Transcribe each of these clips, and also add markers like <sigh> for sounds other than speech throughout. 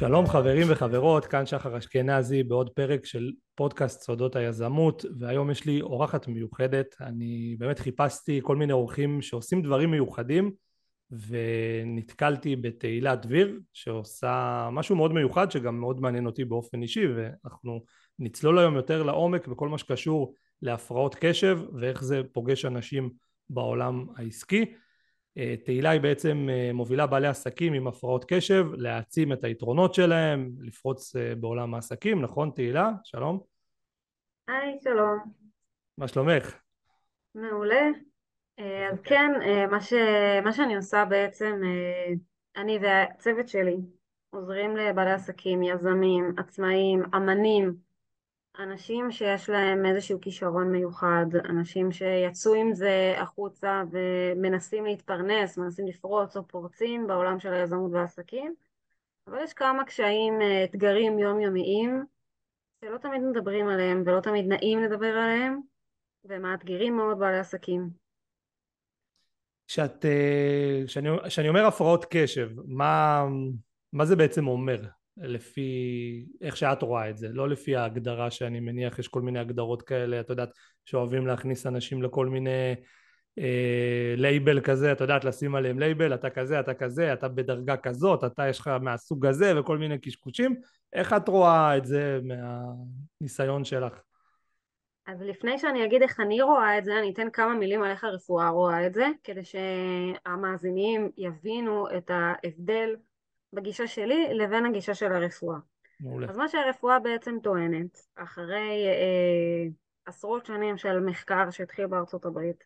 שלום חברים וחברות, כאן שחר אשכנזי בעוד פרק של פודקאסט סודות היזמות והיום יש לי אורחת מיוחדת, אני באמת חיפשתי כל מיני אורחים שעושים דברים מיוחדים ונתקלתי בתהילה דביר שעושה משהו מאוד מיוחד שגם מאוד מעניין אותי באופן אישי ואנחנו נצלול היום יותר לעומק בכל מה שקשור להפרעות קשב ואיך זה פוגש אנשים בעולם העסקי תהילה היא בעצם אה, מובילה בעלי עסקים עם הפרעות קשב להעצים את היתרונות שלהם, לפרוץ אה, בעולם העסקים, נכון תהילה? שלום. היי, שלום. מה שלומך? מעולה. אז כן, מה, ש... מה שאני עושה בעצם, אני והצוות שלי עוזרים לבעלי עסקים, יזמים, עצמאים, אמנים, אנשים שיש להם איזשהו כישרון מיוחד, אנשים שיצאו עם זה החוצה ומנסים להתפרנס, מנסים לפרוץ או פורצים בעולם של היזמות והעסקים, אבל יש כמה קשיים, אה, אתגרים יומיומיים שלא תמיד מדברים עליהם ולא תמיד נעים לדבר עליהם ומאתגרים מאוד בעלי עסקים. כשאת, כשאני אומר הפרעות קשב, מה, מה זה בעצם אומר? לפי איך שאת רואה את זה, לא לפי ההגדרה שאני מניח, יש כל מיני הגדרות כאלה, את יודעת, שאוהבים להכניס אנשים לכל מיני אה, לייבל כזה, את יודעת, לשים עליהם לייבל, אתה כזה, אתה כזה, אתה בדרגה כזאת, אתה יש לך מהסוג הזה וכל מיני קשקושים, איך את רואה את זה מהניסיון שלך? אז לפני שאני אגיד איך אני רואה את זה, אני אתן כמה מילים על איך הרפואה רואה את זה, כדי שהמאזינים יבינו את ההבדל בגישה שלי לבין הגישה של הרפואה. מעולה. אז מה שהרפואה בעצם טוענת, אחרי אה, עשרות שנים של מחקר שהתחיל בארצות הברית,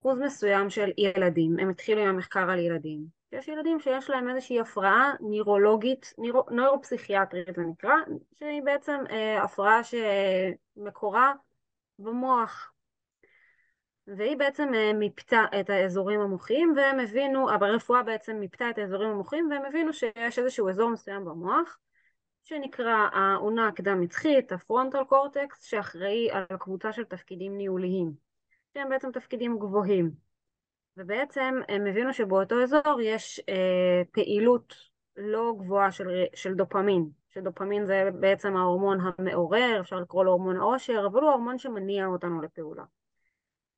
אחוז מסוים של ילדים, הם התחילו עם המחקר על ילדים, יש ילדים שיש להם איזושהי הפרעה נירולוגית, נירו, נוירופסיכיאטרית זה נקרא, שהיא בעצם אה, הפרעה שמקורה במוח, והיא בעצם אה, מיפתה את האזורים המוחיים והם הבינו, הרפואה בעצם מיפתה את האזורים המוחיים והם הבינו שיש איזשהו אזור מסוים במוח שנקרא האונה הקדם מצחית, הפרונטל קורטקס, שאחראי על קבוצה של תפקידים ניהוליים, שהם בעצם תפקידים גבוהים. ובעצם הם הבינו שבאותו אזור יש אה, פעילות לא גבוהה של, של דופמין, שדופמין זה בעצם ההורמון המעורר, אפשר לקרוא לו הורמון העושר, אבל הוא ההורמון שמניע אותנו לפעולה.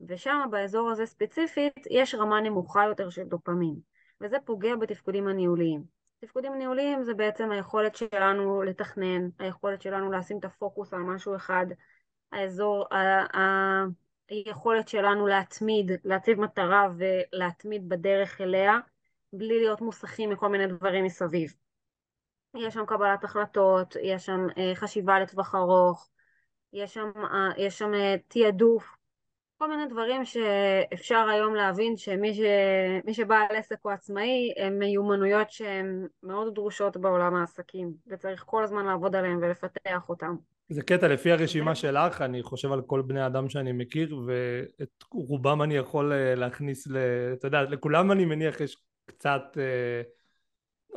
ושם באזור הזה ספציפית יש רמה נמוכה יותר של דופמין וזה פוגע בתפקודים הניהוליים. תפקודים ניהוליים זה בעצם היכולת שלנו לתכנן, היכולת שלנו לשים את הפוקוס על משהו אחד, האזור, ה- היכולת שלנו להתמיד, להציב מטרה ולהתמיד בדרך אליה בלי להיות מוסכים מכל מיני דברים מסביב. יש שם קבלת החלטות, יש שם אה, חשיבה לטווח ארוך, יש שם, אה, יש שם אה, תעדוף כל מיני דברים שאפשר היום להבין שמי ש... שבעל עסק או עצמאי הם מיומנויות שהן מאוד דרושות בעולם העסקים וצריך כל הזמן לעבוד עליהן ולפתח אותן. זה קטע לפי הרשימה שלך אני חושב על כל בני אדם שאני מכיר ואת רובם אני יכול אה, להכניס ל... אתה יודע לכולם אני מניח יש קצת אה,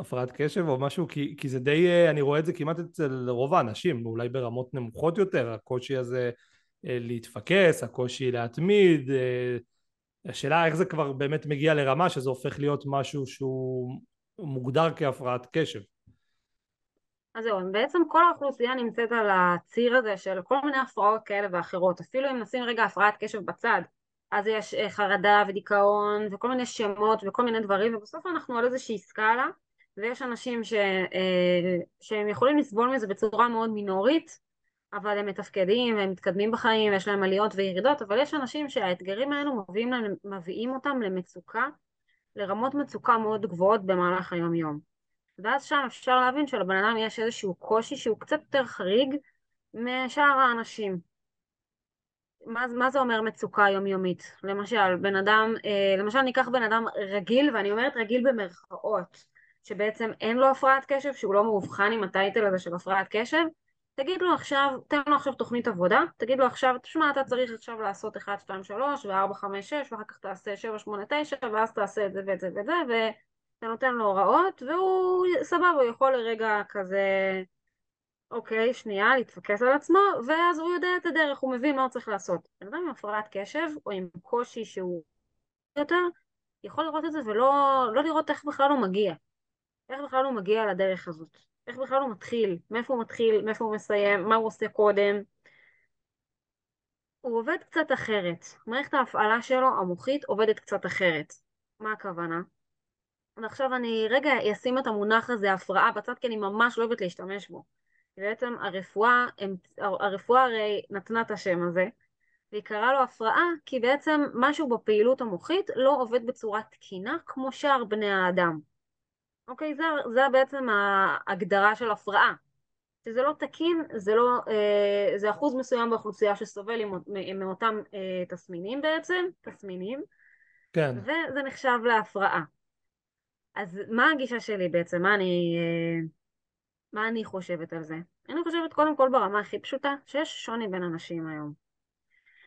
הפרעת קשב או משהו כי, כי זה די אה, אני רואה את זה כמעט אצל רוב האנשים אולי ברמות נמוכות יותר הקושי הזה להתפקס, הקושי להתמיד, אה, השאלה איך זה כבר באמת מגיע לרמה שזה הופך להיות משהו שהוא מוגדר כהפרעת קשב. אז זהו, בעצם כל האוכלוסייה נמצאת על הציר הזה של כל מיני הפרעות כאלה ואחרות, אפילו אם נשים רגע הפרעת קשב בצד, אז יש אה, חרדה ודיכאון וכל מיני שמות וכל מיני דברים, ובסוף אנחנו על איזושהי סקאלה, ויש אנשים ש, שהם יכולים לסבול מזה בצורה מאוד מינורית, אבל הם מתפקדים והם מתקדמים בחיים, יש להם עליות וירידות, אבל יש אנשים שהאתגרים האלו מביאים, להם, מביאים אותם למצוקה, לרמות מצוקה מאוד גבוהות במהלך היום יום. ואז שם אפשר להבין שלבן אדם יש איזשהו קושי שהוא קצת יותר חריג משאר האנשים. מה, מה זה אומר מצוקה יומיומית? למשל, בן אדם, אה, למשל ניקח בן אדם רגיל, ואני אומרת רגיל במרכאות, שבעצם אין לו הפרעת קשב, שהוא לא מאובחן עם הטייטל הזה של הפרעת קשב, תגיד לו עכשיו, תן לו עכשיו תוכנית עבודה, תגיד לו עכשיו, תשמע אתה צריך עכשיו לעשות 1, 2, 3 ו-4, 5, 6 ואחר כך תעשה 7, 8, 9 ואז תעשה את זה ואת זה ואת זה ואתה נותן לו הוראות והוא סבבה, הוא יכול לרגע כזה, אוקיי, שנייה, להתפקס על עצמו ואז הוא יודע את הדרך, הוא מבין מה הוא צריך לעשות. בן אדם עם הפרעת קשב או עם קושי שהוא יותר, יכול לראות את זה ולא לא לראות איך בכלל הוא מגיע. איך בכלל הוא מגיע לדרך הזאת? איך בכלל הוא מתחיל? מאיפה הוא מתחיל? מאיפה הוא מסיים? מה הוא עושה קודם? הוא עובד קצת אחרת. מערכת ההפעלה שלו, המוחית, עובדת קצת אחרת. מה הכוונה? ועכשיו אני רגע אשים את המונח הזה, הפרעה, בצד כי אני ממש לא אוהבת להשתמש בו. בעצם הרפואה, הרפואה הרי נתנה את השם הזה, והיא קראה לו הפרעה כי בעצם משהו בפעילות המוחית לא עובד בצורה תקינה כמו שאר בני האדם. אוקיי, זה, זה בעצם ההגדרה של הפרעה. שזה לא תקין, זה לא, אה, זה אחוז מסוים באוכלוסייה שסובל מאותם אה, תסמינים בעצם, תסמינים, כן. וזה נחשב להפרעה. אז מה הגישה שלי בעצם? מה אני, אה, מה אני חושבת על זה? אני חושבת קודם כל ברמה הכי פשוטה, שיש שוני בין אנשים היום.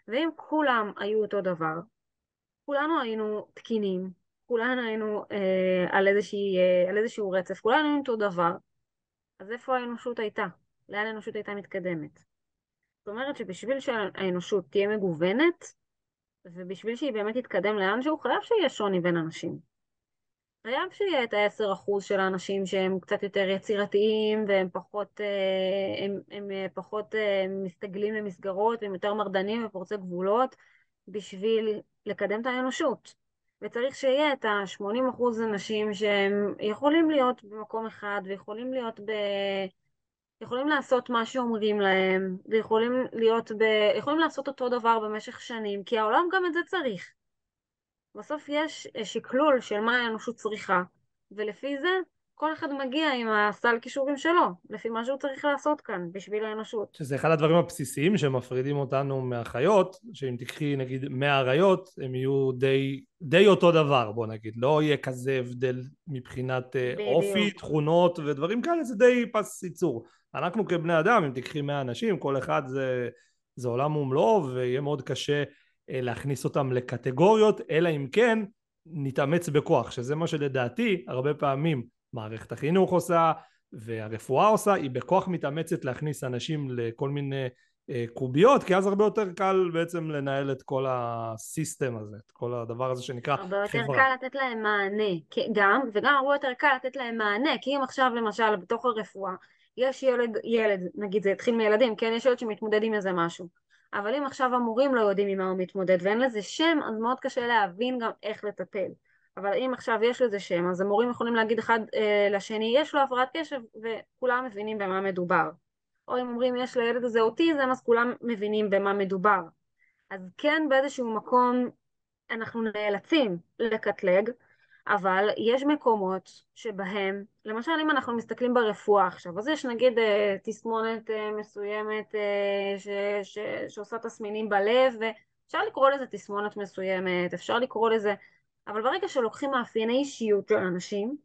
ואם כולם היו אותו דבר, כולנו היינו תקינים, כולנו היינו אה, על, איזושהי, אה, על איזשהו רצף, כולנו היינו אותו דבר, אז איפה האנושות הייתה? לאן האנושות הייתה מתקדמת? זאת אומרת שבשביל שהאנושות תהיה מגוונת, ובשביל שהיא באמת תתקדם לאנשהו, חייב שיהיה שוני בין אנשים. חייב שיהיה את העשר אחוז של האנשים שהם קצת יותר יצירתיים והם פחות, אה, הם, הם אה, פחות אה, מסתגלים למסגרות והם יותר מרדנים ופורצי גבולות בשביל לקדם את האנושות. וצריך שיהיה את ה-80 אחוז אנשים שהם יכולים להיות במקום אחד ויכולים להיות ב... יכולים לעשות מה שאומרים להם ויכולים להיות ב... יכולים לעשות אותו דבר במשך שנים כי העולם גם את זה צריך. בסוף יש שקלול של מה האנושות צריכה, ולפי זה כל אחד מגיע עם הסל כישורים שלו, לפי מה שהוא צריך לעשות כאן, בשביל האנושות. שזה אחד הדברים הבסיסיים שמפרידים אותנו מהחיות, שאם תקחי נגיד 100 אריות, הם יהיו די, די אותו דבר, בוא נגיד, לא יהיה כזה הבדל מבחינת אה, בדיוק. אופי, תכונות ודברים כאלה, זה די פס ייצור. אנחנו כבני אדם, אם תקחי 100 אנשים, כל אחד זה, זה עולם ומלואו, ויהיה מאוד קשה אה, להכניס אותם לקטגוריות, אלא אם כן נתאמץ בכוח, שזה מה שלדעתי הרבה פעמים מערכת החינוך עושה והרפואה עושה, היא בכוח מתאמצת להכניס אנשים לכל מיני אה, קוביות, כי אז הרבה יותר קל בעצם לנהל את כל הסיסטם הזה, את כל הדבר הזה שנקרא חברה. הרבה יותר קל לתת להם מענה, גם, וגם הרבה יותר קל לתת להם מענה, כי אם עכשיו למשל בתוך הרפואה יש ילד, ילד, נגיד זה התחיל מילדים, כן, יש ילד שמתמודד עם איזה משהו, אבל אם עכשיו המורים לא יודעים עם מה הוא מתמודד ואין לזה שם, אז מאוד קשה להבין גם איך לטפל. אבל אם עכשיו יש לזה שם, אז המורים יכולים להגיד אחד אה, לשני, יש לו הפרעת קשב, וכולם מבינים במה מדובר. או אם אומרים יש לילד הזה אוטיזם, אז כולם מבינים במה מדובר. אז כן באיזשהו מקום אנחנו נאלצים לקטלג, אבל יש מקומות שבהם, למשל אם אנחנו מסתכלים ברפואה עכשיו, אז יש נגיד אה, תסמונת אה, מסוימת אה, ש, ש, שעושה תסמינים בלב, ואפשר לקרוא לזה תסמונת מסוימת, אפשר לקרוא לזה, אבל ברגע שלוקחים מאפייני אישיות של אנשים,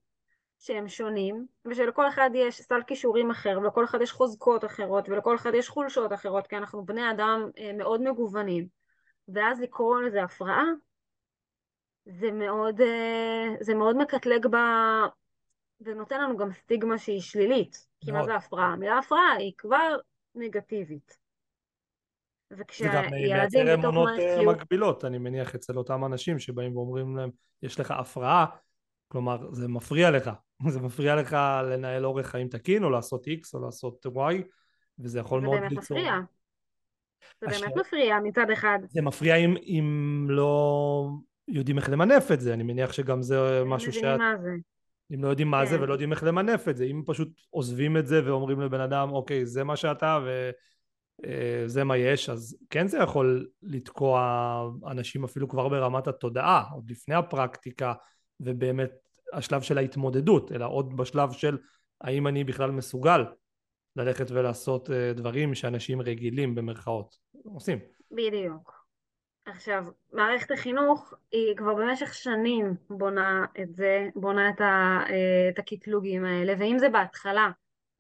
שהם שונים, ושלכל אחד יש סל כישורים אחר, ולכל אחד יש חוזקות אחרות, ולכל אחד יש חולשות אחרות, כי אנחנו בני אדם מאוד מגוונים, ואז לקרוא לזה הפרעה, זה מאוד, אה, זה מאוד מקטלג ב... ונותן לנו גם סטיגמה שהיא שלילית. כי מה זה הפרעה? המילה הפרעה היא כבר נגטיבית. זה גם מייצר אמונות אה, מקבילות, אני מניח, אצל אותם אנשים שבאים ואומרים להם, יש לך הפרעה, כלומר, זה מפריע לך. <laughs> זה מפריע לך לנהל אורך חיים תקין, או לעשות X, או לעשות Y, וזה יכול מאוד ליצור... זה באמת מפריע. זה באמת מפריע מצד אחד. זה מפריע אם, אם לא יודעים איך למנף את זה, אני מניח שגם זה משהו שאת... מה זה. אם לא יודעים מה זה כן. ולא יודעים איך למנף את זה, אם פשוט עוזבים את זה ואומרים לבן אדם, אוקיי, זה מה שאתה וזה אה, מה יש, אז כן זה יכול לתקוע אנשים אפילו כבר ברמת התודעה, עוד לפני הפרקטיקה ובאמת השלב של ההתמודדות, אלא עוד בשלב של האם אני בכלל מסוגל ללכת ולעשות אה, דברים שאנשים רגילים במרכאות עושים. בדיוק. עכשיו, מערכת החינוך היא כבר במשך שנים בונה את זה, בונה את, ה, אה, את הקטלוגים האלה, ואם זה בהתחלה,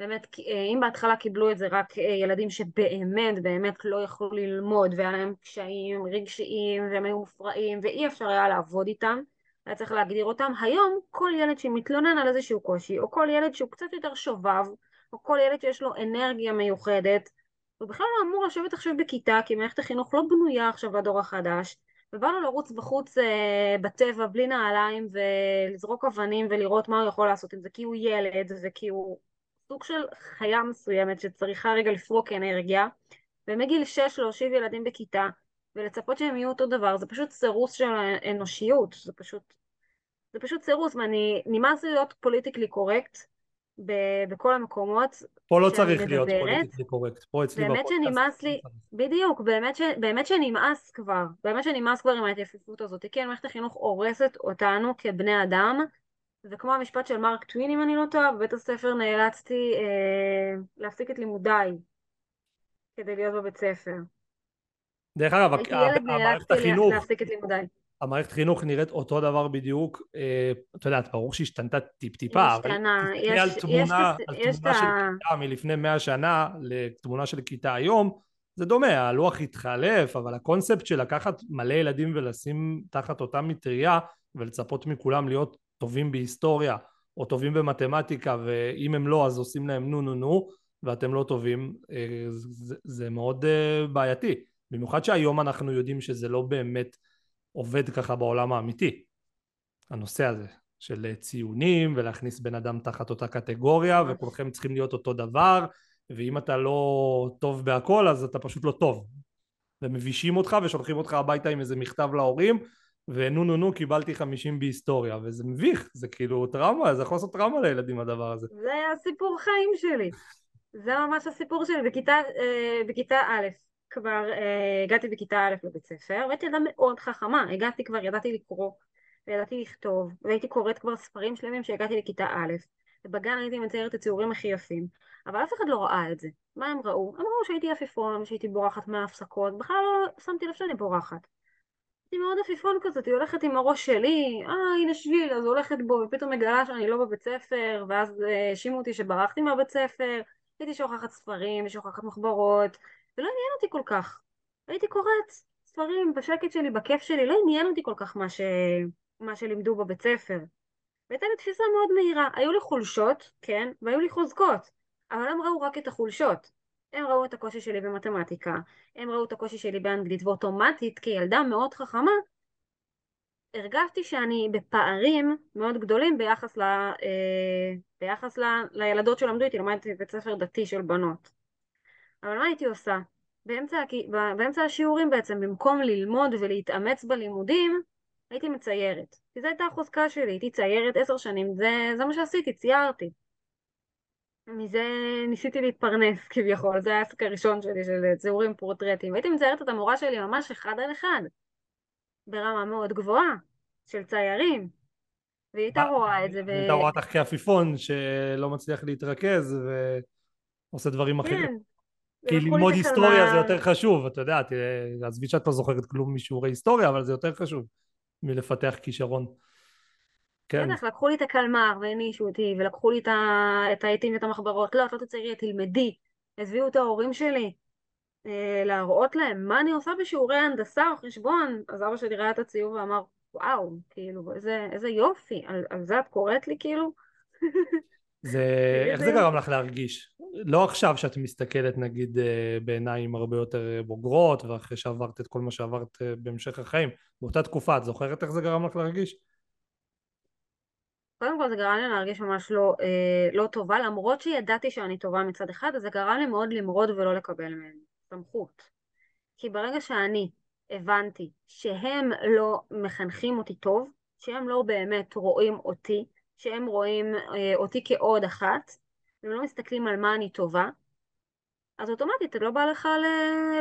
באמת, אה, אם בהתחלה קיבלו את זה רק אה, ילדים שבאמת באמת לא יכלו ללמוד והיה להם קשיים רגשיים והם היו מופרעים ואי אפשר היה לעבוד איתם, היה צריך להגדיר אותם, היום כל ילד שמתלונן על איזשהו קושי, או כל ילד שהוא קצת יותר שובב, או כל ילד שיש לו אנרגיה מיוחדת, הוא בכלל לא אמור לשבת עכשיו בכיתה, כי מערכת החינוך לא בנויה עכשיו לדור החדש, ובא לו לרוץ בחוץ אה, בטבע בלי נעליים ולזרוק אבנים ולראות מה הוא יכול לעשות עם זה כי הוא ילד וכי הוא סוג של חיה מסוימת שצריכה רגע לפרוק אנרגיה ומגיל שש להושיב ילדים בכיתה ולצפות שהם יהיו אותו דבר זה פשוט סירוס של האנושיות זה פשוט זה פשוט סירוס ואני נמאס להיות politically correct ב- בכל המקומות פה לא צריך להיות מדברת. politically correct, פה אצלי באמת. שנמאס לי, בדיוק, באמת, ש, באמת שנמאס כבר, באמת שנמאס כבר עם ההתייפפות הזאת. כן, מערכת החינוך הורסת אותנו כבני אדם, וכמו המשפט של מרק טווין, אם אני לא טועה, בבית הספר נאלצתי אה, להפסיק את לימודיי כדי להיות בבית ספר. דרך אגב, הייתי ה- ילד, המערכת נאלצתי החינוך, להפסיק את לימודיי. המערכת חינוך נראית אותו דבר בדיוק, אה, את יודעת, ברור שהשתנתה טיפ-טיפה, אבל תסתכלי יש- על יש תמונה, את- על יש תמונה של ה- כיתה מלפני מאה שנה לתמונה של כיתה היום, זה דומה, הלוח התחלף, אבל הקונספט של לקחת מלא ילדים ולשים תחת אותה מטריה ולצפות מכולם להיות טובים בהיסטוריה או טובים במתמטיקה ואם הם לא אז עושים להם נו נו נו ואתם לא טובים אה, זה, זה מאוד אה, בעייתי. במיוחד שהיום אנחנו יודעים שזה לא באמת עובד ככה בעולם האמיתי. הנושא הזה של אה, ציונים ולהכניס בן אדם תחת אותה קטגוריה. וכולכם צריכים להיות אותו דבר ואם אתה לא טוב בהכל אז אתה פשוט לא טוב. ומבישים אותך ושולחים אותך הביתה עם איזה מכתב להורים ונו נו נו קיבלתי 50 בהיסטוריה וזה מביך זה כאילו טראומה זה יכול לעשות טראומה לילדים הדבר הזה זה הסיפור חיים שלי. זה ממש הסיפור שלי. בכיתה, אה, בכיתה א', כבר אה, הגעתי בכיתה א' לבית ספר, והייתי ילדה מאוד חכמה. הגעתי כבר, ידעתי לקרוא, וידעתי לכתוב, והייתי קוראת כבר ספרים שלמים שהגעתי לכיתה א', ובגן הייתי מציירת את הציורים הכי יפים. אבל אף אחד לא ראה את זה. מה הם ראו? הם ראו שהייתי עפיפון, שהייתי בורחת מההפסקות, בכלל לא שמתי לב שאני בורחת. הייתי מאוד עפיפון כזאת, היא הולכת עם הראש שלי, אה הנה שביל, אז הולכת בו, ופתאום מגלה שאני לא בבית ספר, ואז אה, האשימו אותי שברחתי מהבית ספר, הייתי שוכחת ספרים ושוכחת מחברות, ולא עניין אותי כל כך. הייתי קוראת ספרים בשקט שלי, בכיף שלי, לא עניין אותי כל כך מה, ש... מה שלימדו בבית ספר. והייתה לי תפיסה מאוד מהירה, היו לי חולשות, כן, והיו לי חוזקות, אבל הם ראו רק את החולשות. הם ראו את הקושי שלי במתמטיקה, הם ראו את הקושי שלי באנגלית, ואוטומטית כילדה מאוד חכמה, הרגשתי שאני בפערים מאוד גדולים ביחס, ל, אה, ביחס ל, לילדות שלמדו איתי, למדתי בבית ספר דתי של בנות. אבל מה הייתי עושה? באמצע, באמצע השיעורים בעצם, במקום ללמוד ולהתאמץ בלימודים, הייתי מציירת. כי זו הייתה החוזקה שלי, הייתי ציירת עשר שנים, זה, זה מה שעשיתי, ציירתי. מזה ניסיתי להתפרנס <laughs> כביכול, זה היה העסק הראשון שלי של ציורים פורטרטים. והייתי מציירת את המורה שלי ממש אחד על אחד, ברמה מאוד גבוהה, של ציירים. והיא הייתה רואה את זה, ו... הייתה רואה אותך כעפיפון שלא מצליח להתרכז ועושה דברים אחרים כן. כי ללמוד היסטוריה זה. יותר חשוב, אתה יודע, תראה, עזבי שאת לא זוכרת כלום משיעורי היסטוריה, אבל זה יותר חשוב מלפתח כישרון. כן, בטח, לקחו לי את הקלמר והענישו אותי, ולקחו לי את העטים ואת המחברות. לא, את לא תציירי, תלמדי. הביאו את ההורים שלי אה, להראות להם מה אני עושה בשיעורי הנדסה או חשבון. אז אבא שלי ראה את הציור ואמר, וואו, כאילו, איזה, איזה יופי, על, על זה את קוראת לי, כאילו? זה, <laughs> איך זה גרם לך להרגיש? לא עכשיו שאת מסתכלת נגיד אה, בעיניים הרבה יותר אה, בוגרות ואחרי שעברת את כל מה שעברת אה, בהמשך החיים, באותה תקופה את זוכרת איך זה גרם לך להרגיש? קודם כל זה גרם לי להרגיש ממש לא, אה, לא טובה, למרות שידעתי שאני טובה מצד אחד, אז זה גרם לי מאוד למרוד ולא לקבל מהם סמכות. כי ברגע שאני הבנתי שהם לא מחנכים אותי טוב, שהם לא באמת רואים אותי, שהם רואים אה, אותי כעוד אחת, והם לא מסתכלים על מה אני טובה, אז אוטומטית לא בא לך, ל...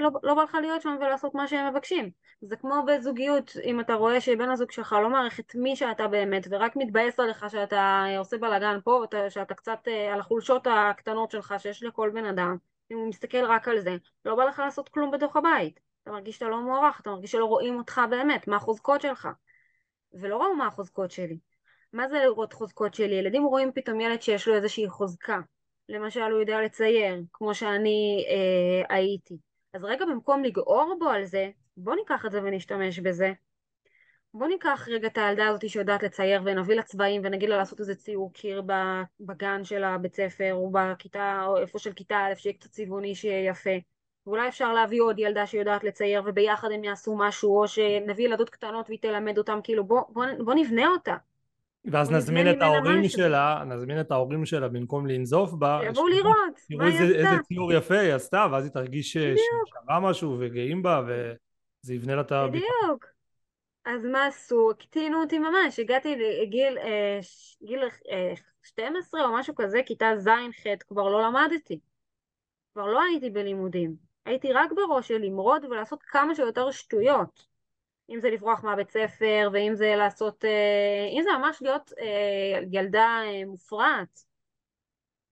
לא, לא בא לך להיות שם ולעשות מה שהם מבקשים. זה כמו בזוגיות, אם אתה רואה שבן הזוג שלך לא מעריך את מי שאתה באמת, ורק מתבאס עליך שאתה עושה בלאגן פה, שאתה קצת אה, על החולשות הקטנות שלך שיש לכל בן אדם, אם הוא מסתכל רק על זה, לא בא לך לעשות כלום בתוך הבית. אתה מרגיש שאתה לא מוערך, אתה מרגיש שלא רואים אותך באמת, מה החוזקות שלך. ולא ראו מה החוזקות שלי. מה זה לראות חוזקות שלי? ילדים רואים פתאום ילד שיש לו איזושהי חוזקה. למשל הוא יודע לצייר, כמו שאני אה, הייתי. אז רגע במקום לגעור בו על זה, בוא ניקח את זה ונשתמש בזה. בוא ניקח רגע את הילדה הזאת שיודעת לצייר ונביא לה צבעים ונגיד לה לעשות איזה ציור קיר בגן של הבית ספר או בכיתה או איפה של כיתה א' שיהיה קצת צבעוני שיהיה יפה. ואולי אפשר להביא עוד ילדה שיודעת לצייר וביחד הם יעשו משהו, או שנביא ילדות קטנות והיא תלמד אותם, כאילו בוא, בוא, בוא נבנה אותה. ואז נזמין את ההורים שלה, נזמין את ההורים שלה במקום לנזוף בה. שיבואו לראות, מה היא עשתה. איזה ציור יפה היא עשתה, ואז היא תרגיש ששווה משהו וגאים בה, וזה יבנה לה את הביטחון. בדיוק. אז מה עשו? הקטינו אותי ממש, הגעתי לגיל אה, גיל, אה, 12 או משהו כזה, כיתה ז'-ח', כבר לא למדתי. כבר לא הייתי בלימודים. הייתי רק בראש של למרוד ולעשות כמה שיותר שטויות. אם זה לברוח מהבית ספר, ואם זה לעשות... אה, אם זה ממש להיות אה, ילדה אה, מופרעת.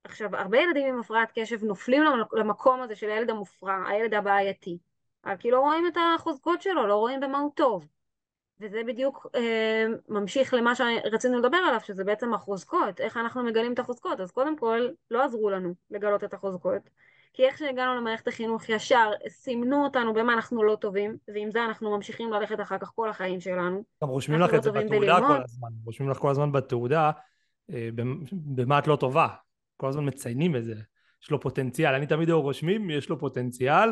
עכשיו, הרבה ילדים עם הפרעת קשב נופלים למקום הזה של הילד המופרע, הילד הבעייתי. כי לא רואים את החוזקות שלו, לא רואים במה הוא טוב. וזה בדיוק אה, ממשיך למה שרצינו לדבר עליו, שזה בעצם החוזקות, איך אנחנו מגלים את החוזקות. אז קודם כל, לא עזרו לנו לגלות את החוזקות, כי איך שהגענו למערכת החינוך ישר, סימנו אותנו במה אנחנו לא טובים, ועם זה אנחנו ממשיכים ללכת אחר כך כל החיים שלנו. גם רושמים לך לא את זה בתעודה. כל הזמן, רושמים לך כל הזמן בתעודה אה, במה את לא טובה, כל הזמן מציינים את זה, יש לו פוטנציאל, אני תמיד רושמים, יש לו פוטנציאל,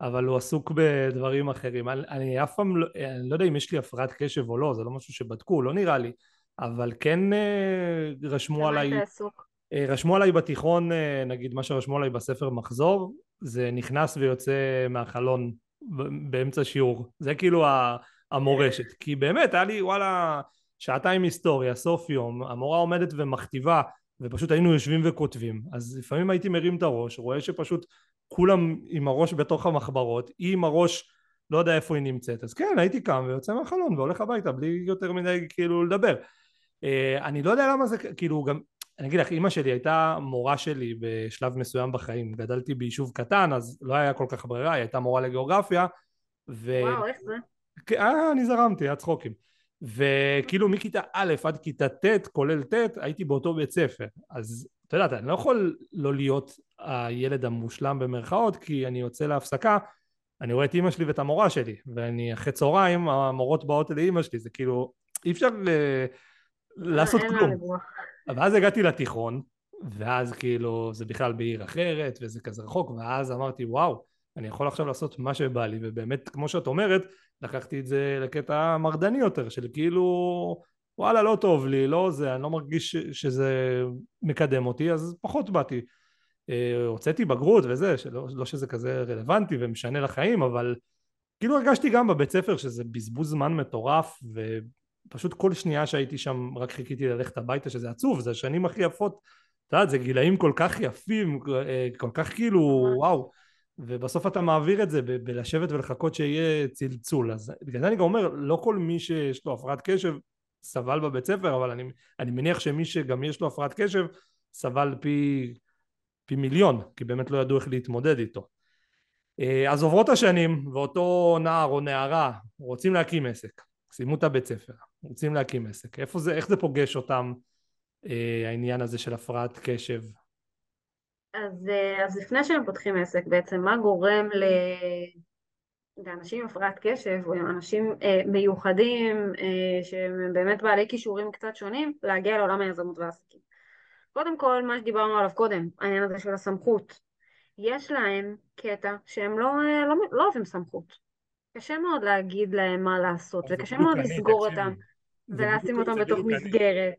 אבל הוא עסוק בדברים אחרים. אני, אני אף פעם לא, אני לא יודע אם יש לי הפרעת קשב או לא, זה לא משהו שבדקו, לא נראה לי, אבל כן אה, רשמו עליי... אה, רשמו עליי בתיכון, אה, נגיד מה שרשמו עליי בספר מחזור, זה נכנס ויוצא מהחלון באמצע שיעור. זה כאילו המורשת. כי באמת, היה לי וואלה שעתיים היסטוריה, סוף יום, המורה עומדת ומכתיבה, ופשוט היינו יושבים וכותבים. אז לפעמים הייתי מרים את הראש, רואה שפשוט כולם עם הראש בתוך המחברות, היא עם הראש לא יודע איפה היא נמצאת, אז כן הייתי קם ויוצא מהחלון והולך הביתה בלי יותר מדי כאילו לדבר. אה, אני לא יודע למה זה כאילו גם אני אגיד לך אימא שלי הייתה מורה שלי בשלב מסוים בחיים. גדלתי ביישוב קטן אז לא היה כל כך ברירה היא הייתה מורה לגיאוגרפיה ו... וואו איך זה? אה, אני זרמתי היה צחוקים. וכאילו מכיתה א' עד כיתה ט' כולל ט' הייתי באותו בית ספר. אז אתה יודעת אני לא יכול לא להיות הילד המושלם במרכאות כי אני יוצא להפסקה אני רואה את אימא שלי ואת המורה שלי ואני אחרי צהריים המורות באות לאימא שלי זה כאילו אי אפשר ל... לעשות כלום ואז הגעתי לתיכון ואז כאילו זה בכלל בעיר אחרת וזה כזה רחוק ואז אמרתי וואו אני יכול עכשיו לעשות מה שבא לי ובאמת כמו שאת אומרת לקחתי את זה לקטע מרדני יותר של כאילו וואלה לא טוב לי לא זה אני לא מרגיש שזה מקדם אותי אז פחות באתי. אה, הוצאתי בגרות וזה, שלא, לא שזה כזה רלוונטי ומשנה לחיים, אבל כאילו הרגשתי גם בבית ספר שזה בזבוז זמן מטורף, ופשוט כל שנייה שהייתי שם רק חיכיתי ללכת הביתה, שזה עצוב, זה השנים הכי יפות, את יודעת, זה גילאים כל כך יפים, אה, כל כך כאילו, וואו, ובסוף אתה מעביר את זה ב- בלשבת ולחכות שיהיה צלצול, אז בגלל זה אני גם אומר, לא כל מי שיש לו הפרעת קשב סבל בבית ספר, אבל אני, אני מניח שמי שגם יש לו הפרעת קשב סבל פי פי מיליון, כי באמת לא ידעו איך להתמודד איתו. אה, אז עוברות השנים, ואותו נער או נערה רוצים להקים עסק, סיימו את הבית ספר, רוצים להקים עסק, איפה זה, איך זה פוגש אותם, אה, העניין הזה של הפרעת קשב? אז, אה, אז לפני שהם פותחים עסק בעצם, מה גורם ל... לאנשים עם הפרעת קשב או אנשים אה, מיוחדים אה, שהם באמת בעלי כישורים קצת שונים להגיע לעולם היזמות והעסקים. קודם כל, מה שדיברנו עליו קודם, העניין הזה של הסמכות. יש להם קטע שהם לא, לא, לא אוהבים סמכות. קשה מאוד להגיד להם מה לעשות, וקשה מאוד לסגור אותם ולשים אותם בתוך מסגרת.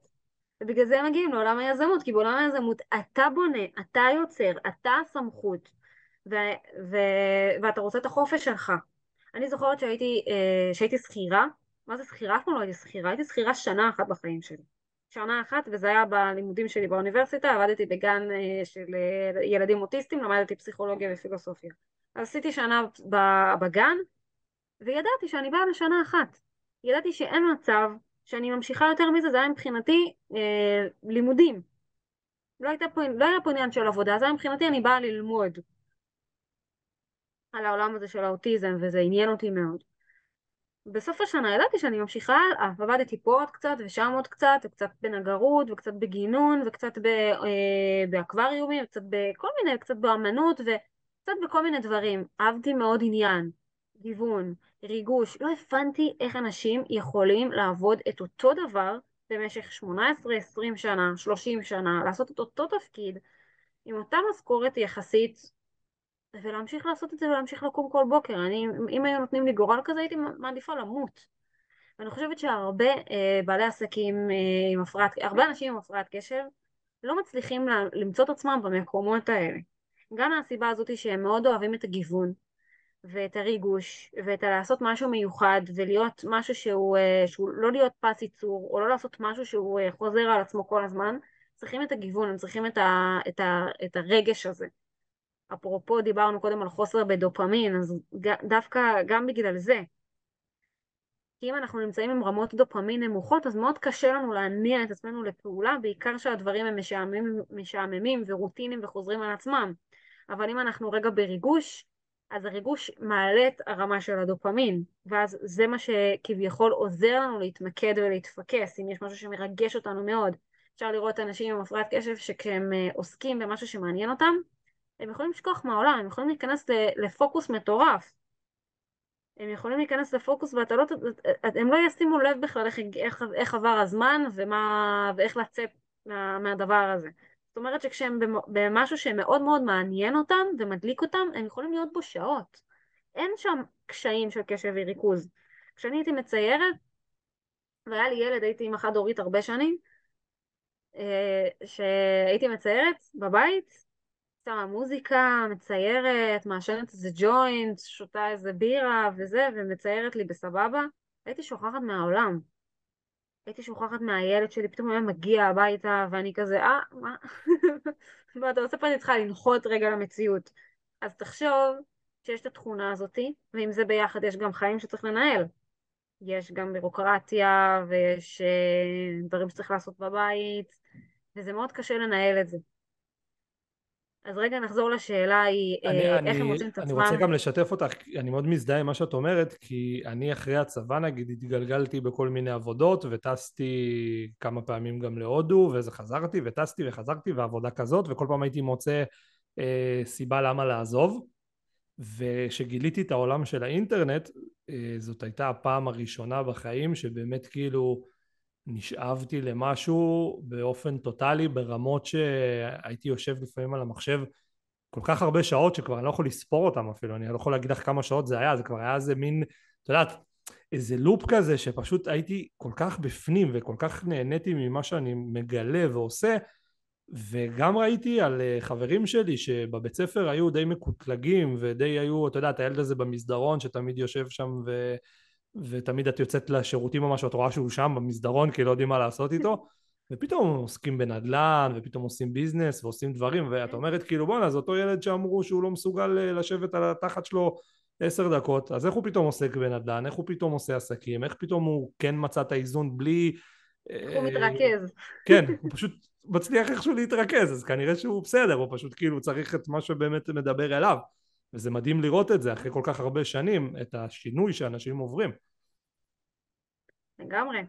ובגלל זה הם מגיעים לעולם היזמות, כי בעולם היזמות אתה בונה, אתה יוצר, אתה הסמכות, ו- ו- ואתה רוצה את החופש שלך. אני זוכרת שהייתי, אה, שהייתי שכירה, מה זה שכירה? אף פעם לא הייתי שכירה, הייתי שכירה שנה אחת בחיים שלי. שנה אחת, וזה היה בלימודים שלי באוניברסיטה, עבדתי בגן אה, של אה, ילדים אוטיסטים, למדתי פסיכולוגיה ופילוסופיה. אז עשיתי שנה בגן, וידעתי שאני באה לשנה אחת. ידעתי שאין מצב שאני ממשיכה יותר מזה, זה היה מבחינתי אה, לימודים. לא, פה, לא היה פה עניין של עבודה, זה היה מבחינתי אני באה ללמוד על העולם הזה של האוטיזם, וזה עניין אותי מאוד. בסוף השנה ידעתי שאני ממשיכה הלאה, עבדתי פה עוד קצת ושם עוד קצת, וקצת בנגרות, וקצת בגינון, וקצת אה, באקווריומים, וקצת בכל מיני, קצת באמנות, וקצת בכל מיני דברים. אהבתי מאוד עניין, גיוון, ריגוש. לא הבנתי איך אנשים יכולים לעבוד את אותו דבר במשך 18, 20 שנה, 30 שנה, לעשות את אותו תפקיד, עם אותה משכורת יחסית ולהמשיך לעשות את זה ולהמשיך לקום כל בוקר. אני, אם היו נותנים לי גורל כזה הייתי מעדיפה למות. ואני חושבת שהרבה אה, בעלי עסקים אה, עם הפרעת, הרבה אנשים עם הפרעת קשב לא מצליחים למצוא את עצמם במקומות האלה. גם מהסיבה הזאת שהם מאוד אוהבים את הגיוון ואת הריגוש ואת לעשות משהו מיוחד ולהיות משהו שהוא, אה, שהוא לא להיות פס ייצור או לא לעשות משהו שהוא אה, חוזר על עצמו כל הזמן, צריכים את הגיוון, הם צריכים את, ה, את, ה, את הרגש הזה. אפרופו דיברנו קודם על חוסר בדופמין, אז דווקא גם בגלל זה. כי אם אנחנו נמצאים עם רמות דופמין נמוכות, אז מאוד קשה לנו להניע את עצמנו לפעולה, בעיקר שהדברים הם משעממים, משעממים ורוטינים וחוזרים על עצמם. אבל אם אנחנו רגע בריגוש, אז הריגוש מעלה את הרמה של הדופמין, ואז זה מה שכביכול עוזר לנו להתמקד ולהתפקס, אם יש משהו שמרגש אותנו מאוד. אפשר לראות אנשים עם הפרעת קשב שכשהם אה, עוסקים במשהו שמעניין אותם, הם יכולים לשכוח מהעולם, הם יכולים להיכנס לפוקוס מטורף. הם יכולים להיכנס לפוקוס ואתה לא, הם לא ישימו לב בכלל איך, איך, איך עבר הזמן ומה, ואיך לצאת מה, מהדבר הזה. זאת אומרת שכשהם במשהו שמאוד מאוד מעניין אותם ומדליק אותם, הם יכולים להיות בו שעות. אין שם קשיים של קשב וריכוז. כשאני הייתי מציירת, והיה לי ילד, הייתי עם חד הורית הרבה שנים, אה, שהייתי מציירת בבית, שמה מוזיקה, מציירת, מעשנת איזה ג'וינט, שותה איזה בירה וזה, ומציירת לי בסבבה, הייתי שוכחת מהעולם. הייתי שוכחת מהילד שלי, פתאום היה מגיע הביתה, ואני כזה, אה, מה? <laughs> ואתה עושה פה אני צריכה לנחות רגע למציאות. אז תחשוב שיש את התכונה הזאתי, ועם זה ביחד יש גם חיים שצריך לנהל. יש גם בירוקרטיה, ויש אה, דברים שצריך לעשות בבית, וזה מאוד קשה לנהל את זה. אז רגע נחזור לשאלה היא אני, איך אני, הם מוצאים את עצמם. אני רוצה גם לשתף אותך, אני מאוד מזדהה עם מה שאת אומרת, כי אני אחרי הצבא נגיד התגלגלתי בכל מיני עבודות וטסתי כמה פעמים גם להודו וזה חזרתי וטסתי וחזרתי ועבודה כזאת וכל פעם הייתי מוצא אה, סיבה למה לעזוב וכשגיליתי את העולם של האינטרנט אה, זאת הייתה הפעם הראשונה בחיים שבאמת כאילו נשאבתי למשהו באופן טוטאלי ברמות שהייתי יושב לפעמים על המחשב כל כך הרבה שעות שכבר אני לא יכול לספור אותם אפילו, אני לא יכול להגיד לך כמה שעות זה היה, זה כבר היה איזה מין, את יודעת, איזה לופ כזה שפשוט הייתי כל כך בפנים וכל כך נהניתי ממה שאני מגלה ועושה וגם ראיתי על אה, חברים שלי שבבית ספר היו די מקוטלגים ודי היו, אתה יודע, את הילד הזה במסדרון שתמיד יושב שם ו... ותמיד את יוצאת לשירותים או משהו, את רואה שהוא שם במסדרון כי לא יודעים מה לעשות איתו <laughs> ופתאום עוסקים בנדל"ן ופתאום עושים business ועושים דברים ואת אומרת כאילו בואנה זה אותו ילד שאמרו שהוא לא מסוגל אה, לשבת על התחת שלו עשר דקות אז איך הוא פתאום עוסק בנדל"ן, איך הוא פתאום עושה עסקים, איך פתאום הוא כן מצא את האיזון בלי... הוא מתרכז. <laughs> כן, הוא פשוט מצליח איכשהו להתרכז אז כנראה שהוא בסדר, הוא פשוט כאילו צריך את מה שבאמת מדבר אליו וזה מדהים לראות את זה אחרי כל כך הרבה שנים, את השינוי שאנשים עוברים. לגמרי.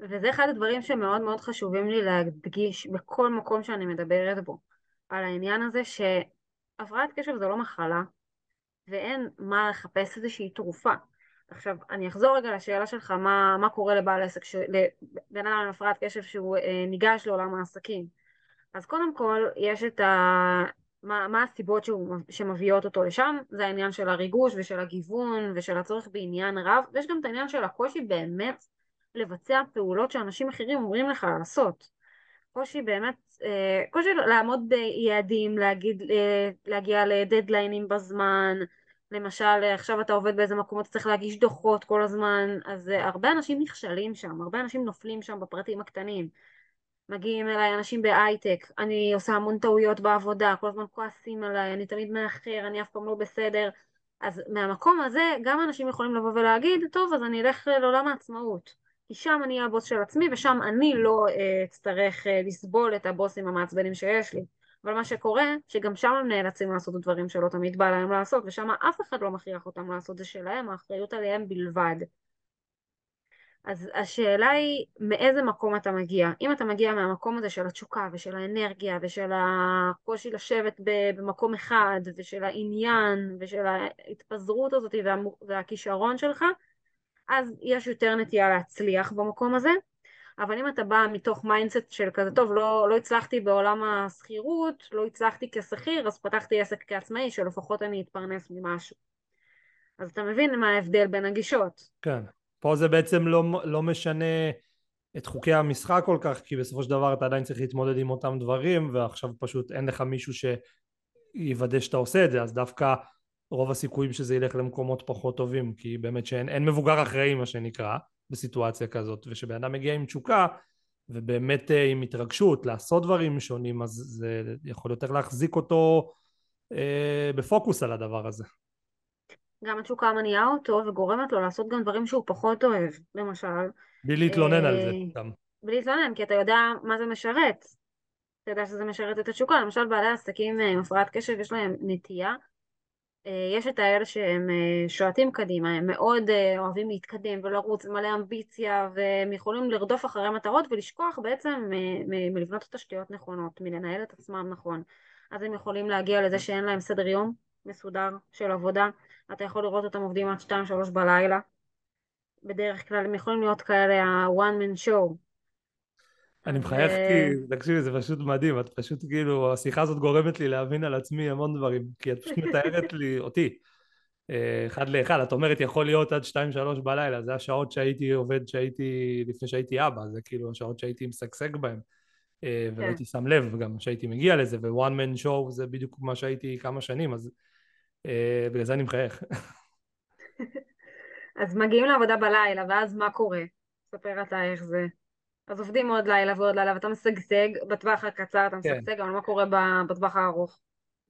וזה אחד הדברים שמאוד מאוד חשובים לי להדגיש בכל מקום שאני מדברת בו, על העניין הזה שהפרעת קשב זו לא מחלה, ואין מה לחפש איזושהי תרופה. עכשיו, אני אחזור רגע לשאלה שלך, מה, מה קורה לבעל עסק, ש... לבן אדם עם הפרעת קשב שהוא אה, ניגש לעולם העסקים. אז קודם כל, יש את ה... מה, מה הסיבות שהוא, שמביאות אותו לשם, זה העניין של הריגוש ושל הגיוון ושל הצורך בעניין רב, ויש גם את העניין של הקושי באמת לבצע פעולות שאנשים אחרים אומרים לך לעשות. קושי באמת, אה, קושי לעמוד ביעדים, להגיד, אה, להגיע לדדליינים בזמן, למשל עכשיו אתה עובד באיזה מקום, אתה צריך להגיש דוחות כל הזמן, אז אה, הרבה אנשים נכשלים שם, הרבה אנשים נופלים שם בפרטים הקטנים. מגיעים אליי אנשים בהייטק, אני עושה המון טעויות בעבודה, כל הזמן כועסים עליי, אני תמיד מאחר, אני אף פעם לא בסדר. אז מהמקום הזה גם אנשים יכולים לבוא ולהגיד, טוב, אז אני אלך לעולם העצמאות. כי שם אני אהיה הבוס של עצמי ושם אני לא אה, אצטרך אה, לסבול את הבוסים המעצבנים שיש לי. אבל מה שקורה, שגם שם הם נאלצים לעשות דברים שלא תמיד בא להם לעשות, ושם אף אחד לא מכריח אותם לעשות, זה שלהם, האחריות עליהם בלבד. אז השאלה היא מאיזה מקום אתה מגיע. אם אתה מגיע מהמקום הזה של התשוקה ושל האנרגיה ושל הקושי לשבת במקום אחד ושל העניין ושל ההתפזרות הזאת והכישרון שלך, אז יש יותר נטייה להצליח במקום הזה. אבל אם אתה בא מתוך mindset של כזה טוב לא, לא הצלחתי בעולם השכירות, לא הצלחתי כשכיר אז פתחתי עסק כעצמאי שלפחות אני אתפרנס ממשהו אז אתה מבין מה ההבדל בין הגישות. כן, פה זה בעצם לא, לא משנה את חוקי המשחק כל כך כי בסופו של דבר אתה עדיין צריך להתמודד עם אותם דברים ועכשיו פשוט אין לך מישהו שיוודא שאתה עושה את זה אז דווקא רוב הסיכויים שזה ילך למקומות פחות טובים כי באמת שאין מבוגר אחראי מה שנקרא בסיטואציה כזאת ושבן אדם מגיע עם תשוקה ובאמת אה, עם התרגשות לעשות דברים שונים אז זה יכול יותר להחזיק אותו אה, בפוקוס על הדבר הזה. גם התשוקה מניעה אותו וגורמת לו לעשות גם דברים שהוא פחות אוהב למשל. בלי להתלונן על זה אה, גם. בלי להתלונן כי אתה יודע מה זה משרת. אתה יודע שזה משרת את התשוקה למשל בעלי עסקים עם הפרעת קשב יש להם נטייה אה, יש את האלה שהם אה, שועטים קדימה, הם מאוד אה, אוהבים להתקדם ולרוץ, מלא אמביציה והם יכולים לרדוף אחרי מטרות ולשכוח בעצם מלבנות תשתיות נכונות, מלנהל את עצמם נכון. אז הם יכולים להגיע לזה שאין להם סדר יום מסודר של עבודה, אתה יכול לראות אותם עובדים עד 2-3 בלילה, בדרך כלל הם יכולים להיות כאלה ה-one man show, אני מחייך כי, תקשיבי, זה פשוט מדהים, את פשוט כאילו, השיחה הזאת גורמת לי להבין על עצמי המון דברים, כי את פשוט מתארת לי, <laughs> אותי, אה, אחד לאחד, את אומרת יכול להיות עד שתיים שלוש בלילה, זה השעות שהייתי עובד שהייתי, לפני שהייתי אבא, זה כאילו השעות שהייתי משגשג בהן, אה, ולא כן. הייתי שם לב גם שהייתי מגיע לזה, ו-one man show זה בדיוק מה שהייתי כמה שנים, אז בגלל זה אני מחייך. <laughs> אז מגיעים לעבודה בלילה, ואז מה קורה? ספר אתה איך זה. אז עובדים עוד לילה ועוד לילה ואתה משגשג, בטווח הקצר אתה כן. משגשג, אבל מה קורה בטווח הארוך?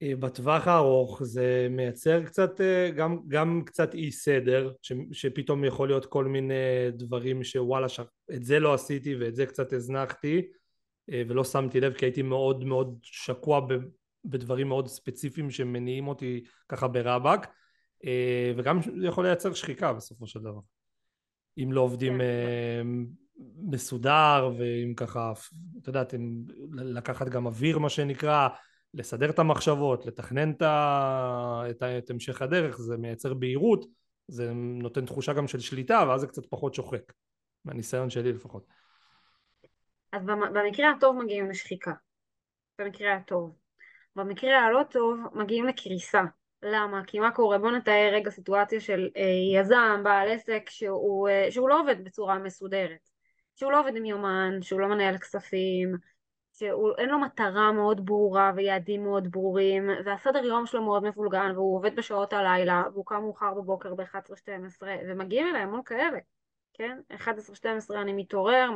אה, בטווח הארוך זה מייצר קצת, אה, גם, גם קצת אי סדר, ש, שפתאום יכול להיות כל מיני דברים שוואלה, ש... את זה לא עשיתי ואת זה קצת הזנחתי אה, ולא שמתי לב כי הייתי מאוד מאוד שקוע בדברים מאוד ספציפיים שמניעים אותי ככה ברבק וגם יכול לייצר שחיקה בסופו של דבר אם לא עובדים כן. מסודר ועם ככה, את יודעת, לקחת גם אוויר מה שנקרא, לסדר את המחשבות, לתכנן את המשך הדרך, זה מייצר בהירות, זה נותן תחושה גם של שליטה ואז זה קצת פחות שוחק, מהניסיון שלי לפחות. אז במקרה הטוב מגיעים לשחיקה, במקרה הטוב. במקרה הלא טוב מגיעים לקריסה. למה? כי מה קורה? בוא נתאר רגע סיטואציה של אה, יזם, בעל עסק, שהוא, אה, שהוא לא עובד בצורה מסודרת. שהוא לא עובד עם יומן, שהוא לא מנהל כספים, שאין לו מטרה מאוד ברורה ויעדים מאוד ברורים, והסדר יום שלו מאוד מבולגן, והוא עובד בשעות הלילה, והוא קם מאוחר בבוקר ב-11-12, ומגיעים אליי המון כאלה, כן? 11-12 אני מתעורר,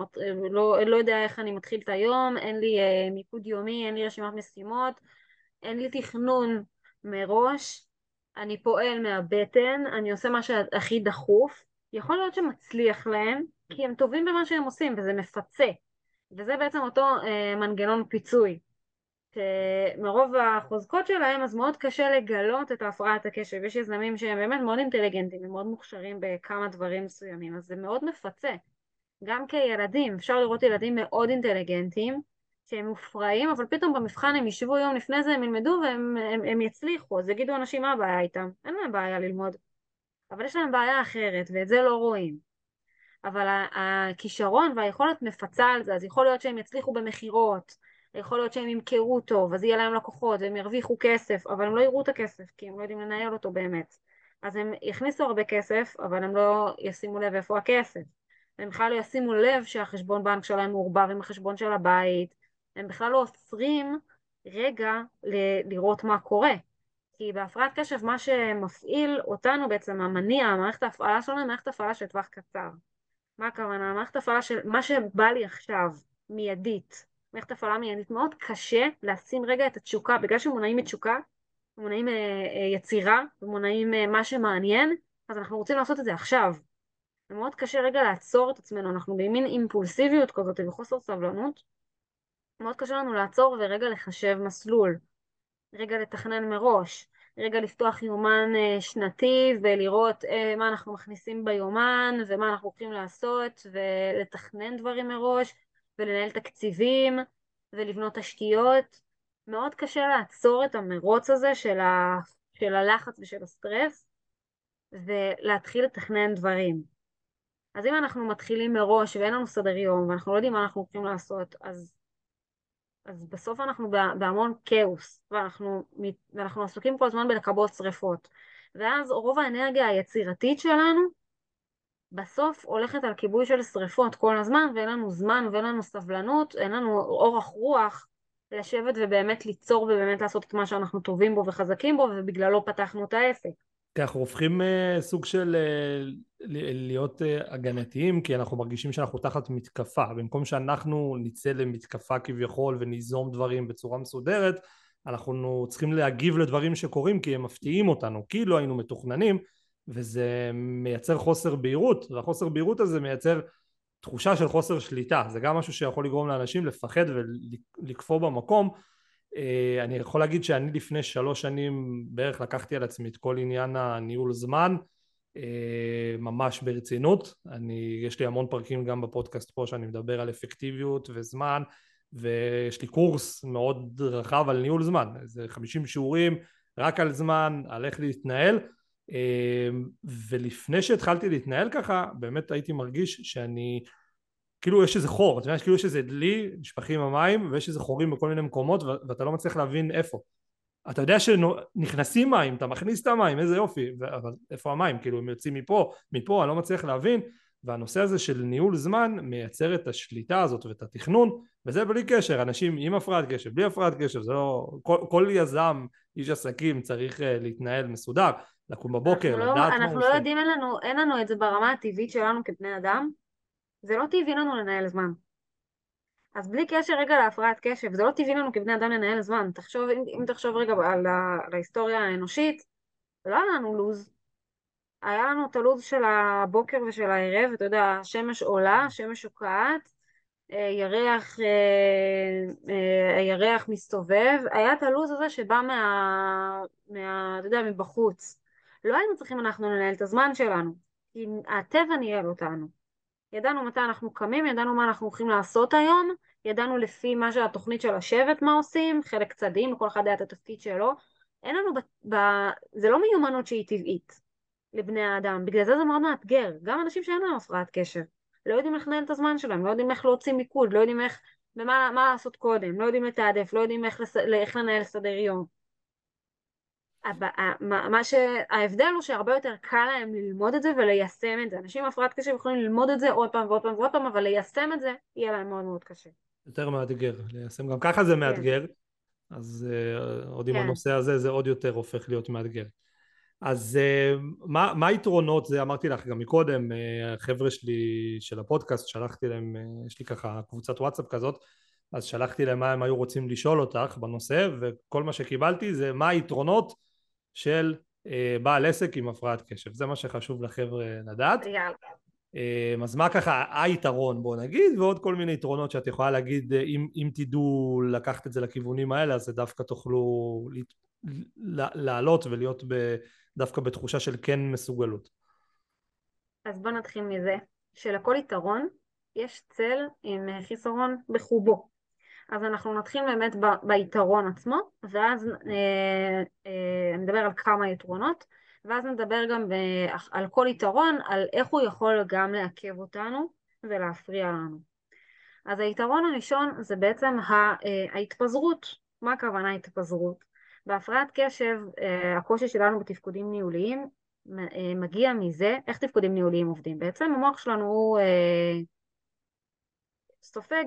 לא, לא יודע איך אני מתחיל את היום, אין לי uh, מיקוד יומי, אין לי רשימת משימות, אין לי תכנון מראש, אני פועל מהבטן, אני עושה מה שהכי דחוף, יכול להיות שמצליח להם, כי הם טובים במה שהם עושים וזה מפצה. וזה בעצם אותו אה, מנגנון פיצוי. שמרוב החוזקות שלהם אז מאוד קשה לגלות את ההפרעת הקשב. יש יזמים שהם באמת מאוד אינטליגנטים ומאוד מוכשרים בכמה דברים מסוימים אז זה מאוד מפצה. גם כילדים אפשר לראות ילדים מאוד אינטליגנטים שהם מופרעים אבל פתאום במבחן הם ישבו יום לפני זה הם ילמדו והם הם, הם יצליחו אז יגידו אנשים מה הבעיה איתם אין להם בעיה ללמוד אבל יש להם בעיה אחרת ואת זה לא רואים אבל הכישרון והיכולת מפצה על זה, אז יכול להיות שהם יצליחו במכירות, יכול להיות שהם ימכרו טוב, אז יהיה להם לקוחות והם ירוויחו כסף, אבל הם לא יראו את הכסף, כי הם לא יודעים לנהל אותו באמת. אז הם יכניסו הרבה כסף, אבל הם לא ישימו לב איפה הכסף. הם בכלל לא ישימו לב שהחשבון בנק שלהם מעורבב עם החשבון של הבית, הם בכלל לא עוצרים רגע ל- לראות מה קורה. כי בהפרעת קשב מה שמפעיל אותנו בעצם, המניע, המערכת ההפעלה שלנו היא מערכת הפעלה של טווח קצר. מה הכוונה? מערכת הפעלה של מה שבא לי עכשיו, מיידית. מערכת הפעלה מיידית. מאוד קשה לשים רגע את התשוקה, בגלל שמונעים מתשוקה, מונעים אה, אה, יצירה, ומונעים אה, מה שמעניין, אז אנחנו רוצים לעשות את זה עכשיו. זה מאוד קשה רגע לעצור את עצמנו, אנחנו במין אימפולסיביות כזאת וחוסר סבלנות. מאוד קשה לנו לעצור ורגע לחשב מסלול, רגע לתכנן מראש. רגע לפתוח יומן אה, שנתי ולראות אה, מה אנחנו מכניסים ביומן ומה אנחנו הולכים לעשות ולתכנן דברים מראש ולנהל תקציבים ולבנות תשתיות. מאוד קשה לעצור את המרוץ הזה של, ה... של הלחץ ושל הסטרס ולהתחיל לתכנן דברים. אז אם אנחנו מתחילים מראש ואין לנו סדר יום ואנחנו לא יודעים מה אנחנו הולכים לעשות, אז, אז בסוף אנחנו בהמון כאוס ואנחנו, ואנחנו עסוקים כל הזמן בלכבות שריפות. ואז רוב האנרגיה היצירתית שלנו בסוף הולכת על כיבוי של שריפות כל הזמן ואין לנו זמן ואין לנו סבלנות, אין לנו אורך רוח לשבת ובאמת ליצור ובאמת לעשות את מה שאנחנו טובים בו וחזקים בו ובגללו פתחנו את העסק. כי אנחנו הופכים uh, סוג של uh, להיות uh, הגנתיים כי אנחנו מרגישים שאנחנו תחת מתקפה. במקום שאנחנו נצא למתקפה כביכול וניזום דברים בצורה מסודרת אנחנו צריכים להגיב לדברים שקורים כי הם מפתיעים אותנו. כי לא היינו מתוכננים וזה מייצר חוסר בהירות והחוסר בהירות הזה מייצר תחושה של חוסר שליטה. זה גם משהו שיכול לגרום לאנשים לפחד ולקפוא במקום אה, אני יכול להגיד שאני לפני שלוש שנים בערך לקחתי על עצמי את כל עניין הניהול זמן אה, ממש ברצינות. אני יש לי המון פרקים גם בפודקאסט פה שאני מדבר על אפקטיביות וזמן ויש לי קורס מאוד רחב על ניהול זמן. איזה חמישים שיעורים רק על זמן על איך להתנהל. אמ, ולפני שהתחלתי להתנהל ככה באמת הייתי מרגיש שאני כאילו יש איזה חור, אתה יודע, כאילו יש איזה דלי, נשפכים המים ויש איזה חורים בכל מיני מקומות ואתה לא מצליח להבין איפה אתה יודע שנכנסים מים, אתה מכניס את המים, איזה יופי, אבל איפה המים, כאילו הם יוצאים מפה, מפה, אני לא מצליח להבין והנושא הזה של ניהול זמן מייצר את השליטה הזאת ואת התכנון וזה בלי קשר, אנשים עם הפרעת קשב, בלי הפרעת קשב, זה לא, כל, כל יזם, איש עסקים צריך uh, להתנהל מסודר לקום בבוקר, לדעת לא, מה הוא עושה. אנחנו לא יודעים, אין לנו, אין לנו את זה ברמה הטבעית שלנו כבני אדם. זה לא טבעי לנו לנהל זמן. אז בלי קשר רגע להפרעת קשב, זה לא טבעי לנו כבני אדם לנהל זמן. תחשוב, אם, אם תחשוב רגע על, על ההיסטוריה האנושית, לא היה לנו לו"ז. היה לנו את הלו"ז של הבוקר ושל הערב, אתה יודע, השמש עולה, השמש שוקעת, אה, ירח, אה, אה, הירח מסתובב, היה את הלו"ז הזה שבא מה, מה, אתה יודע, מבחוץ. לא היינו צריכים אנחנו לנהל את הזמן שלנו, כי הטבע ניהל אותנו. ידענו מתי אנחנו קמים, ידענו מה אנחנו הולכים לעשות היום, ידענו לפי מה שהתוכנית של השבט מה עושים, חלק צדים, לכל אחד היה את התפקיד שלו. אין לנו, ב, ב, זה לא מיומנות שהיא טבעית לבני האדם, בגלל זה זה מאוד מאתגר. גם אנשים שאין להם הפרעת קשר, לא יודעים איך לנהל את הזמן שלהם, לא יודעים איך להוציא מיקוד, לא יודעים איך, ומה, מה לעשות קודם, לא יודעים לתעדף, לא יודעים איך, לס, איך לנהל סדר יום. מה שההבדל הוא שהרבה יותר קל להם ללמוד את זה וליישם את זה. אנשים עם הפרעת קשב יכולים ללמוד את זה עוד פעם ועוד פעם ועוד פעם, אבל ליישם את זה יהיה להם מאוד מאוד קשה. יותר מאתגר, ליישם גם ככה זה כן. מאתגר, כן. אז uh, עוד עם כן. הנושא הזה זה עוד יותר הופך להיות מאתגר. אז uh, מה, מה היתרונות, זה אמרתי לך גם מקודם, uh, החבר'ה שלי של הפודקאסט, שלחתי להם, יש לי ככה קבוצת וואטסאפ כזאת, אז שלחתי להם מה הם היו רוצים לשאול אותך בנושא, וכל מה שקיבלתי זה מה היתרונות של אה, בעל עסק עם הפרעת קשב. זה מה שחשוב לחבר'ה לדעת. אה, אז מה ככה היתרון בוא נגיד ועוד כל מיני יתרונות שאת יכולה להגיד אה, אם, אם תדעו לקחת את זה לכיוונים האלה אז דווקא תוכלו לעלות ולהיות ב, דווקא בתחושה של כן מסוגלות. אז בוא נתחיל מזה שלכל יתרון יש צל עם חיסרון בחובו אז אנחנו נתחיל באמת ב- ביתרון עצמו, ואז אה, אה, נדבר על כמה יתרונות, ואז נדבר גם ב- על כל יתרון, על איך הוא יכול גם לעכב אותנו ולהפריע לנו. אז היתרון הראשון זה בעצם אה, ההתפזרות. מה הכוונה התפזרות? בהפרעת קשב, אה, הקושי שלנו בתפקודים ניהוליים אה, מגיע מזה, איך תפקודים ניהוליים עובדים? בעצם המוח שלנו הוא אה, סופג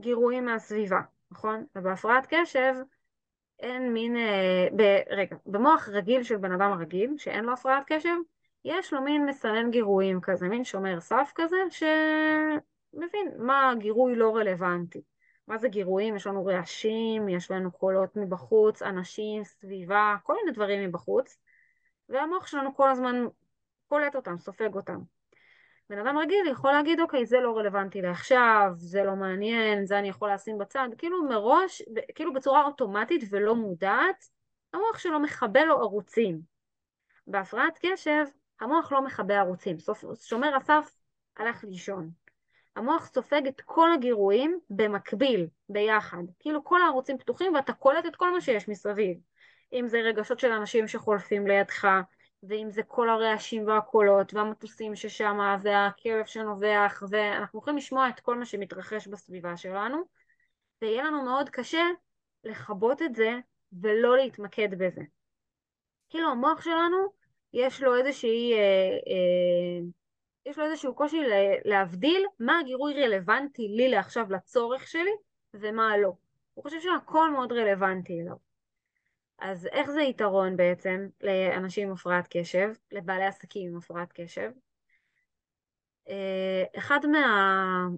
גירויים מהסביבה, נכון? ובהפרעת קשב אין מין, אה, ב, רגע, במוח רגיל של בן אדם הרגיל, שאין לו הפרעת קשב, יש לו מין מסנן גירויים כזה, מין שומר סף כזה, שמבין מה גירוי לא רלוונטי. מה זה גירויים? יש לנו רעשים, יש לנו קולות מבחוץ, אנשים, סביבה, כל מיני דברים מבחוץ, והמוח שלנו כל הזמן קולט אותם, סופג אותם. בן אדם רגיל יכול להגיד אוקיי זה לא רלוונטי לעכשיו, זה לא מעניין, זה אני יכול לשים בצד, כאילו מראש, כאילו בצורה אוטומטית ולא מודעת, המוח שלו מכבה לו ערוצים. בהפרעת קשב המוח לא מכבה ערוצים, סוף, שומר הסף הלך לישון. המוח סופג את כל הגירויים במקביל, ביחד, כאילו כל הערוצים פתוחים ואתה קולט את כל מה שיש מסביב. אם זה רגשות של אנשים שחולפים לידך, ואם זה כל הרעשים והקולות והמטוסים ששם והקרב שנובח ואנחנו יכולים לשמוע את כל מה שמתרחש בסביבה שלנו ויהיה לנו מאוד קשה לכבות את זה ולא להתמקד בזה. כאילו המוח שלנו יש לו איזושהי, אה, אה, יש לו איזשהו קושי להבדיל מה הגירוי רלוונטי לי לעכשיו לצורך שלי ומה לא. הוא חושב שהכל מאוד רלוונטי אליו. אז איך זה יתרון בעצם לאנשים עם הפרעת קשב, לבעלי עסקים עם הפרעת קשב? אה, אחד, מה,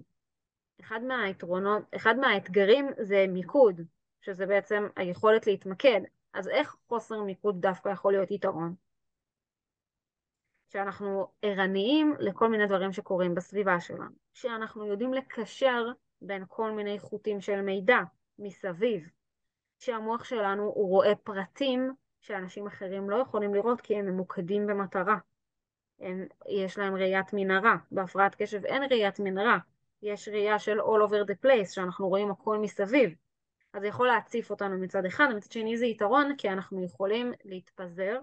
אחד מהיתרונות, אחד מהאתגרים זה מיקוד, שזה בעצם היכולת להתמקד. אז איך חוסר מיקוד דווקא יכול להיות יתרון? שאנחנו ערניים לכל מיני דברים שקורים בסביבה שלנו, שאנחנו יודעים לקשר בין כל מיני חוטים של מידע מסביב, שהמוח שלנו הוא רואה פרטים שאנשים אחרים לא יכולים לראות כי הם ממוקדים במטרה. הם, יש להם ראיית מנהרה, בהפרעת קשב אין ראיית מנהרה, יש ראייה של all over the place, שאנחנו רואים הכל מסביב. אז זה יכול להציף אותנו מצד אחד, ומצד שני זה יתרון, כי אנחנו יכולים להתפזר,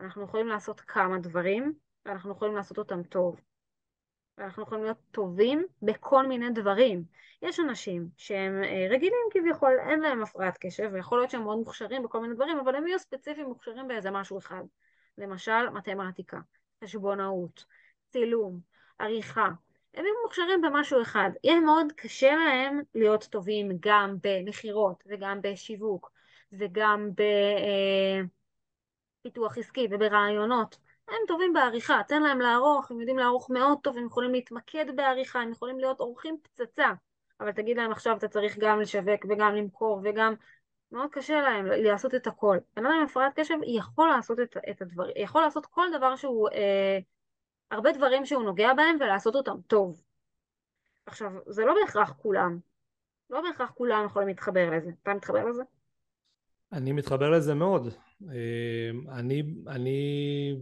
אנחנו יכולים לעשות כמה דברים, ואנחנו יכולים לעשות אותם טוב. ואנחנו יכולים להיות טובים בכל מיני דברים. יש אנשים שהם אה, רגילים כביכול, אין להם הפרעת קשב, ויכול להיות שהם מאוד מוכשרים בכל מיני דברים, אבל הם יהיו ספציפיים מוכשרים באיזה משהו אחד. למשל, מתמטיקה, חשבונאות, צילום, עריכה. הם יהיו מוכשרים במשהו אחד. יהיה מאוד קשה להם להיות טובים גם במכירות, וגם בשיווק, וגם בפיתוח אה, עסקי וברעיונות. הם טובים בעריכה, תן להם לערוך, הם יודעים לערוך מאוד טוב, הם יכולים להתמקד בעריכה, הם יכולים להיות עורכים פצצה, אבל תגיד להם עכשיו אתה צריך גם לשווק וגם למכור וגם... מאוד קשה להם לעשות את הכל. בן אדם עם הפרעת קשב יכול לעשות את, את הדבר, יכול לעשות כל דבר שהוא, אה, הרבה דברים שהוא נוגע בהם ולעשות אותם טוב. עכשיו, זה לא בהכרח כולם. לא בהכרח כולם יכולים להתחבר לזה. אתה מתחבר לזה? אני מתחבר לזה מאוד. אה, אני, אני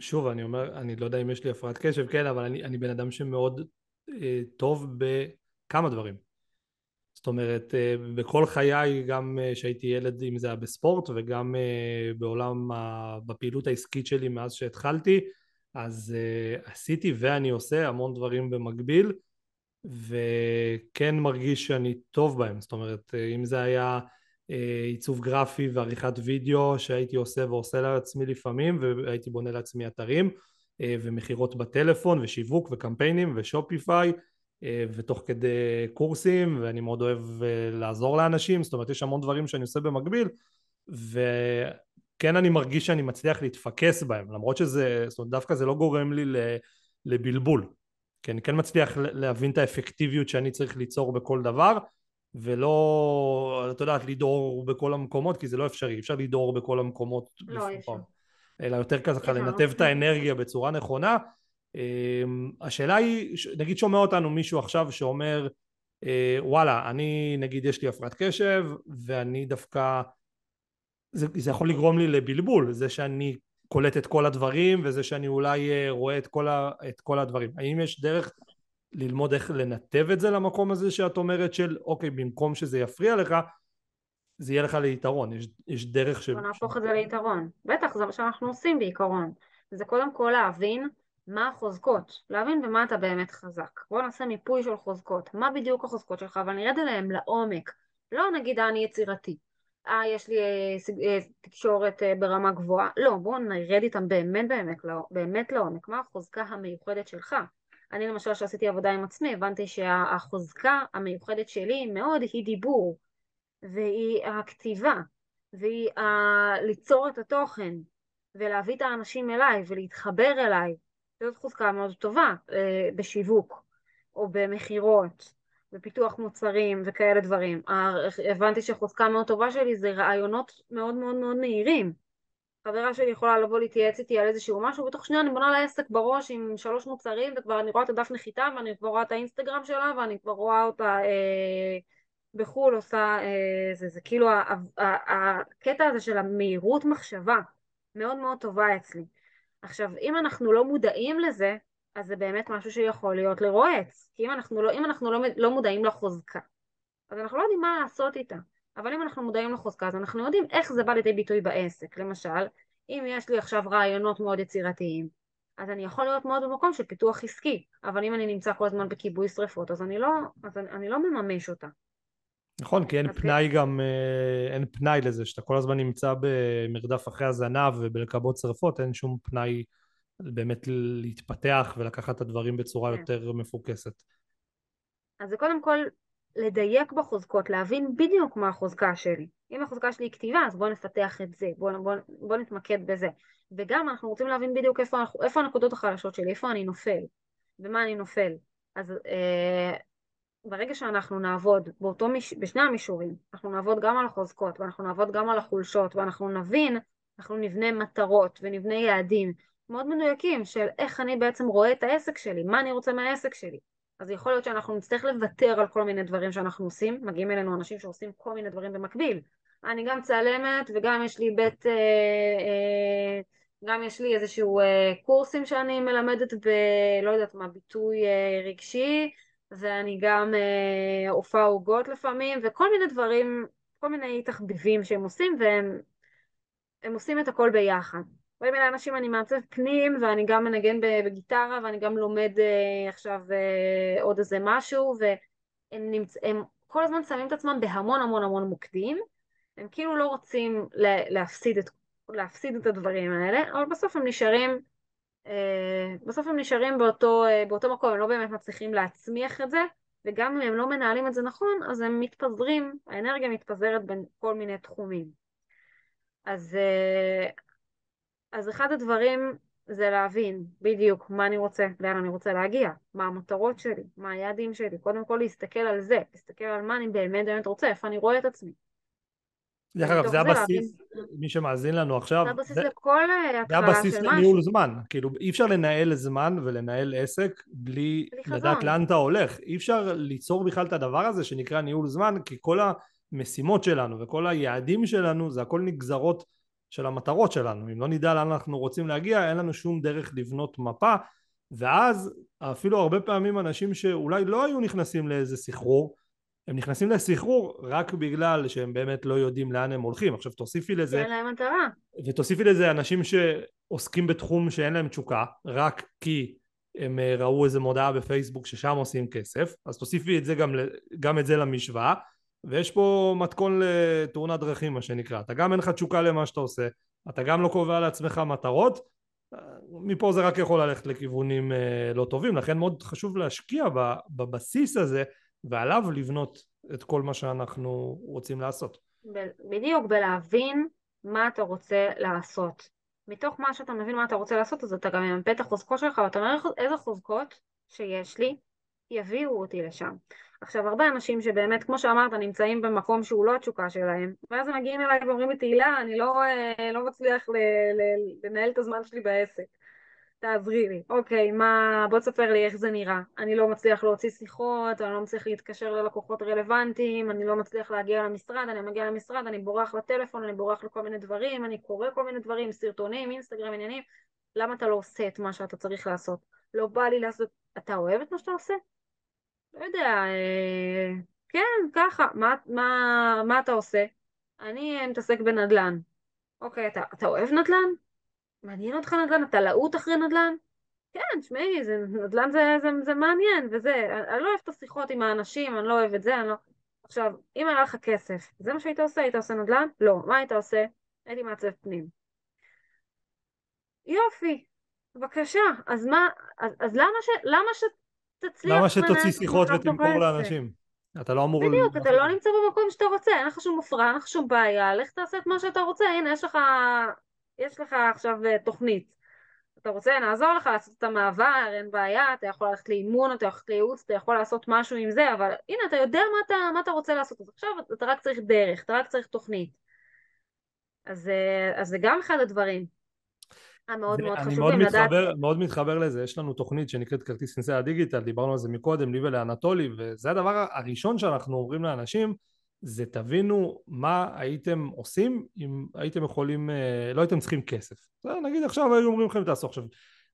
שוב אני אומר אני לא יודע אם יש לי הפרעת קשב כן אבל אני, אני בן אדם שמאוד אה, טוב בכמה דברים. זאת אומרת אה, בכל חיי גם אה, שהייתי ילד אם זה היה בספורט וגם אה, בעולם ה, בפעילות העסקית שלי מאז שהתחלתי אז אה, עשיתי ואני עושה המון דברים במקביל וכן מרגיש שאני טוב בהם. זאת אומרת אה, אם זה היה אה, עיצוב גרפי ועריכת וידאו שהייתי עושה ועושה לעצמי לפעמים והייתי בונה לעצמי אתרים אה, ומכירות בטלפון ושיווק וקמפיינים ושופיפיי אה, ותוך כדי קורסים ואני מאוד אוהב לעזור לאנשים. זאת אומרת יש המון דברים שאני עושה במקביל וכן אני מרגיש שאני מצליח להתפקס בהם למרות שזה זאת אומרת דווקא זה לא גורם לי לבלבול. כי אני כן מצליח להבין את האפקטיביות שאני צריך ליצור בכל דבר ולא, את יודעת, לדהור בכל המקומות, כי זה לא אפשרי, אפשר לדהור בכל המקומות. לא, אפשר. אלא יותר ככה לנתב את האנרגיה בצורה נכונה. אמ, השאלה היא, נגיד שומע אותנו מישהו עכשיו שאומר, אה, וואלה, אני נגיד יש לי הפרעת קשב, ואני דווקא, זה, זה יכול לגרום לי לבלבול, זה שאני קולט את כל הדברים, וזה שאני אולי אה, רואה את כל, ה, את כל הדברים. האם יש דרך ללמוד איך לנתב את זה למקום הזה שאת אומרת של אוקיי במקום שזה יפריע לך זה יהיה לך ליתרון. יש, יש דרך ש... בוא נהפוך את זה ליתרון. בטח זה מה שאנחנו עושים בעיקרון. זה קודם כל להבין מה החוזקות. להבין במה אתה באמת חזק. בוא נעשה מיפוי של חוזקות. מה בדיוק החוזקות שלך? אבל נרד אליהם לעומק. לא נגיד אני יצירתי. אה יש לי אה, אה, תקשורת אה, ברמה גבוהה. לא בואו נרד איתם באמת באמת, לא, באמת לעומק. מה החוזקה המיוחדת שלך אני למשל שעשיתי עבודה עם עצמי הבנתי שהחוזקה המיוחדת שלי מאוד היא דיבור והיא הכתיבה והיא ה... ליצור את התוכן ולהביא את האנשים אליי ולהתחבר אליי. זאת חוזקה מאוד טובה אה, בשיווק או במכירות בפיתוח מוצרים וכאלה דברים. הבנתי שחוזקה מאוד טובה שלי זה רעיונות מאוד מאוד מאוד מהירים חברה שלי יכולה לבוא להתייעץ איתי על איזשהו משהו, בתוך שנייה אני בונה לה עסק בראש עם שלוש מוצרים וכבר אני רואה את הדף נחיתה ואני כבר רואה את האינסטגרם שלה ואני כבר רואה אותה אה, בחו"ל עושה, אה, זה, זה כאילו הקטע הזה של המהירות מחשבה מאוד מאוד טובה אצלי. עכשיו אם אנחנו לא מודעים לזה אז זה באמת משהו שיכול להיות לרועץ, כי אם אנחנו לא, אם אנחנו לא, לא מודעים לחוזקה אז אנחנו לא יודעים מה לעשות איתה אבל אם אנחנו מודעים לחוזקה אז אנחנו יודעים איך זה בא לידי ביטוי בעסק. למשל, אם יש לי עכשיו רעיונות מאוד יצירתיים, אז אני יכול להיות מאוד במקום של פיתוח עסקי, אבל אם אני נמצא כל הזמן בכיבוי שרפות, אז אני לא, אז אני, אני לא מממש אותה. נכון, כי אין פנאי גם, אה, אין פנאי לזה, שאתה כל הזמן נמצא במרדף אחרי הזנב ובלכבות שרפות, אין שום פנאי באמת להתפתח ולקחת את הדברים בצורה כן. יותר מפוקסת. אז זה קודם כל לדייק בחוזקות, להבין בדיוק מה החוזקה שלי. אם החוזקה שלי היא כתיבה, אז בואו נפתח את זה, בואו בוא, בוא נתמקד בזה. וגם אנחנו רוצים להבין בדיוק איפה, איפה הנקודות החלשות שלי, איפה אני נופל, ומה אני נופל. אז אה, ברגע שאנחנו נעבוד באותו מיש... בשני המישורים, אנחנו נעבוד גם על החוזקות, ואנחנו נעבוד גם על החולשות, ואנחנו נבין, אנחנו נבנה מטרות ונבנה יעדים מאוד מדויקים של איך אני בעצם רואה את העסק שלי, מה אני רוצה מהעסק שלי. אז יכול להיות שאנחנו נצטרך לוותר על כל מיני דברים שאנחנו עושים, מגיעים אלינו אנשים שעושים כל מיני דברים במקביל. אני גם צלמת וגם יש לי בית, אה, אה, גם יש לי איזשהו אה, קורסים שאני מלמדת ב... לא יודעת מה, ביטוי רגשי, ואני גם עופה עוגות לפעמים, וכל מיני דברים, כל מיני תחביבים שהם עושים, והם עושים את הכל ביחד. באים אליי אנשים, אני מעצב פנים, ואני גם מנגן בגיטרה, ואני גם לומד uh, עכשיו uh, עוד איזה משהו, והם נמצ... הם כל הזמן שמים את עצמם בהמון המון המון מוקדים, הם כאילו לא רוצים להפסיד את, להפסיד את הדברים האלה, אבל בסוף הם נשארים, uh, בסוף הם נשארים באותו, באותו מקום, הם לא באמת מצליחים להצמיח את זה, וגם אם הם לא מנהלים את זה נכון, אז הם מתפזרים, האנרגיה מתפזרת בין כל מיני תחומים. אז אז אחד הדברים זה להבין בדיוק מה אני רוצה, לאן אני רוצה להגיע, מה המטרות שלי, מה היעדים שלי, קודם כל להסתכל על זה, להסתכל על מה אני באמת באמת רוצה, איפה אני רואה את עצמי. דרך אגב, זה הבסיס, מי שמאזין לנו עכשיו, זה הבסיס לכל התחלה של משהו. זה הבסיס לניהול זמן, כאילו אי אפשר לנהל זמן ולנהל עסק בלי לדעת לאן אתה הולך, אי אפשר ליצור בכלל את הדבר הזה שנקרא ניהול זמן, כי כל המשימות שלנו וכל היעדים שלנו זה הכל נגזרות של המטרות שלנו. אם לא נדע לאן אנחנו רוצים להגיע, אין לנו שום דרך לבנות מפה, ואז אפילו הרבה פעמים אנשים שאולי לא היו נכנסים לאיזה סחרור, הם נכנסים לסחרור רק בגלל שהם באמת לא יודעים לאן הם הולכים. עכשיו תוסיפי לזה... אין להם מטרה. ותוסיפי לזה אנשים שעוסקים בתחום שאין להם תשוקה, רק כי הם אה, ראו איזה מודעה בפייסבוק ששם עושים כסף, אז תוסיפי את זה גם, גם את זה למשוואה, ויש פה מתכון לתאונת דרכים מה שנקרא, אתה גם אין לך תשוקה למה שאתה עושה, אתה גם לא קובע לעצמך מטרות, מפה זה רק יכול ללכת לכיוונים אה, לא טובים, לכן מאוד חשוב להשקיע בבסיס הזה ועליו לבנות את כל מה שאנחנו רוצים לעשות. בדיוק, בלהבין מה אתה רוצה לעשות. מתוך מה שאתה מבין מה אתה רוצה לעשות, אז אתה גם ממפה את החוזקות שלך, ואתה אומר איזה חוזקות שיש לי יביאו אותי לשם. עכשיו, הרבה אנשים שבאמת, כמו שאמרת, נמצאים במקום שהוא לא התשוקה שלהם, ואז הם מגיעים אליי ואומרים לי, תהילה, אני לא, אה, לא מצליח ל, ל, לנהל את הזמן שלי בעסק. תעזרי לי. אוקיי, מה... בוא תספר לי איך זה נראה. אני לא מצליח להוציא שיחות, אני לא מצליח להתקשר ללקוחות רלוונטיים, אני לא מצליח להגיע למשרד, אני מגיע למשרד, אני בורח לטלפון, אני בורח לכל מיני דברים, אני קורא כל מיני דברים, סרטונים, אינסטגרם, עניינים. למה אתה לא עושה את מה שאתה צריך לעשות? לא בא לי לעשות... אתה אוהב את מה שאתה עושה? לא יודע, אה, כן, ככה, מה, מה, מה אתה עושה? אני מתעסק בנדל"ן. אוקיי, אתה, אתה אוהב נדל"ן? מעניין אותך נדל"ן? אתה להוט אחרי נדל"ן? כן, תשמעי, נדל"ן זה, זה, זה מעניין, וזה, אני, אני לא אוהב את השיחות עם האנשים, אני לא אוהב את זה, אני לא... עכשיו, אם היה לך כסף, זה מה שהיית עושה? היית עושה נדל"ן? לא. מה היית עושה? הייתי מעצב פנים. יופי, בבקשה. אז מה, אז, אז למה, ש, למה ש... תצליח למה שתוציא שיחות ותמכור לאנשים? אתה לא אמור... בדיוק, אתה לא נמצא במקום שאתה רוצה, אין לך שום מפרע, אין לך שום בעיה, לך תעשה את מה שאתה רוצה, הנה יש לך, יש לך עכשיו אה, תוכנית. אתה רוצה, נעזור לך לעשות את המעבר, אין בעיה, אתה יכול ללכת לאימון, אתה יכול ללכת לייעוץ, אתה יכול לעשות משהו עם זה, אבל הנה, אתה יודע מה אתה, מה אתה רוצה לעשות, אז עכשיו אתה רק צריך דרך, אתה רק צריך תוכנית. אז, אה, אז זה גם אחד הדברים. המאוד מאוד חשובים מאוד לדעת... מתחבר, מאוד מתחבר לזה, יש לנו תוכנית שנקראת כרטיס נסיעה הדיגיטל, דיברנו על זה מקודם, לי ולאנטולי, וזה הדבר הראשון שאנחנו אומרים לאנשים, זה תבינו מה הייתם עושים אם הייתם יכולים, אה, לא הייתם צריכים כסף. נגיד עכשיו היו אומרים לכם תעשו עכשיו.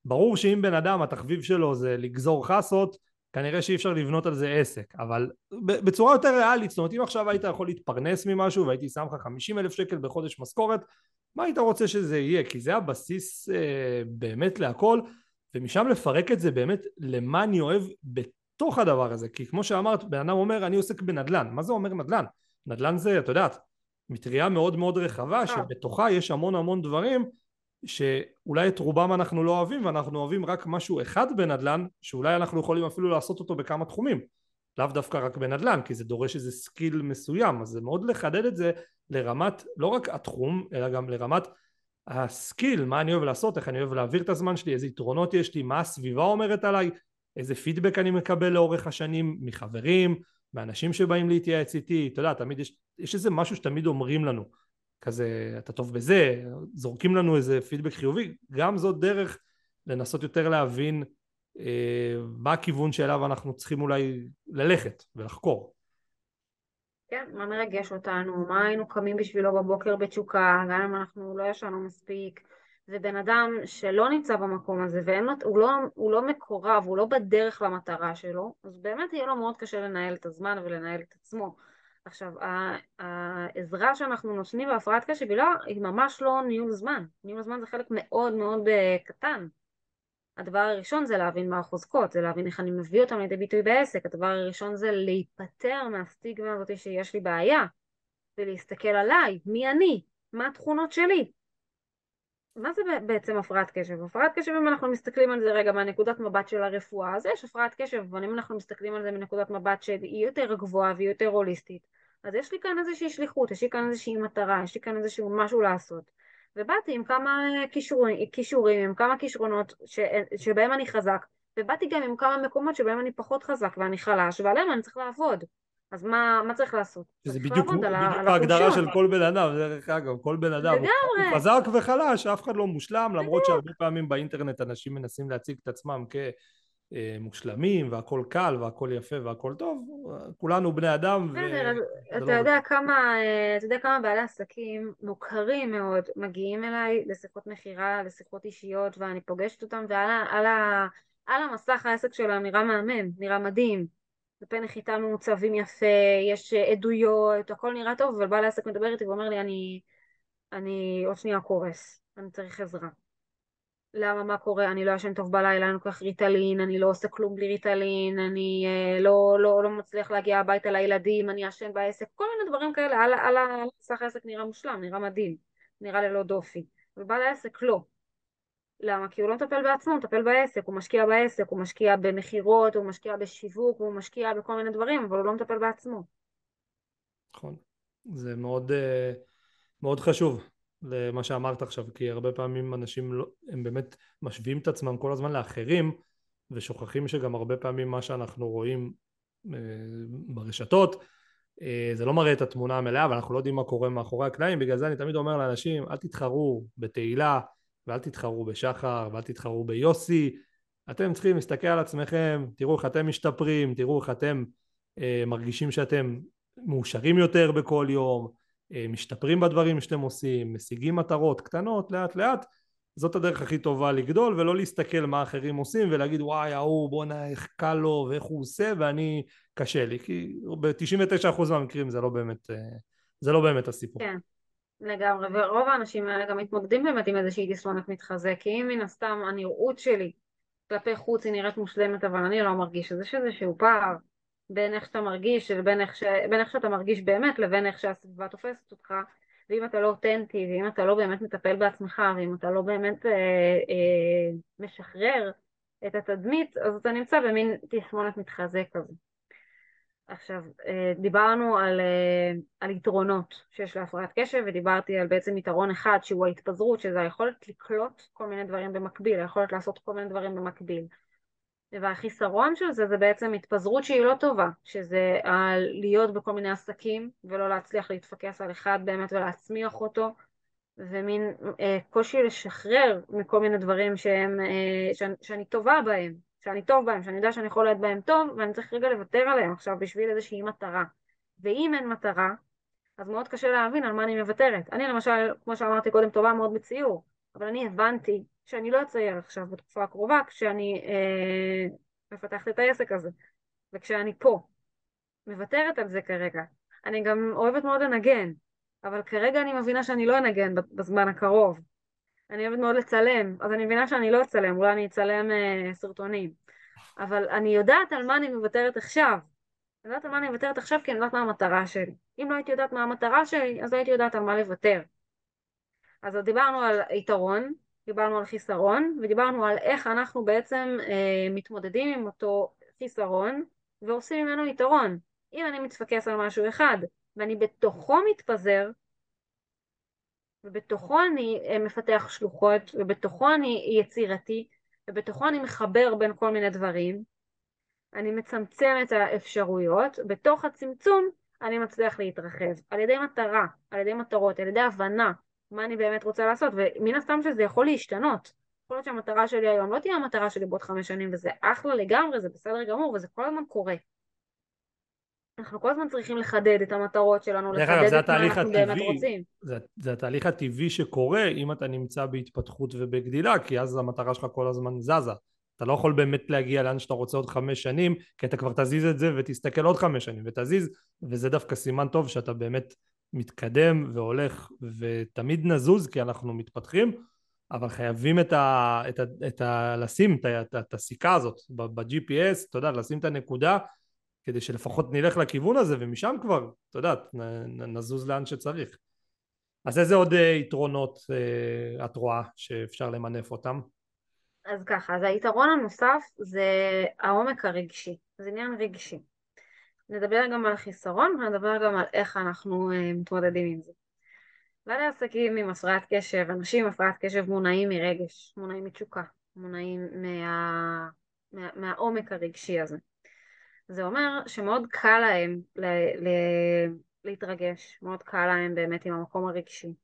ברור שאם בן אדם התחביב שלו זה לגזור חסות, כנראה שאי אפשר לבנות על זה עסק, אבל בצורה יותר ריאלית, זאת אומרת אם עכשיו היית יכול להתפרנס ממשהו והייתי שם לך 50 אלף שקל בחודש משכורת, מה היית רוצה שזה יהיה? כי זה הבסיס אה, באמת להכל, ומשם לפרק את זה באמת למה אני אוהב בתוך הדבר הזה, כי כמו שאמרת, בן אדם אומר אני עוסק בנדל"ן, מה זה אומר נדל"ן? נדל"ן זה, את יודעת, מטריה מאוד מאוד רחבה, אה. שבתוכה יש המון המון דברים שאולי את רובם אנחנו לא אוהבים ואנחנו אוהבים רק משהו אחד בנדל"ן שאולי אנחנו יכולים אפילו לעשות אותו בכמה תחומים. לאו דווקא רק בנדל"ן כי זה דורש איזה skill מסוים. אז זה מאוד לחדד את זה לרמת לא רק התחום אלא גם לרמת ה skill מה אני אוהב לעשות איך אני אוהב להעביר את הזמן שלי איזה יתרונות יש לי מה הסביבה אומרת עליי איזה פידבק אני מקבל לאורך השנים מחברים מאנשים שבאים להתייעץ איתי. אתה יודע תמיד יש, יש איזה משהו שתמיד אומרים לנו כזה אתה טוב בזה, זורקים לנו איזה פידבק חיובי, גם זאת דרך לנסות יותר להבין אה, מה הכיוון שאליו אנחנו צריכים אולי ללכת ולחקור. כן, מה מרגש אותנו, מה היינו קמים בשבילו בבוקר בתשוקה, גם אם אנחנו לא ישנו מספיק, ובן אדם שלא נמצא במקום הזה והוא לא, לא מקורב, הוא לא בדרך למטרה שלו, אז באמת יהיה לו מאוד קשה לנהל את הזמן ולנהל את עצמו. עכשיו, העזרה שאנחנו נותנים בהפרעת קשב היא, לא, היא ממש לא ניהול זמן. ניהול זמן זה חלק מאוד מאוד אה, קטן. הדבר הראשון זה להבין מה החוזקות, זה להבין איך אני מביא אותם לידי ביטוי בעסק. הדבר הראשון זה להיפטר מהסטיגמה הזאת שיש לי בעיה, ולהסתכל עליי, מי אני, מה התכונות שלי. מה זה בעצם הפרעת קשב? הפרעת קשב אם אנחנו מסתכלים על זה רגע מהנקודת מבט של הרפואה, אז יש הפרעת קשב, אבל אם אנחנו מסתכלים על זה מנקודת מבט שהיא יותר גבוהה והיא יותר הוליסטית, אז יש לי כאן איזושהי שליחות, יש לי כאן איזושהי מטרה, יש לי כאן איזשהו משהו לעשות. ובאתי עם כמה כישורים, כישורים עם כמה כישרונות ש, שבהם אני חזק, ובאתי גם עם כמה מקומות שבהם אני פחות חזק ואני חלש, ועליהם אני צריך לעבוד. אז מה, מה צריך לעשות? זה בדיוק, בדיוק ההגדרה של כל בן אדם, דרך אגב, כל בן אדם. הוא חזק וחלש, אף אחד לא מושלם, למרות שהרבה פעמים באינטרנט אנשים מנסים להציג את עצמם כמושלמים, והכל קל, והכל יפה, והכל טוב, כולנו בני אדם. בסדר, אתה, לא יודע כמה, אתה יודע כמה בעלי עסקים מוכרים מאוד מגיעים אליי לשיחות מכירה, לשיחות אישיות, ואני פוגשת אותם, ועל על, על המסך העסק שלהם נראה מהמם, נראה מדהים. דפי נחיתה מעוצבים יפה, יש עדויות, הכל נראה טוב, אבל בעל העסק מדבר איתי ואומר לי, אני, אני עוד שנייה קורס, אני צריך עזרה. למה, מה קורה? אני לא ישן טוב בלילה, אני לוקח ריטלין, אני לא עושה כלום בלי ריטלין, אני אה, לא, לא, לא מצליח להגיע הביתה לילדים, אני ישן בעסק, כל מיני דברים כאלה, על, על, על סך העסק נראה מושלם, נראה מדהים, נראה ללא דופי. ובעל העסק לא. למה? כי הוא לא מטפל בעצמו, הוא מטפל בעסק, הוא משקיע בעסק, הוא משקיע במכירות, הוא משקיע בשיווק, הוא משקיע בכל מיני דברים, אבל הוא לא מטפל בעצמו. נכון. זה מאוד, אה, מאוד חשוב למה שאמרת עכשיו, כי הרבה פעמים אנשים לא, הם באמת משווים את עצמם כל הזמן לאחרים, ושוכחים שגם הרבה פעמים מה שאנחנו רואים אה, ברשתות, אה, זה לא מראה את התמונה המלאה, ואנחנו לא יודעים מה קורה מאחורי הקלעים, בגלל זה אני תמיד אומר לאנשים, אל תתחרו בתהילה, ואל תתחרו בשחר ואל תתחרו ביוסי אתם צריכים להסתכל על עצמכם תראו איך אתם משתפרים תראו איך אתם אה, מרגישים שאתם מאושרים יותר בכל יום אה, משתפרים בדברים שאתם עושים משיגים מטרות קטנות לאט לאט זאת הדרך הכי טובה לגדול ולא להסתכל מה אחרים עושים ולהגיד וואי ההוא בואנה איך קל לו ואיך הוא עושה ואני קשה לי כי ב-99% מהמקרים זה לא באמת אה, זה לא באמת הסיפור. כן. לגמרי, ורוב האנשים האלה גם מתמודדים באמת עם איזושהי תסמונת מתחזה, כי אם מן הסתם הנראות שלי כלפי חוץ היא נראית מושלמת, אבל אני לא מרגיש, אז יש איזשהו פער בין איך שאתה מרגיש, בין איך, ש... בין איך שאתה מרגיש באמת לבין איך שהסביבה תופסת אותך, ואם אתה לא אותנטי, ואם אתה לא באמת מטפל בעצמך, ואם אתה לא באמת אה, אה, משחרר את התדמית, אז אתה נמצא במין תסמונת מתחזה כזה. עכשיו, אה, דיברנו על, אה, על יתרונות שיש להפרעת קשב ודיברתי על בעצם יתרון אחד שהוא ההתפזרות, שזה היכולת לקלוט כל מיני דברים במקביל, היכולת לעשות כל מיני דברים במקביל. והחיסרון של זה זה בעצם התפזרות שהיא לא טובה, שזה להיות בכל מיני עסקים ולא להצליח להתפקס על אחד באמת ולהצמיח אותו, ומין אה, קושי לשחרר מכל מיני דברים שהם, אה, שאני, שאני טובה בהם, שאני טוב בהם, שאני יודע שאני יכול להיות בהם טוב, ואני צריך רגע לוותר עליהם עכשיו בשביל איזושהי מטרה. ואם אין מטרה, אז מאוד קשה להבין על מה אני מוותרת. אני למשל, כמו שאמרתי קודם, טובה מאוד בציור, אבל אני הבנתי שאני לא אצייר עכשיו בתקופה הקרובה כשאני אה, לפתח את העסק הזה. וכשאני פה, מוותרת על זה כרגע. אני גם אוהבת מאוד לנגן, אבל כרגע אני מבינה שאני לא אנגן בזמן הקרוב. אני אוהבת מאוד לצלם, אז אני מבינה שאני לא אצלם, אולי אני אצלם אה, סרטונים. אבל אני יודעת על מה אני מוותרת עכשיו. אני יודעת על מה אני מוותרת עכשיו כי אני יודעת מה המטרה שלי. אם לא הייתי יודעת מה המטרה שלי, אז לא הייתי יודעת על מה לוותר. אז דיברנו על יתרון, דיברנו על חיסרון, ודיברנו על איך אנחנו בעצם אה, מתמודדים עם אותו חיסרון ועושים ממנו יתרון. אם אני מתפקס על משהו אחד ואני בתוכו מתפזר, ובתוכו אני אה, מפתח שלוחות, ובתוכו אני יצירתי, ובתוכו אני מחבר בין כל מיני דברים, אני מצמצם את האפשרויות, בתוך הצמצום אני מצליח להתרחב, על ידי מטרה, על ידי מטרות, על ידי הבנה מה אני באמת רוצה לעשות, ומן הסתם שזה יכול להשתנות. יכול להיות שהמטרה שלי היום לא תהיה המטרה שלי בעוד חמש שנים, וזה אחלה לגמרי, זה בסדר גמור, וזה כל הזמן קורה. אנחנו כל הזמן צריכים לחדד את המטרות שלנו, לחדד את מה אנחנו הטבעי, באמת רוצים. זה, זה התהליך הטבעי שקורה אם אתה נמצא בהתפתחות ובגדילה, כי אז המטרה שלך כל הזמן זזה. אתה לא יכול באמת להגיע לאן שאתה רוצה עוד חמש שנים, כי אתה כבר תזיז את זה ותסתכל עוד חמש שנים ותזיז, וזה דווקא סימן טוב שאתה באמת מתקדם והולך, ותמיד נזוז כי אנחנו מתפתחים, אבל חייבים את ה... את ה, את ה לשים את, את, את הסיכה הזאת ב-GPS, אתה יודע, לשים את הנקודה כדי שלפחות נלך לכיוון הזה ומשם כבר, אתה יודע, נזוז לאן שצריך. אז איזה עוד uh, יתרונות uh, את רואה שאפשר למנף אותם? אז ככה, אז היתרון הנוסף זה העומק הרגשי, זה עניין רגשי. נדבר גם על חיסרון ונדבר גם על איך אנחנו uh, מתמודדים עם זה. בעלי עסקים עם הפרעת קשב, אנשים עם הפרעת קשב מונעים מרגש, מונעים מתשוקה, מונעים מה... מה... מהעומק הרגשי הזה. זה אומר שמאוד קל להם ל... ל... להתרגש, מאוד קל להם באמת עם המקום הרגשי.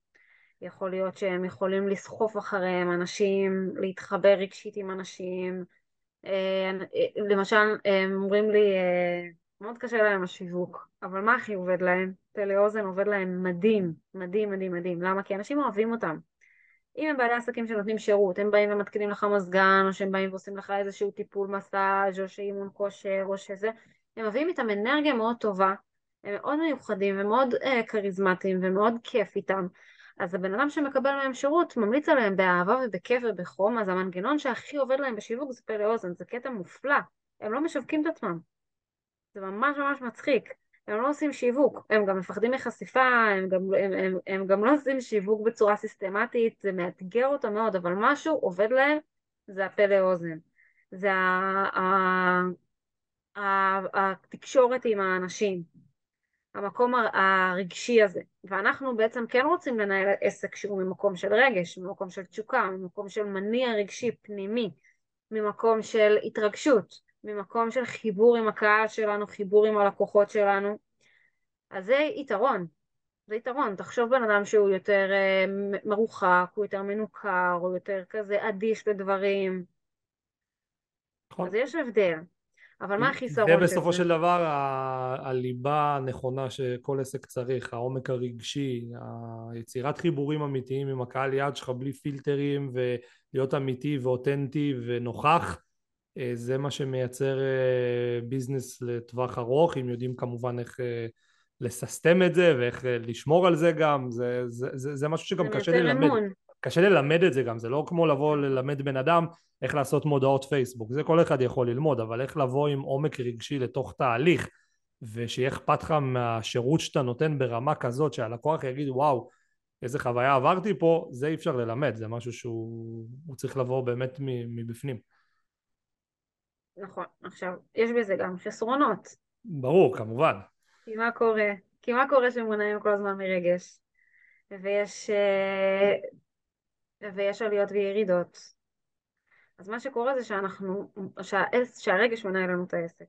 יכול להיות שהם יכולים לסחוף אחריהם אנשים, להתחבר רגשית עם אנשים. אה, למשל, הם אומרים לי, אה, מאוד קשה להם השיווק, אבל מה הכי עובד להם? פלא אוזן עובד להם מדהים, מדהים, מדהים, מדהים. למה? כי אנשים אוהבים אותם. אם הם בעלי עסקים שנותנים שירות, הם באים ומתקינים לך מזגן, או שהם באים ועושים לך איזשהו טיפול מסאז' או שאימון כושר, או שזה, הם מביאים איתם אנרגיה מאוד טובה, הם מאוד מיוחדים ומאוד אה, כריזמטיים ומאוד כיף איתם. אז הבן אדם שמקבל מהם שירות ממליץ עליהם באהבה ובכיף ובחום, אז המנגנון שהכי עובד להם בשיווק זה פלא אוזן, זה קטע מופלא, הם לא משווקים את עצמם. זה ממש ממש מצחיק. הם לא עושים שיווק, הם גם מפחדים מחשיפה, הם גם, הם, הם, הם גם לא עושים שיווק בצורה סיסטמטית, זה מאתגר אותם מאוד, אבל משהו עובד להם, זה הפה לאוזן. זה ה, ה, ה, התקשורת עם האנשים, המקום הרגשי הזה. ואנחנו בעצם כן רוצים לנהל עסק שהוא ממקום של רגש, ממקום של תשוקה, ממקום של מניע רגשי פנימי, ממקום של התרגשות. ממקום של חיבור עם הקהל שלנו, חיבור עם הלקוחות שלנו. אז זה יתרון, זה יתרון. תחשוב בן אדם שהוא יותר אה, מרוחק, הוא יותר מנוכר, הוא יותר כזה אדיש לדברים. נכון. אז יש הבדל. אבל מה החיסרון של זה? זה בסופו של דבר הליבה הנכונה שכל עסק צריך, העומק הרגשי, היצירת חיבורים אמיתיים עם הקהל יעד שלך בלי פילטרים ולהיות אמיתי ואותנטי ונוכח זה מה שמייצר אה, ביזנס לטווח ארוך, אם יודעים כמובן איך אה, לססטם את זה ואיך לשמור על זה גם, זה, זה, זה, זה משהו שגם קשה ללמד. אמון. קשה ללמד את זה גם, זה לא כמו לבוא ללמד בן אדם איך לעשות מודעות פייסבוק, זה כל אחד יכול ללמוד, אבל איך לבוא עם עומק רגשי לתוך תהליך ושיהיה אכפת לך מהשירות שאתה נותן ברמה כזאת שהלקוח יגיד וואו איזה חוויה עברתי פה, זה אי אפשר ללמד, זה משהו שהוא צריך לבוא באמת מבפנים. נכון. עכשיו, יש בזה גם חסרונות. ברור, כמובן. כי מה קורה? כי מה קורה שמונעים כל הזמן מרגש? ויש, אה, ויש עליות וירידות. אז מה שקורה זה שאנחנו, שהעס, שהרגש מנהל לנו את העסק.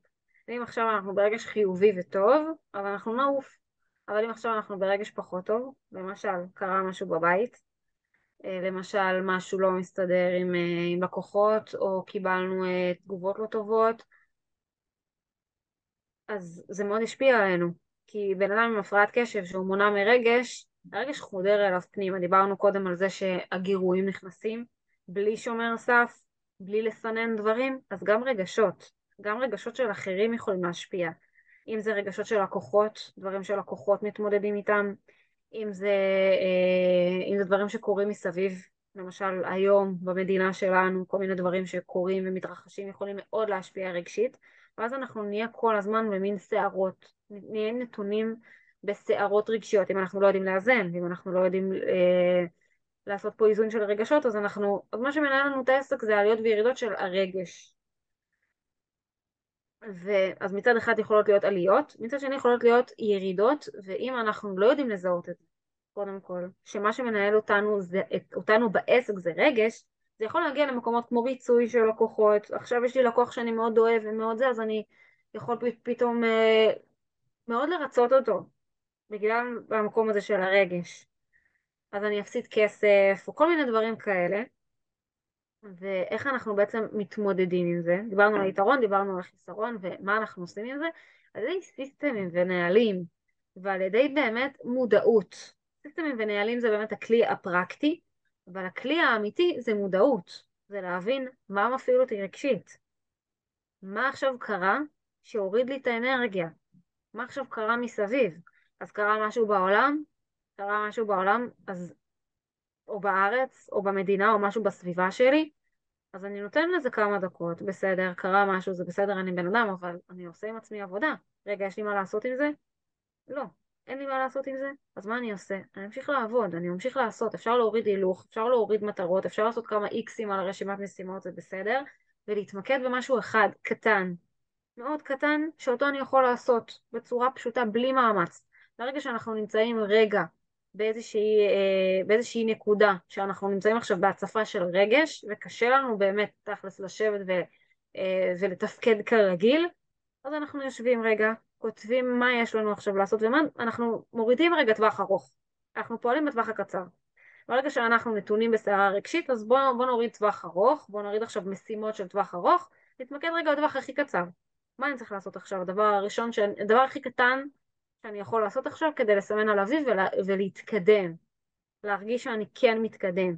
ואם עכשיו אנחנו ברגש חיובי וטוב, אבל אנחנו נעוף. אבל אם עכשיו אנחנו ברגש פחות טוב, למשל קרה משהו בבית, למשל משהו לא מסתדר עם, אה, עם לקוחות או קיבלנו אה, תגובות לא טובות אז זה מאוד השפיע עלינו כי בן אדם עם הפרעת קשב שהוא מונע מרגש הרגש חודר אליו פנימה דיברנו קודם על זה שהגירויים נכנסים בלי שומר סף בלי לסנן דברים אז גם רגשות גם רגשות של אחרים יכולים להשפיע. אם זה רגשות של לקוחות, דברים שלקוחות מתמודדים איתם, אם זה, אה, אם זה דברים שקורים מסביב, למשל היום במדינה שלנו, כל מיני דברים שקורים ומתרחשים יכולים מאוד להשפיע רגשית, ואז אנחנו נהיה כל הזמן במין סערות, נהיה נתונים בסערות רגשיות, אם אנחנו לא יודעים לאזן, ואם אנחנו לא יודעים אה, לעשות פה איזון של רגשות, אז אנחנו, אז מה שמנהל לנו את העסק זה עליות וירידות של הרגש. ואז מצד אחד יכולות להיות עליות, מצד שני יכולות להיות ירידות, ואם אנחנו לא יודעים לזהות את זה, קודם כל, שמה שמנהל אותנו, זה, את, אותנו בעסק זה רגש, זה יכול להגיע למקומות כמו ריצוי של לקוחות, עכשיו יש לי לקוח שאני מאוד אוהב ומאוד זה, אז אני יכול פתאום אה, מאוד לרצות אותו, בגלל המקום הזה של הרגש. אז אני אפסיד כסף, או כל מיני דברים כאלה. ואיך אנחנו בעצם מתמודדים עם זה. דיברנו על היתרון, דיברנו על החיסרון, ומה אנחנו עושים עם זה? על ידי סיסטמים ונהלים, ועל ידי באמת מודעות. סיסטמים ונהלים זה באמת הכלי הפרקטי, אבל הכלי האמיתי זה מודעות. זה להבין מה מפעיל אותי רגשית. מה עכשיו קרה שהוריד לי את האנרגיה? מה עכשיו קרה מסביב? אז קרה משהו בעולם, קרה משהו בעולם, אז או בארץ, או במדינה, או משהו בסביבה שלי, אז אני נותן לזה כמה דקות, בסדר, קרה משהו, זה בסדר, אני בן אדם, אבל אני עושה עם עצמי עבודה. רגע, יש לי מה לעשות עם זה? לא. אין לי מה לעשות עם זה, אז מה אני עושה? אני אמשיך לעבוד, אני אמשיך לעשות, אפשר להוריד הילוך, אפשר להוריד מטרות, אפשר לעשות כמה איקסים על הרשימת משימות, זה בסדר, ולהתמקד במשהו אחד, קטן, מאוד קטן, שאותו אני יכול לעשות בצורה פשוטה, בלי מאמץ. ברגע שאנחנו נמצאים רגע באיזושהי, אה, באיזושהי נקודה שאנחנו נמצאים עכשיו בהצפה של רגש וקשה לנו באמת תכלס לשבת ו, אה, ולתפקד כרגיל אז אנחנו יושבים רגע, כותבים מה יש לנו עכשיו לעשות ומה אנחנו מורידים רגע טווח ארוך. אנחנו פועלים בטווח הקצר. ברגע שאנחנו נתונים בסערה רגשית אז בואו בוא נוריד טווח ארוך בואו נוריד עכשיו משימות של טווח ארוך נתמקד רגע בטווח הכי קצר. מה אני צריך לעשות עכשיו? הדבר הראשון, הדבר הכי קטן שאני יכול לעשות עכשיו כדי לסמן על אביב ולה, ולהתקדם, להרגיש שאני כן מתקדם.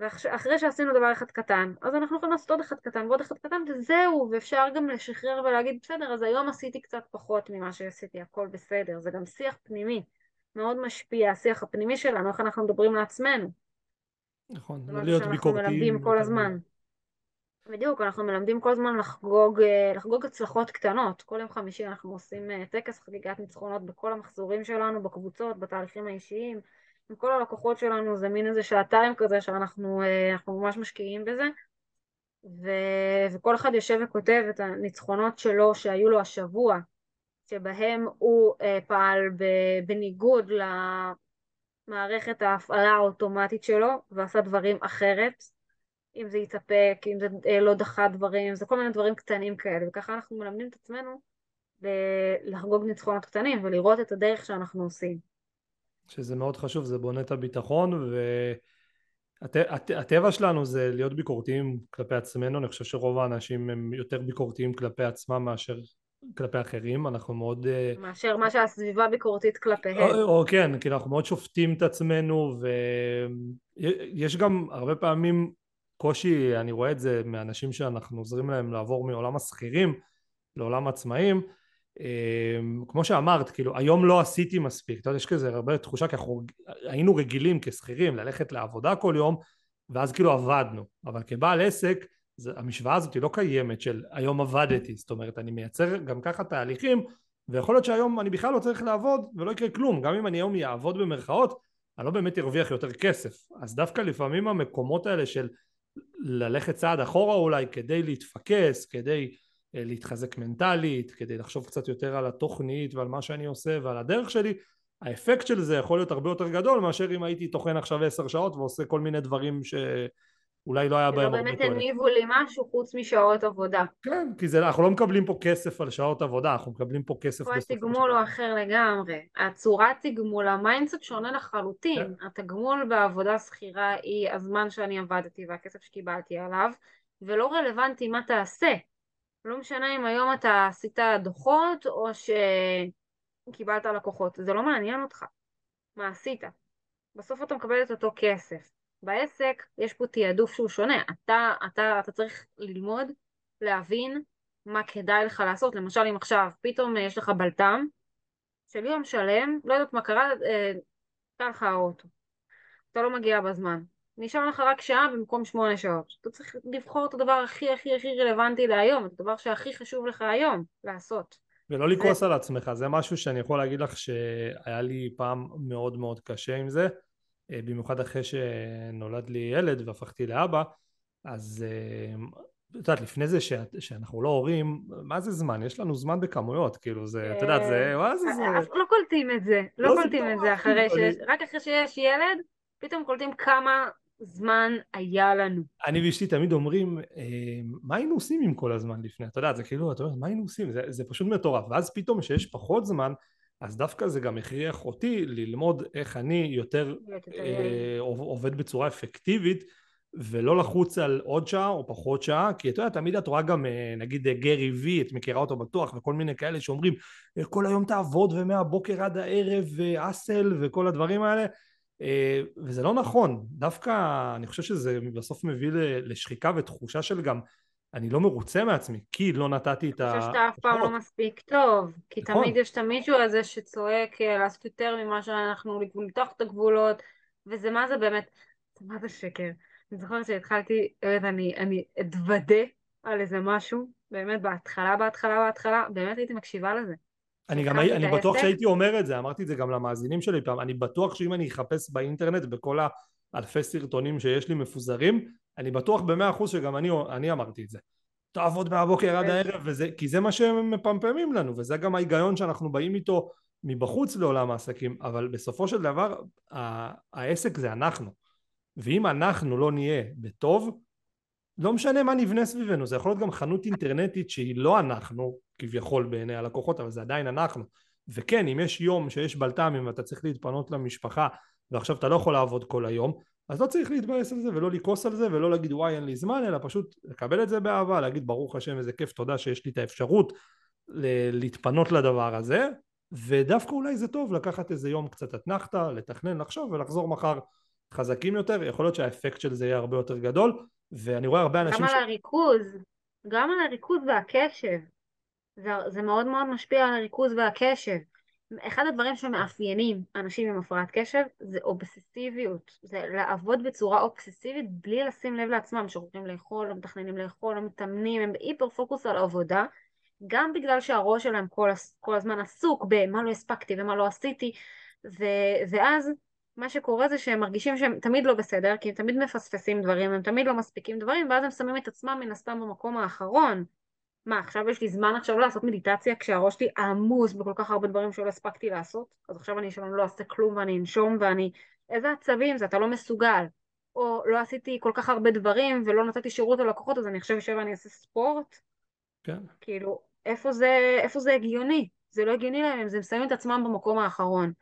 ואחרי שעשינו דבר אחד קטן, אז אנחנו יכולים לעשות עוד אחד קטן ועוד אחד קטן וזהו, ואפשר גם לשחרר ולהגיד בסדר, אז היום עשיתי קצת פחות ממה שעשיתי, הכל בסדר, זה גם שיח פנימי, מאוד משפיע, השיח הפנימי שלנו, איך אנחנו מדברים לעצמנו. נכון, לא להיות ביקורתיים. אנחנו מלמדים כל הזמן. בדיוק, אנחנו מלמדים כל הזמן לחגוג, אה, לחגוג הצלחות קטנות. כל יום חמישי אנחנו עושים אה, טקס חגיגת ניצחונות בכל המחזורים שלנו, בקבוצות, בתהליכים האישיים. עם כל הלקוחות שלנו זה מין איזה שעתיים כזה שאנחנו אה, ממש משקיעים בזה. ו... וכל אחד יושב וכותב את הניצחונות שלו שהיו לו השבוע, שבהם הוא פעל בניגוד למערכת ההפעלה האוטומטית שלו ועשה דברים אחרת. אם זה יתאפק, אם זה אה, לא דחה דברים, זה כל מיני דברים קטנים כאלה, וככה אנחנו מלמדים את עצמנו לחגוג ניצחונות קטנים ולראות את הדרך שאנחנו עושים. שזה מאוד חשוב, זה בונה את הביטחון והטבע שלנו זה להיות ביקורתיים כלפי עצמנו, אני חושב שרוב האנשים הם יותר ביקורתיים כלפי עצמם מאשר כלפי אחרים, אנחנו מאוד... אה, מאשר מה שהסביבה ביקורתית כלפיהם. או, או כן, כי אנחנו מאוד שופטים את עצמנו ויש גם הרבה פעמים קושי, אני רואה את זה מאנשים שאנחנו עוזרים להם לעבור מעולם השכירים לעולם עצמאים, אמ, כמו שאמרת, כאילו היום לא עשיתי מספיק, אתה יודע, יש כזה הרבה תחושה, כי אנחנו היינו רגילים כשכירים ללכת לעבודה כל יום, ואז כאילו עבדנו, אבל כבעל עסק, זה, המשוואה הזאת היא לא קיימת של היום עבדתי, זאת אומרת אני מייצר גם ככה תהליכים, ויכול להיות שהיום אני בכלל לא צריך לעבוד ולא יקרה כלום, גם אם אני היום אעבוד במרכאות, אני לא באמת ארוויח יותר כסף, אז דווקא לפעמים המקומות האלה של ללכת צעד אחורה אולי כדי להתפקס, כדי אה, להתחזק מנטלית, כדי לחשוב קצת יותר על התוכנית ועל מה שאני עושה ועל הדרך שלי, האפקט של זה יכול להיות הרבה יותר גדול מאשר אם הייתי טוחן עכשיו עשר שעות ועושה כל מיני דברים ש... אולי לא היה בהם הרבה תועלת. שלא באמת הניבו לי משהו חוץ משעות עבודה. כן, כי זה, אנחנו לא מקבלים פה כסף על שעות עבודה, אנחנו מקבלים פה כסף פה התגמול הוא אחר לגמרי. הצורת תגמול, ה mindset שונה לחלוטין. כן. התגמול בעבודה שכירה היא הזמן שאני עבדתי והכסף שקיבלתי עליו, ולא רלוונטי מה תעשה. לא משנה אם היום אתה עשית דוחות או שקיבלת לקוחות, זה לא מעניין אותך. מה עשית? בסוף אתה מקבל את אותו כסף. בעסק יש פה תעדוף שהוא שונה, אתה, אתה, אתה צריך ללמוד להבין מה כדאי לך לעשות. למשל, אם עכשיו פתאום יש לך בלטם של יום שלם, לא יודעת מה קרה, קרה לך האוטו. אתה לא מגיע בזמן. נשאר לך רק שעה במקום שמונה שעות. אתה צריך לבחור את הדבר הכי הכי הכי רלוונטי להיום, את הדבר שהכי חשוב לך היום לעשות. ולא לכעוס זה... על עצמך, זה משהו שאני יכול להגיד לך שהיה לי פעם מאוד מאוד קשה עם זה, אה, במיוחד אחרי שנולד לי ילד והפכתי לאבא, אז אה, את יודעת, לפני זה ש... שאנחנו לא הורים, מה זה זמן? יש לנו זמן בכמויות, כאילו זה, את יודעת, זה, מה זה זה? לא קולטים את זה, לא, לא קולטים את זה אחרי שיש, רק אחרי שיש ילד, פתאום קולטים כמה זמן היה לנו. אני ואשתי תמיד אומרים, אה, מה היינו עושים עם כל הזמן לפני? אתה יודע, זה כאילו, אתה אומר, מה היינו עושים? זה, זה פשוט מטורף. ואז פתאום כשיש פחות זמן, אז דווקא זה גם הכריח אותי ללמוד איך אני יותר אה, עובד בצורה אפקטיבית ולא לחוץ על עוד שעה או פחות שעה כי אתה יודע תמיד את רואה גם אה, נגיד אה, גרי וי את מכירה אותו בטוח וכל מיני כאלה שאומרים כל היום תעבוד ומהבוקר עד הערב ואסל וכל הדברים האלה. אה, וזה לא נכון, דווקא אני חושב שזה בסוף מביא לשחיקה ותחושה של גם אני לא מרוצה מעצמי, כי לא נתתי את ה... אני חושב שאתה אף פעם לא מספיק טוב, כי נכון. תמיד יש את המישהו הזה שצועק אה, לעשות יותר ממה שאנחנו, למתוח את הגבולות, וזה מה זה באמת, מה זה שקר. אני זוכרת שהתחלתי, אני, אני אתוודה על איזה משהו, באמת בהתחלה, בהתחלה, בהתחלה, באמת הייתי מקשיבה לזה. אני גם, אני בטוח שהייתי אומר את זה, אמרתי את זה גם למאזינים שלי פעם, אני בטוח שאם אני אחפש באינטרנט בכל האלפי סרטונים שיש לי מפוזרים, אני בטוח במאה אחוז שגם אני, אני אמרתי את זה. תעבוד מהבוקר עד הערב, וזה, כי זה מה שהם מפמפמים לנו, וזה גם ההיגיון שאנחנו באים איתו מבחוץ לעולם העסקים, אבל בסופו של דבר העסק זה אנחנו, ואם אנחנו לא נהיה בטוב, לא משנה מה נבנה סביבנו, זה יכול להיות גם חנות אינטרנטית שהיא לא אנחנו, כביכול בעיני הלקוחות, אבל זה עדיין אנחנו. וכן, אם יש יום שיש בלת"מים ואתה צריך להתפנות למשפחה, ועכשיו אתה לא יכול לעבוד כל היום, אז לא צריך להתבאס על זה ולא לכעוס על זה ולא להגיד וואי אין לי זמן, אלא פשוט לקבל את זה באהבה, להגיד ברוך השם איזה כיף, תודה שיש לי את האפשרות להתפנות לדבר הזה, ודווקא אולי זה טוב לקחת איזה יום קצת אתנחתא, לתכנן, לחשוב ולחזור מחר חזקים יותר, יכול להיות שהאפקט של זה יהיה הרבה יותר גדול, ואני רואה הרבה אנשים... גם ש... על הריכוז, גם על הריכוז והקשב. זה, זה מאוד מאוד משפיע על הריכוז והקשב. אחד הדברים שמאפיינים אנשים עם הפרעת קשב זה אובססיביות, זה לעבוד בצורה אובססיבית בלי לשים לב לעצמם, שרוצים לאכול, לא מתכננים לאכול, לא מתאמנים, הם בהיפר פוקוס על עבודה, גם בגלל שהראש שלהם כל, כל הזמן עסוק במה לא הספקתי ומה לא עשיתי, ו, ואז מה שקורה זה שהם מרגישים שהם תמיד לא בסדר, כי הם תמיד מפספסים דברים, הם תמיד לא מספיקים דברים, ואז הם שמים את עצמם מן הסתם במקום האחרון. מה, עכשיו יש לי זמן עכשיו לעשות מדיטציה כשהראש שלי עמוס בכל כך הרבה דברים שלא הספקתי לעשות? אז עכשיו אני שלום לא אעשה כלום ואני אנשום ואני... איזה עצבים זה, אתה לא מסוגל. או לא עשיתי כל כך הרבה דברים ולא נתתי שירות ללקוחות, אז אני עכשיו יושב ואני אעשה ספורט? כן. כאילו, איפה זה, איפה זה הגיוני? זה לא הגיוני להם, הם שמים את עצמם במקום האחרון.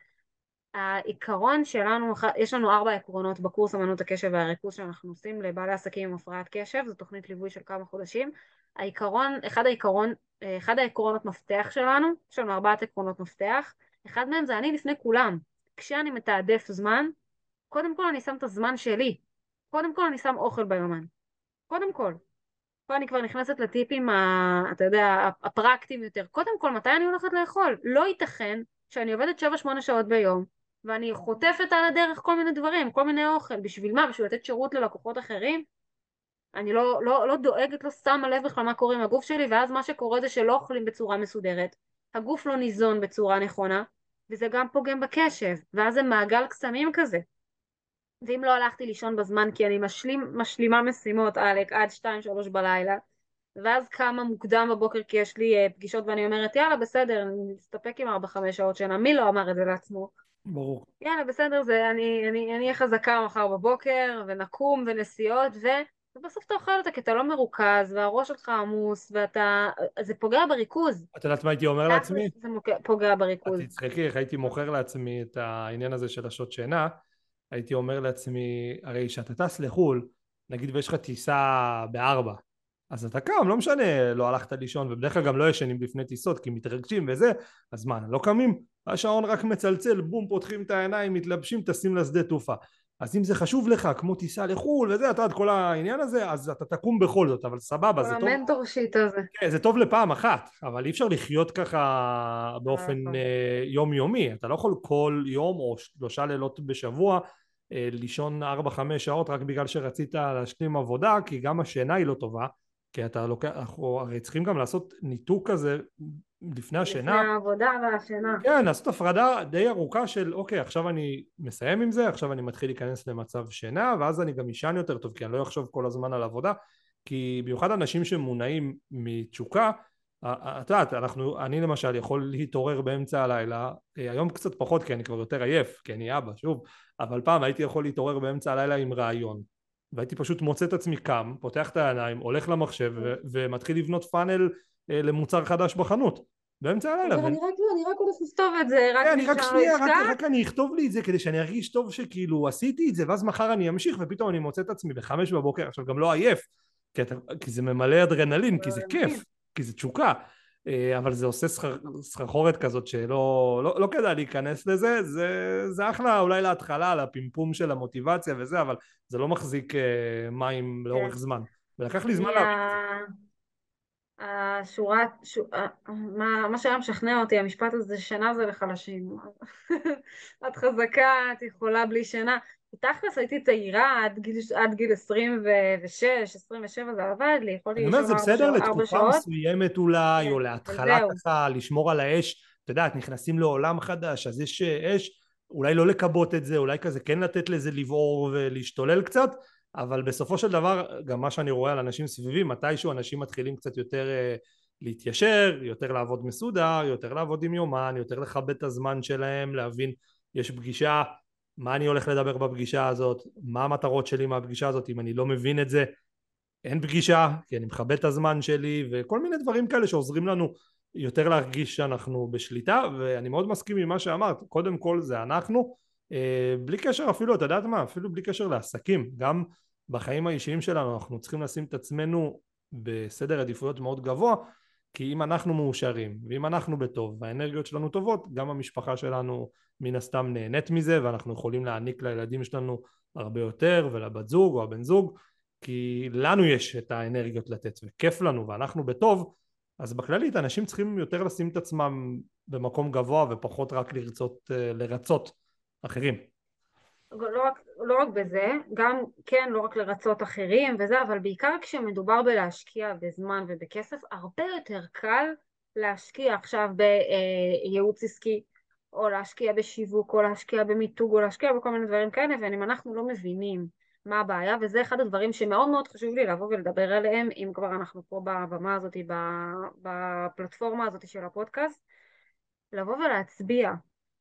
העיקרון שלנו, יש לנו ארבע עקרונות בקורס אמנות הקשב והריכוז שאנחנו עושים לבעלי עסקים עם הפרעת קשב, זו תוכנית ליווי של כמה חודשים. העיקרון, אחד העיקרון, אחד העקרונות מפתח שלנו, יש לנו ארבעת עקרונות מפתח, אחד מהם זה אני לפני כולם. כשאני מתעדף זמן, קודם כל אני שם את הזמן שלי, קודם כל אני שם אוכל ביומן, קודם כל. פה אני כבר נכנסת לטיפים, ה, אתה יודע, הפרקטיים יותר. קודם כל, מתי אני הולכת לאכול? לא ייתכן שאני עובדת 7-8 שעות ביום, ואני חוטפת על הדרך כל מיני דברים, כל מיני אוכל, בשביל מה? בשביל לתת שירות ללקוחות אחרים? אני לא, לא, לא דואגת, לא שמה לב בכלל מה קורה עם הגוף שלי, ואז מה שקורה זה שלא אוכלים בצורה מסודרת, הגוף לא ניזון בצורה נכונה, וזה גם פוגם בקשב, ואז זה מעגל קסמים כזה. ואם לא הלכתי לישון בזמן כי אני משלים, משלימה משימות, עלק, עד 2-3 בלילה, ואז קמה מוקדם בבוקר כי יש לי uh, פגישות ואני אומרת יאללה בסדר, אני מסתפק עם 4-5 שעות שינה, מי לא אמר את זה לעצמו? ברור. יאללה בסדר, זה, אני אהיה חזקה מחר בבוקר, ונקום ונסיעות, ו... ובסוף אתה אוכל אותה כי אתה לא מרוכז, והראש שלך עמוס, ואתה... זה פוגע בריכוז. את יודעת מה הייתי אומר לעצמי? זה פוגע בריכוז. את תצחקי איך הייתי מוכר לעצמי את העניין הזה של השעות שינה, הייתי אומר לעצמי, הרי כשאתה טס לחו"ל, נגיד ויש לך טיסה בארבע, אז אתה קם, לא משנה, לא הלכת לישון, ובדרך כלל גם לא ישנים לפני טיסות, כי מתרגשים וזה, אז מה, לא קמים? השעון רק מצלצל, בום, פותחים את העיניים, מתלבשים, טסים לשדה תעופה. אז אם זה חשוב לך כמו טיסה לחו"ל וזה אתה יודע כל העניין הזה אז אתה תקום בכל זאת אבל סבבה זה טוב. המנטור שיט הזה. כן, זה טוב לפעם אחת אבל אי אפשר לחיות ככה באופן נכון. אה, יומיומי. אתה לא יכול כל יום או שלושה לילות בשבוע אה, לישון ארבע חמש שעות רק בגלל שרצית להשלים עבודה כי גם השינה היא לא טובה כי אתה לוקח, אנחנו הרי צריכים גם לעשות ניתוק כזה לפני השינה. לפני העבודה והשינה. כן, לעשות הפרדה די ארוכה של אוקיי עכשיו אני מסיים עם זה, עכשיו אני מתחיל להיכנס למצב שינה ואז אני גם אשן יותר טוב כי אני לא אחשוב כל הזמן על עבודה כי במיוחד אנשים שמונעים מתשוקה את יודעת, אנחנו, אני למשל יכול להתעורר באמצע הלילה, אה, היום קצת פחות כי אני כבר יותר עייף, כי אני אבא, שוב, אבל פעם הייתי יכול להתעורר באמצע הלילה עם רעיון, והייתי פשוט מוצא את עצמי קם, פותח את העיניים, הולך למחשב ו- ומתחיל לבנות פאנל למוצר חדש בחנות, באמצע הלילה. אני רק לא, אני רק הולך לכתוב את זה, רק כן, אני רק שנייה, רק, אני אכתוב לי את זה כדי שאני ארגיש טוב שכאילו עשיתי את זה ואז מחר אני אמשיך ופתאום אני מוצא את עצמי בחמש בבוקר עכשיו גם לא עייף כי, אתה, כי זה ממלא אדרנלין כי זה. כיף כי זה תשוקה אה, אבל זה עושה סחר- סחרחורת כזאת שלא לא, לא כדאי להיכנס לזה זה, זה אחלה אולי להתחלה לפימפום של המוטיבציה וזה אבל זה לא מחזיק אה, מים לאורך זמן ולקח לי זמן להבין ה- השורה, ש- ה- מה מה שהיה משכנע אותי, המשפט הזה, שינה זה לחלשים. <laughs> את חזקה, את יכולה בלי שינה. תכלס הייתי צעירה עד גיל, עד גיל 26, 27 זה עבד לי, יכולתי אני אומר לישון זה ארבע בסדר שעות- ארבע לתקופה שעות. מסוימת אולי, כן, או להתחלה. ככה לשמור על האש, אתה יודעת, נכנסים לעולם חדש, אז יש אה, אש, אולי לא לכבות את זה, אולי כזה כן לתת לזה לבעור ולהשתולל קצת, אבל בסופו של דבר, גם מה שאני רואה על אנשים סביבי, מתישהו אנשים מתחילים קצת יותר אה, להתיישר, יותר לעבוד מסודר, יותר לעבוד עם יומן, יותר לכבד את הזמן שלהם, להבין, יש פגישה, מה אני הולך לדבר בפגישה הזאת, מה המטרות שלי מהפגישה הזאת, אם אני לא מבין את זה, אין פגישה, כי אני מכבד את הזמן שלי וכל מיני דברים כאלה שעוזרים לנו יותר להרגיש שאנחנו בשליטה ואני מאוד מסכים עם מה שאמרת, קודם כל זה אנחנו, בלי קשר אפילו, אתה יודעת מה, אפילו בלי קשר לעסקים, גם בחיים האישיים שלנו אנחנו צריכים לשים את עצמנו בסדר עדיפויות מאוד גבוה כי אם אנחנו מאושרים ואם אנחנו בטוב והאנרגיות שלנו טובות גם המשפחה שלנו מן הסתם נהנית מזה ואנחנו יכולים להעניק לילדים שלנו הרבה יותר ולבת זוג או הבן זוג כי לנו יש את האנרגיות לתת וכיף לנו ואנחנו בטוב אז בכללית אנשים צריכים יותר לשים את עצמם במקום גבוה ופחות רק לרצות אה, לרצות אחרים. לא רק, לא רק בזה, גם כן לא רק לרצות אחרים וזה, אבל בעיקר כשמדובר בלהשקיע בזמן ובכסף, הרבה יותר קל להשקיע עכשיו בייעוץ עסקי, או להשקיע בשיווק, או להשקיע במיתוג, או להשקיע בכל מיני דברים כאלה, ואם אנחנו לא מבינים מה הבעיה, וזה אחד הדברים שמאוד מאוד חשוב לי לבוא ולדבר עליהם, אם כבר אנחנו פה בבמה הזאת, בפלטפורמה הזאת של הפודקאסט, לבוא ולהצביע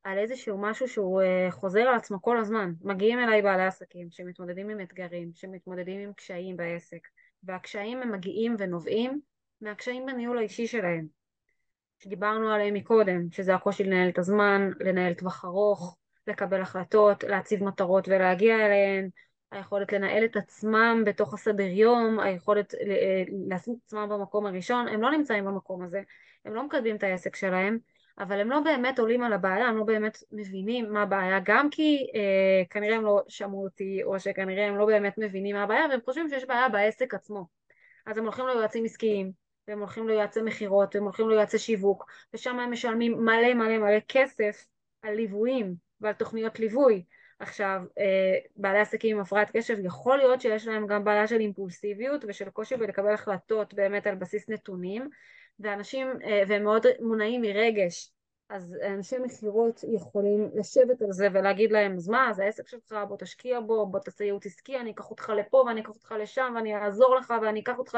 על איזשהו משהו שהוא uh, חוזר על עצמו כל הזמן. מגיעים אליי בעלי עסקים שמתמודדים עם אתגרים, שמתמודדים עם קשיים בעסק, והקשיים הם מגיעים ונובעים מהקשיים בניהול האישי שלהם, שדיברנו עליהם מקודם, שזה הקושי לנהל את הזמן, לנהל טווח ארוך, לקבל החלטות, להציב מטרות ולהגיע אליהן, היכולת לנהל את עצמם בתוך הסדר יום, היכולת לשים את עצמם במקום הראשון, הם לא נמצאים במקום הזה, הם לא מקדמים את העסק שלהם, אבל הם לא באמת עולים על הבעיה, הם לא באמת מבינים מה הבעיה, גם כי אה, כנראה הם לא שמעו אותי, או שכנראה הם לא באמת מבינים מה הבעיה, והם חושבים שיש בעיה בעסק עצמו. אז הם הולכים ליועצים עסקיים, והם הולכים ליועצי מכירות, והם הולכים ליועצי שיווק, ושם הם משלמים מלא מלא מלא כסף על ליוויים ועל תוכניות ליווי. עכשיו, אה, בעלי עסקים עם הפרעת קשב, יכול להיות שיש להם גם בעיה של אימפולסיביות ושל קושי בלקבל החלטות באמת על בסיס נתונים, ואנשים, אה, והם מאוד מונעים מרגש, אז אנשי מכירות יכולים לשבת על זה ולהגיד להם, אז מה, זה העסק שלך, בוא תשקיע בו, בוא תעשה ייעוץ עסקי, אני אקח אותך לפה ואני אקח אותך לשם ואני אעזור לך ואני אקח אותך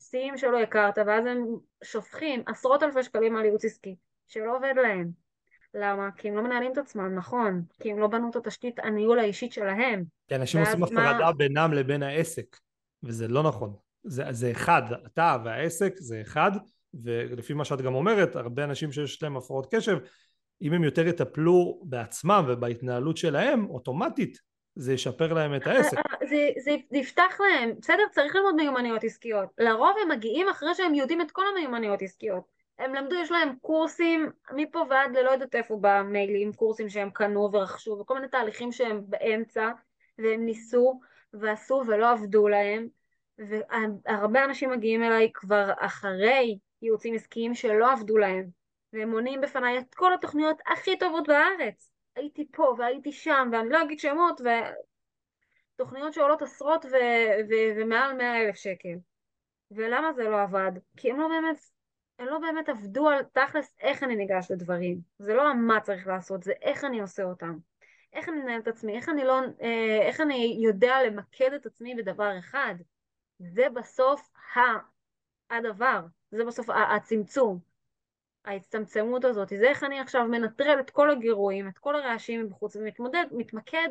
לשיאים שלא הכרת, ואז הם שופכים עשרות אלפי שקלים על ייעוץ עסקי, שלא עובד להם. למה? כי הם לא מנהלים את עצמם, נכון, כי הם לא בנו את התשתית הניהול האישית שלהם. כי אנשים עושים מה- הפרדה בינם לבין העסק וזה לא נכון זה, זה אחד אתה והעסק זה אחד ולפי מה שאת גם אומרת הרבה אנשים שיש להם הפרעות קשב אם הם יותר יטפלו בעצמם ובהתנהלות שלהם אוטומטית זה ישפר להם את העסק זה, זה, זה יפתח להם, בסדר, צריך ללמוד מיומנויות עסקיות. לרוב הם מגיעים אחרי שהם יודעים את כל המיומנויות עסקיות. הם למדו, יש להם קורסים מפה ועד ללא יודעת איפה במיילים, קורסים שהם קנו ורכשו וכל מיני תהליכים שהם באמצע, והם ניסו ועשו ולא עבדו להם, והרבה אנשים מגיעים אליי כבר אחרי ייעוצים עסקיים שלא עבדו להם, והם מונים בפניי את כל התוכניות הכי טובות בארץ. הייתי פה והייתי שם, ואני לא אגיד שמות, ותוכניות שעולות עשרות ו- ו- ומעל מאה אלף שקל. ולמה זה לא עבד? כי הם לא באמת, הם לא באמת עבדו על תכלס איך אני ניגש לדברים. זה לא מה צריך לעשות, זה איך אני עושה אותם. איך אני מנהל את עצמי, איך אני, לא, אה, איך אני יודע למקד את עצמי בדבר אחד. זה בסוף הדבר, זה בסוף הצמצום, ההצטמצמות הזאת, זה איך אני עכשיו מנטרל את כל הגירויים, את כל הרעשים מבחוץ ומתמודד, מתמקד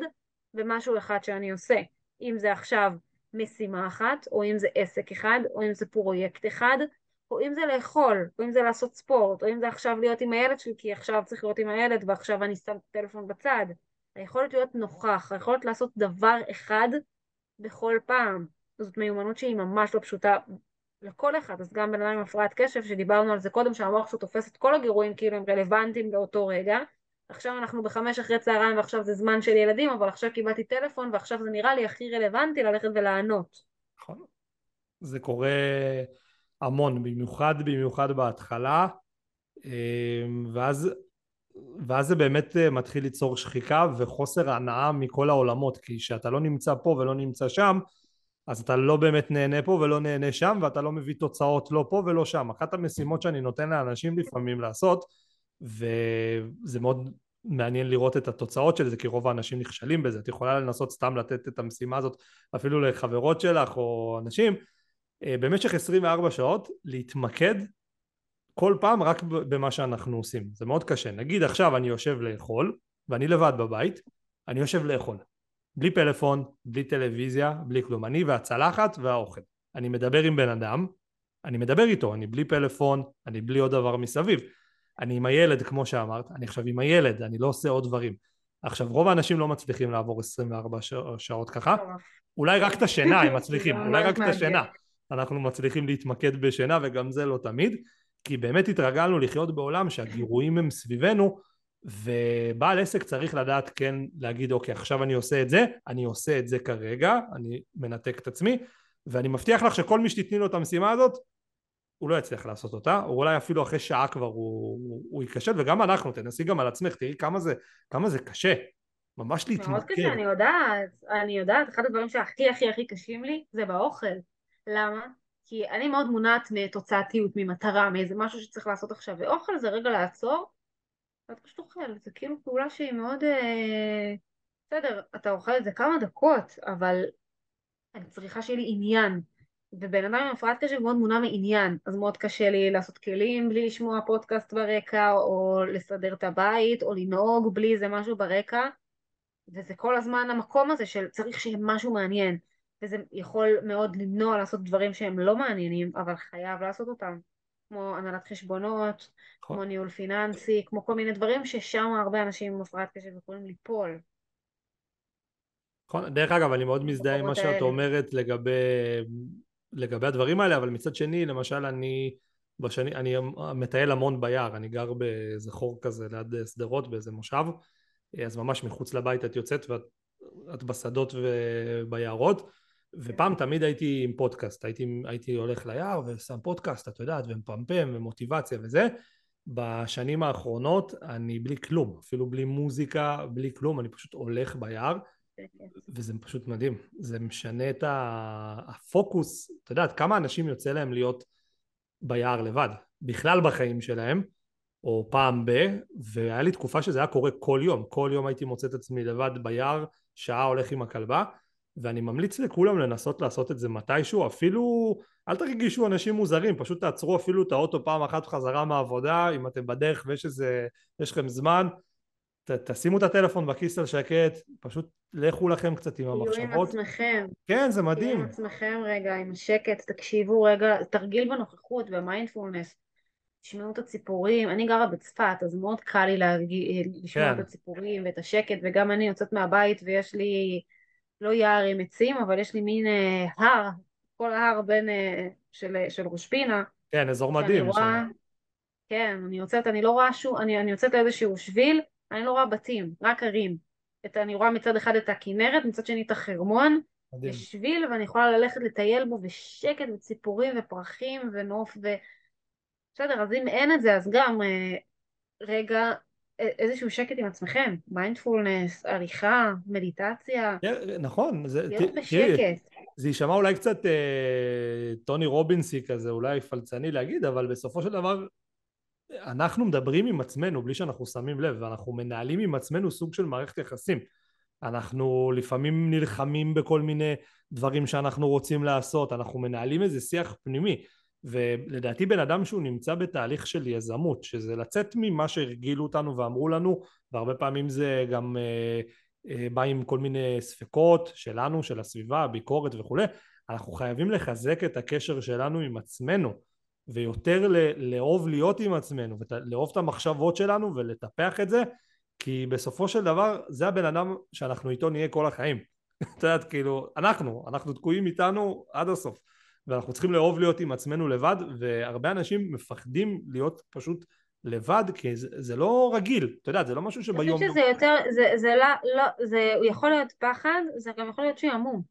במשהו אחד שאני עושה, אם זה עכשיו משימה אחת, או אם זה עסק אחד, או אם זה פרויקט אחד, או אם זה לאכול, או אם זה לעשות ספורט, או אם זה עכשיו להיות עם הילד שלי, כי עכשיו צריך להיות עם הילד ועכשיו אני שם את הטלפון בצד. היכולת להיות נוכח, היכולת לעשות דבר אחד בכל פעם. זאת מיומנות שהיא ממש לא פשוטה לכל אחד, אז גם בן אדם עם הפרעת קשב, שדיברנו על זה קודם, שהמוח שלו תופס את כל הגירויים כאילו הם רלוונטיים באותו רגע. עכשיו אנחנו בחמש אחרי צהריים ועכשיו זה זמן של ילדים, אבל עכשיו קיבלתי טלפון ועכשיו זה נראה לי הכי רלוונטי ללכת ולענות. נכון. זה קורה המון, במיוחד במיוחד בהתחלה, אמ, ואז, ואז זה באמת אה, מתחיל ליצור שחיקה וחוסר הנאה מכל העולמות, כי כשאתה לא נמצא פה ולא נמצא שם, אז אתה לא באמת נהנה פה ולא נהנה שם ואתה לא מביא תוצאות לא פה ולא שם. אחת המשימות שאני נותן לאנשים לפעמים לעשות וזה מאוד מעניין לראות את התוצאות של זה כי רוב האנשים נכשלים בזה. את יכולה לנסות סתם לתת את המשימה הזאת אפילו לחברות שלך או אנשים אה, במשך 24 שעות להתמקד כל פעם רק במה שאנחנו עושים. זה מאוד קשה. נגיד עכשיו אני יושב לאכול ואני לבד בבית, אני יושב לאכול. בלי פלאפון, בלי טלוויזיה, בלי כלום. אני והצלחת והאוכל. אני מדבר עם בן אדם, אני מדבר איתו, אני בלי פלאפון, אני בלי עוד דבר מסביב. אני עם הילד, כמו שאמרת, אני עכשיו עם הילד, אני לא עושה עוד דברים. עכשיו, רוב האנשים לא מצליחים לעבור 24 שעות ככה. אולי רק את השינה הם מצליחים, <laughs> אולי רק את השינה. אנחנו מצליחים להתמקד בשינה, וגם זה לא תמיד. כי באמת התרגלנו לחיות בעולם שהגירויים הם סביבנו, ובעל עסק צריך לדעת כן להגיד אוקיי עכשיו אני עושה את זה, אני עושה את זה כרגע, אני מנתק את עצמי ואני מבטיח לך שכל מי שתתני לו את המשימה הזאת הוא לא יצליח לעשות אותה, או אולי אפילו אחרי שעה כבר הוא, הוא, הוא ייכשל וגם אנחנו, תנסי גם על עצמך, תראי כמה זה, כמה זה קשה, ממש להתמקד. מאוד קשה, אני יודעת, אני יודעת, אחד הדברים שהכי הכי הכי קשים לי זה באוכל. למה? כי אני מאוד מונעת מתוצאתיות, ממטרה, מאיזה משהו שצריך לעשות עכשיו, ואוכל זה רגע לעצור אתה פשוט אוכל, זה כאילו פעולה שהיא מאוד... אה... בסדר, אתה אוכל את זה כמה דקות, אבל אני צריכה שיהיה לי עניין. ובן אדם עם הפרעת קשב מאוד מונע מעניין, אז מאוד קשה לי לעשות כלים בלי לשמוע פודקאסט ברקע, או לסדר את הבית, או לנהוג בלי איזה משהו ברקע, וזה כל הזמן המקום הזה של צריך שיהיה משהו מעניין, וזה יכול מאוד למנוע לעשות דברים שהם לא מעניינים, אבל חייב לעשות אותם. כמו הנהלת חשבונות, נכון. כמו ניהול פיננסי, כמו כל מיני דברים ששם הרבה אנשים עם הפרעת קשב יכולים ליפול. נכון, דרך אגב אני מאוד מזדהה עם מה שאת אומרת לגבי, לגבי הדברים האלה, אבל מצד שני למשל אני בשני, אני מטייל המון ביער, אני גר באיזה חור כזה ליד שדרות באיזה מושב, אז ממש מחוץ לבית את יוצאת ואת בשדות וביערות ופעם תמיד הייתי עם פודקאסט, הייתי, הייתי הולך ליער ושם פודקאסט, את יודעת, ומפמפם ומוטיבציה וזה. בשנים האחרונות אני בלי כלום, אפילו בלי מוזיקה, בלי כלום, אני פשוט הולך ביער, וזה פשוט מדהים. זה משנה את הפוקוס, את יודעת, כמה אנשים יוצא להם להיות ביער לבד, בכלל בחיים שלהם, או פעם ב, והיה לי תקופה שזה היה קורה כל יום, כל יום הייתי מוצא את עצמי לבד ביער, שעה הולך עם הכלבה, ואני ממליץ לכולם לנסות לעשות את זה מתישהו, אפילו אל תרגישו אנשים מוזרים, פשוט תעצרו אפילו את האוטו פעם אחת חזרה מהעבודה, אם אתם בדרך ויש איזה, יש לכם זמן, ת, תשימו את הטלפון בכיס על שקט, פשוט לכו לכם קצת עם המחשבות. תהיו עם עצמכם. כן, זה מדהים. תהיו עם עצמכם רגע, עם השקט, תקשיבו רגע, תרגיל בנוכחות, במיינדפולנס. תשמעו את הציפורים, אני גרה בצפת, אז מאוד קל לי להרגיע, לשמוע כן. את הציפורים ואת השקט, וגם אני יוצאת מהבית ויש לי לא יער עם עצים, אבל יש לי מין אה, הר, כל ההר בין, אה, של, של ראש פינה. כן, אזור מדהים. רואה, כן, אני יוצאת, אני לא רואה שום, אני, אני יוצאת לאיזשהו שביל, אני לא רואה בתים, רק ערים. את, אני רואה מצד אחד את הכנרת, מצד שני את החרמון, מדהים. יש שביל ואני יכולה ללכת לטייל בו בשקט וציפורים ופרחים ונוף ו... בסדר, אז אם אין את זה, אז גם אה, רגע איזשהו שקט עם עצמכם, מיינדפולנס, עריכה, מדיטציה. כן, נכון. זה, להיות בשקט. זה יישמע אולי קצת אה, טוני רובינסי כזה, אולי פלצני להגיד, אבל בסופו של דבר אנחנו מדברים עם עצמנו בלי שאנחנו שמים לב, ואנחנו מנהלים עם עצמנו סוג של מערכת יחסים. אנחנו לפעמים נלחמים בכל מיני דברים שאנחנו רוצים לעשות, אנחנו מנהלים איזה שיח פנימי. ולדעתי בן אדם שהוא נמצא בתהליך של יזמות, שזה לצאת ממה שהרגילו אותנו ואמרו לנו, והרבה פעמים זה גם אה, אה, בא עם כל מיני ספקות שלנו, של הסביבה, ביקורת וכולי, אנחנו חייבים לחזק את הקשר שלנו עם עצמנו, ויותר לאהוב להיות עם עצמנו, ולאהוב את המחשבות שלנו ולטפח את זה, כי בסופו של דבר זה הבן אדם שאנחנו איתו נהיה כל החיים. <laughs> את יודעת, כאילו, אנחנו, אנחנו תקועים איתנו עד הסוף. ואנחנו צריכים לאהוב להיות עם עצמנו לבד והרבה אנשים מפחדים להיות פשוט לבד כי זה, זה לא רגיל, אתה יודע, זה לא משהו שביום... אני חושבת שזה יותר, זה, זה לא, לא, זה יכול להיות פחד, זה גם יכול להיות שעמום.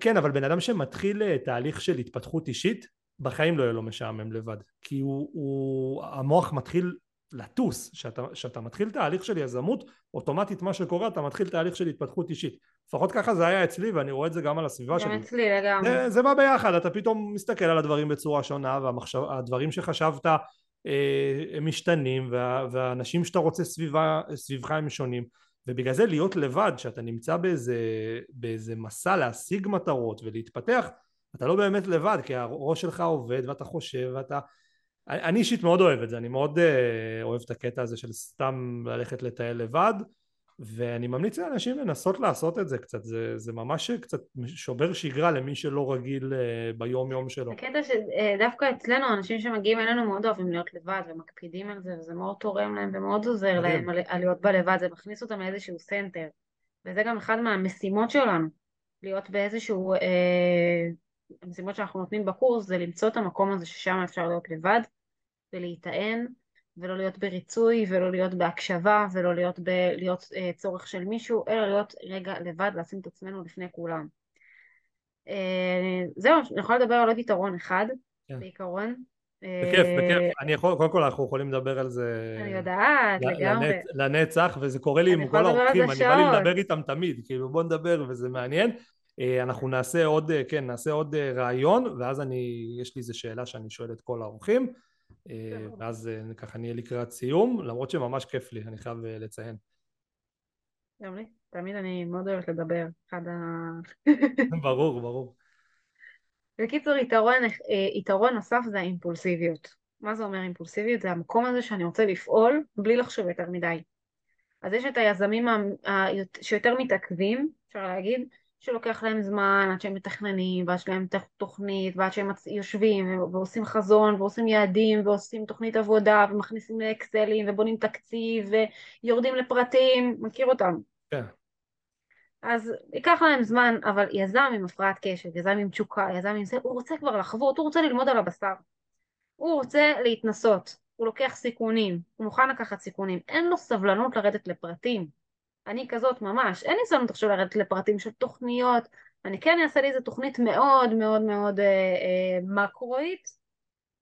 כן, אבל בן אדם שמתחיל אה, תהליך של התפתחות אישית, בחיים לא יהיה לו משעמם לבד. כי הוא, הוא המוח מתחיל לטוס, שאתה, שאתה מתחיל תהליך של יזמות, אוטומטית מה שקורה אתה מתחיל תהליך של התפתחות אישית. לפחות ככה זה היה אצלי ואני רואה את זה גם על הסביבה גם שלי. גם אצלי לגמרי. זה, זה בא ביחד, אתה פתאום מסתכל על הדברים בצורה שונה והדברים שחשבת אה, הם משתנים וה, והאנשים שאתה רוצה סביבה, סביבך הם שונים ובגלל זה להיות לבד, שאתה נמצא באיזה, באיזה מסע להשיג מטרות ולהתפתח, אתה לא באמת לבד כי הראש שלך עובד ואתה חושב ואתה אני אישית מאוד אוהב את זה, אני מאוד uh, אוהב את הקטע הזה של סתם ללכת לטייל לבד ואני ממליץ לאנשים לנסות לעשות את זה קצת, זה, זה ממש קצת שובר שגרה למי שלא רגיל אה, ביום יום שלו. הקטע שדווקא אה, אצלנו אנשים שמגיעים אלינו מאוד אוהבים להיות לבד ומקפידים על זה וזה מאוד תורם להם ומאוד עוזר להם על להיות בלבד, זה מכניס אותם לאיזשהו center וזה גם אחד מהמשימות שלנו, להיות באיזשהו, אה, המשימות שאנחנו נותנים בקורס זה למצוא את המקום הזה ששם אפשר להיות לבד ולהיטען, ולא להיות בריצוי, ולא להיות בהקשבה, ולא להיות, ב, להיות uh, צורך של מישהו, אלא להיות רגע לבד, לשים את עצמנו לפני כולם. Uh, זהו, אני יכולה לדבר על עוד יתרון אחד, כן. בעיקרון. בכיף, uh, בכיף. אני יכול, קודם כל אנחנו יכולים לדבר על זה... אני יודעת, לגמרי. לנצ, לנצח, וזה קורה לי עם כל האורחים, אני בא לי לדבר איתם תמיד, כאילו בוא נדבר וזה מעניין. אנחנו נעשה עוד, כן, נעשה עוד רעיון, ואז אני, יש לי איזו שאלה שאני שואל את כל האורחים. אה, ואז אה, ככה נהיה לקראת סיום, למרות שממש כיף לי, אני חייב אה, לציין. גם לי, תמיד אני מאוד אוהבת לדבר, אחד ה... <laughs> ברור, ברור. בקיצור, יתרון, יתרון נוסף זה האימפולסיביות. מה זה אומר אימפולסיביות? זה המקום הזה שאני רוצה לפעול בלי לחשוב יותר מדי. אז יש את היזמים שיותר מתעכבים, אפשר להגיד, שלוקח להם זמן עד שהם מתכננים ועד שלהם תוכנית ועד שהם יושבים ועושים חזון ועושים יעדים ועושים תוכנית עבודה ומכניסים לאקסלים ובונים תקציב ויורדים לפרטים, מכיר אותם. כן. אז ייקח להם זמן, אבל יזם עם הפרעת קשב, יזם עם תשוקה, יזם עם זה, הוא רוצה כבר לחוות, הוא רוצה ללמוד על הבשר. הוא רוצה להתנסות, הוא לוקח סיכונים, הוא מוכן לקחת סיכונים, אין לו סבלנות לרדת לפרטים. אני כזאת ממש, אין לי סבלנות עכשיו לרדת לפרטים של תוכניות, אני כן אעשה לי איזה תוכנית מאוד מאוד מאוד אה, אה, מקרואית,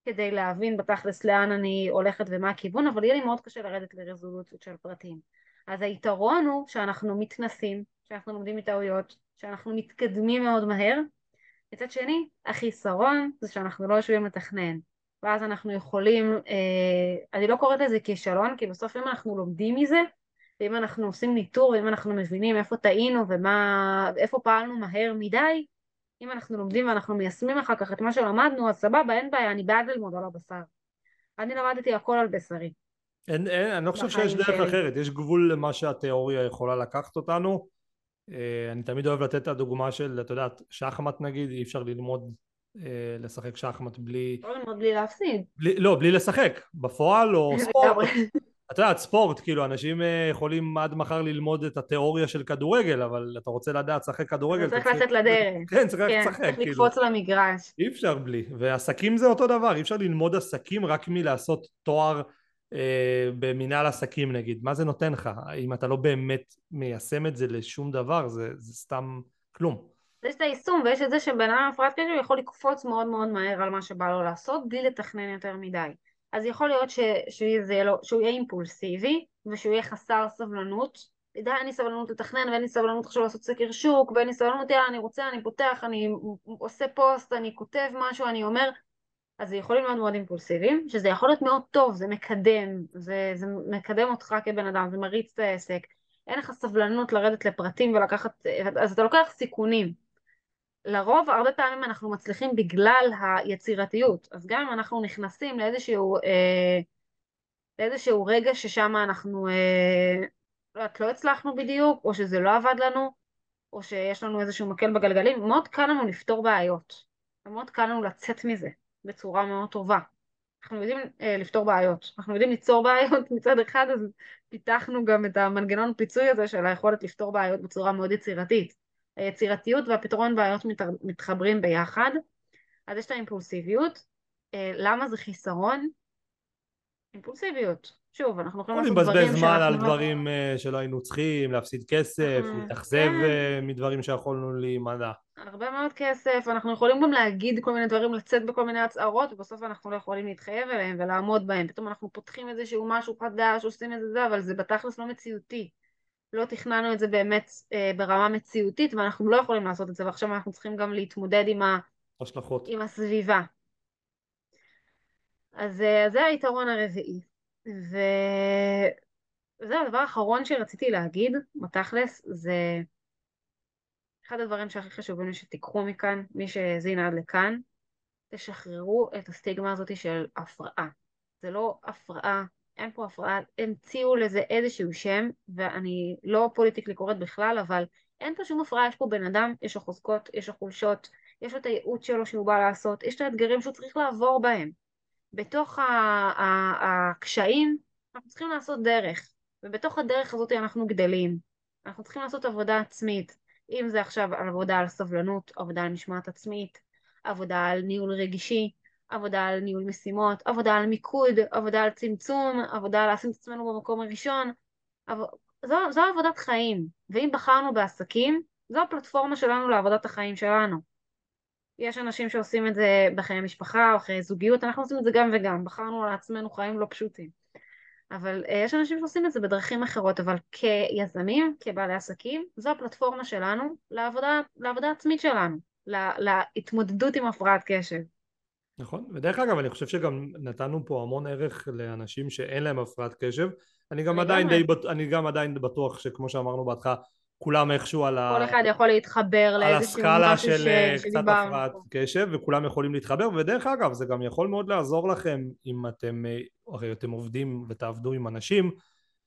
כדי להבין בתכלס לאן אני הולכת ומה הכיוון, אבל יהיה לי מאוד קשה לרדת לרזולוציות של פרטים. אז היתרון הוא שאנחנו מתנסים, שאנחנו לומדים מטעויות, שאנחנו מתקדמים מאוד מהר. מצד שני, החיסרון זה שאנחנו לא יושבים לתכנן. ואז אנחנו יכולים, אה, אני לא קוראת לזה כישלון, כי בסוף אם אנחנו לומדים מזה, ואם אנחנו עושים ניטור, ואם אנחנו מבינים איפה טעינו ואיפה פעלנו מהר מדי, אם אנחנו לומדים ואנחנו מיישמים אחר כך את מה שלמדנו, אז סבבה, אין בעיה, אני בעד ללמוד על הבשר. אני למדתי הכל על בשרי. אין, אין, אני לא חושב שיש דרך שלי. אחרת, יש גבול למה שהתיאוריה יכולה לקחת אותנו. אה, אני תמיד אוהב לתת את הדוגמה של, את יודעת, שחמט נגיד, אי אפשר ללמוד אה, לשחק שחמט בלי... לא ללמוד בלי להפסיד. בלי, לא, בלי לשחק, בפועל או <laughs> ספורט. את יודעת ספורט כאילו אנשים אה, יכולים עד מחר ללמוד את התיאוריה של כדורגל אבל אתה רוצה לדעת לשחק כדורגל צריך לצאת לדרך כן צריך כן, לשחק צריך כאילו. לקפוץ למגרש אי אפשר בלי ועסקים זה אותו דבר אי אפשר ללמוד עסקים רק מלעשות תואר אה, במנהל עסקים נגיד, מה זה נותן לך? אם אתה לא באמת מיישם את זה לשום דבר, זה, זה סתם כלום. יש את היישום ויש את זה שבן אדם עם הפרעת קשב יכול לקפוץ מאוד מאוד מהר על מה שבא לו לעשות בלי לתכנן יותר מדי. אז יכול להיות ש, שזה לא, שהוא יהיה אימפולסיבי ושהוא יהיה חסר סבלנות. די, אין לי סבלנות לתכנן ואין לי סבלנות עכשיו לעשות סקר שוק ואין לי סבלנות, יאללה, אני רוצה, אני פותח, אני עושה פוסט, אני כותב משהו, אני אומר, אז זה יכולים להיות מאוד אימפולסיביים, שזה יכול להיות מאוד טוב, זה מקדם, זה, זה מקדם אותך כבן אדם, זה מריץ את העסק, אין לך סבלנות לרדת לפרטים ולקחת, אז אתה לוקח סיכונים. לרוב הרבה פעמים אנחנו מצליחים בגלל היצירתיות, אז גם אם אנחנו נכנסים לאיזשהו, אה, לאיזשהו רגע ששם אנחנו אה, לא הצלחנו בדיוק, או שזה לא עבד לנו, או שיש לנו איזשהו מקל בגלגלים, מאוד קל לנו לפתור בעיות, מאוד קל לנו לצאת מזה. בצורה מאוד טובה. אנחנו יודעים אה, לפתור בעיות, אנחנו יודעים ליצור בעיות <laughs> מצד אחד, אז פיתחנו גם את המנגנון פיצוי הזה של היכולת לפתור בעיות בצורה מאוד יצירתית. היצירתיות והפתרון בעיות מת, מתחברים ביחד, אז יש את האימפולסיביות. אה, למה זה חיסרון? אימפולסיביות. שוב, אנחנו יכולים לעשות דברים שאנחנו... לבזבז זמן על לא- דברים אה, שלא היינו צריכים, להפסיד כסף, להתאכזב כן. אה, מדברים שיכולנו להימנע. הרבה מאוד כסף, אנחנו יכולים גם להגיד כל מיני דברים, לצאת בכל מיני הצהרות, ובסוף אנחנו לא יכולים להתחייב אליהם ולעמוד בהם. פתאום אנחנו פותחים איזשהו משהו חדש, עושים איזה זה, אבל זה בתכלס לא מציאותי. לא תכננו את זה באמת אה, ברמה מציאותית, ואנחנו לא יכולים לעשות את זה, ועכשיו אנחנו צריכים גם להתמודד עם, ה... השלכות. עם הסביבה. אז אה, זה היתרון הרביעי. וזהו, הדבר האחרון שרציתי להגיד, בתכלס, זה אחד הדברים שהכי חשובים לי שתיקחו מכאן, מי שהאזין עד לכאן, תשחררו את הסטיגמה הזאת של הפרעה. זה לא הפרעה, אין פה הפרעה, המציאו לזה איזשהו שם, ואני לא פוליטיקלי קוראת בכלל, אבל אין פה שום הפרעה, יש פה בן אדם, יש לו חוזקות, יש לו חולשות, יש לו את הייעוץ שלו שהוא בא לעשות, יש את האתגרים שהוא צריך לעבור בהם. בתוך הקשיים אנחנו צריכים לעשות דרך, ובתוך הדרך הזאת אנחנו גדלים. אנחנו צריכים לעשות עבודה עצמית, אם זה עכשיו עבודה על סבלנות, עבודה על משמעת עצמית, עבודה על ניהול רגישי, עבודה על ניהול משימות, עבודה על מיקוד, עבודה על צמצום, עבודה על לשים את עצמנו במקום הראשון. זו, זו עבודת חיים, ואם בחרנו בעסקים, זו הפלטפורמה שלנו לעבודת החיים שלנו. יש אנשים שעושים את זה בחיי משפחה או חיי זוגיות, אנחנו עושים את זה גם וגם, בחרנו לעצמנו חיים לא פשוטים. אבל uh, יש אנשים שעושים את זה בדרכים אחרות, אבל כיזמים, כבעלי עסקים, זו הפלטפורמה שלנו לעבודה, לעבודה עצמית שלנו, לה, להתמודדות עם הפרעת קשב. נכון, ודרך אגב אני חושב שגם נתנו פה המון ערך לאנשים שאין להם הפרעת קשב, אני גם, עדיין, די, אני גם עדיין בטוח שכמו שאמרנו בהתחלה כולם איכשהו על ה... כל אחד יכול להתחבר לאיזשהו משהו ש... אה, קצת הפרעת קשב וכולם יכולים להתחבר. ודרך אגב זה גם יכול מאוד לעזור לכם אם אתם, אה, הרי אתם עובדים ותעבדו עם אנשים.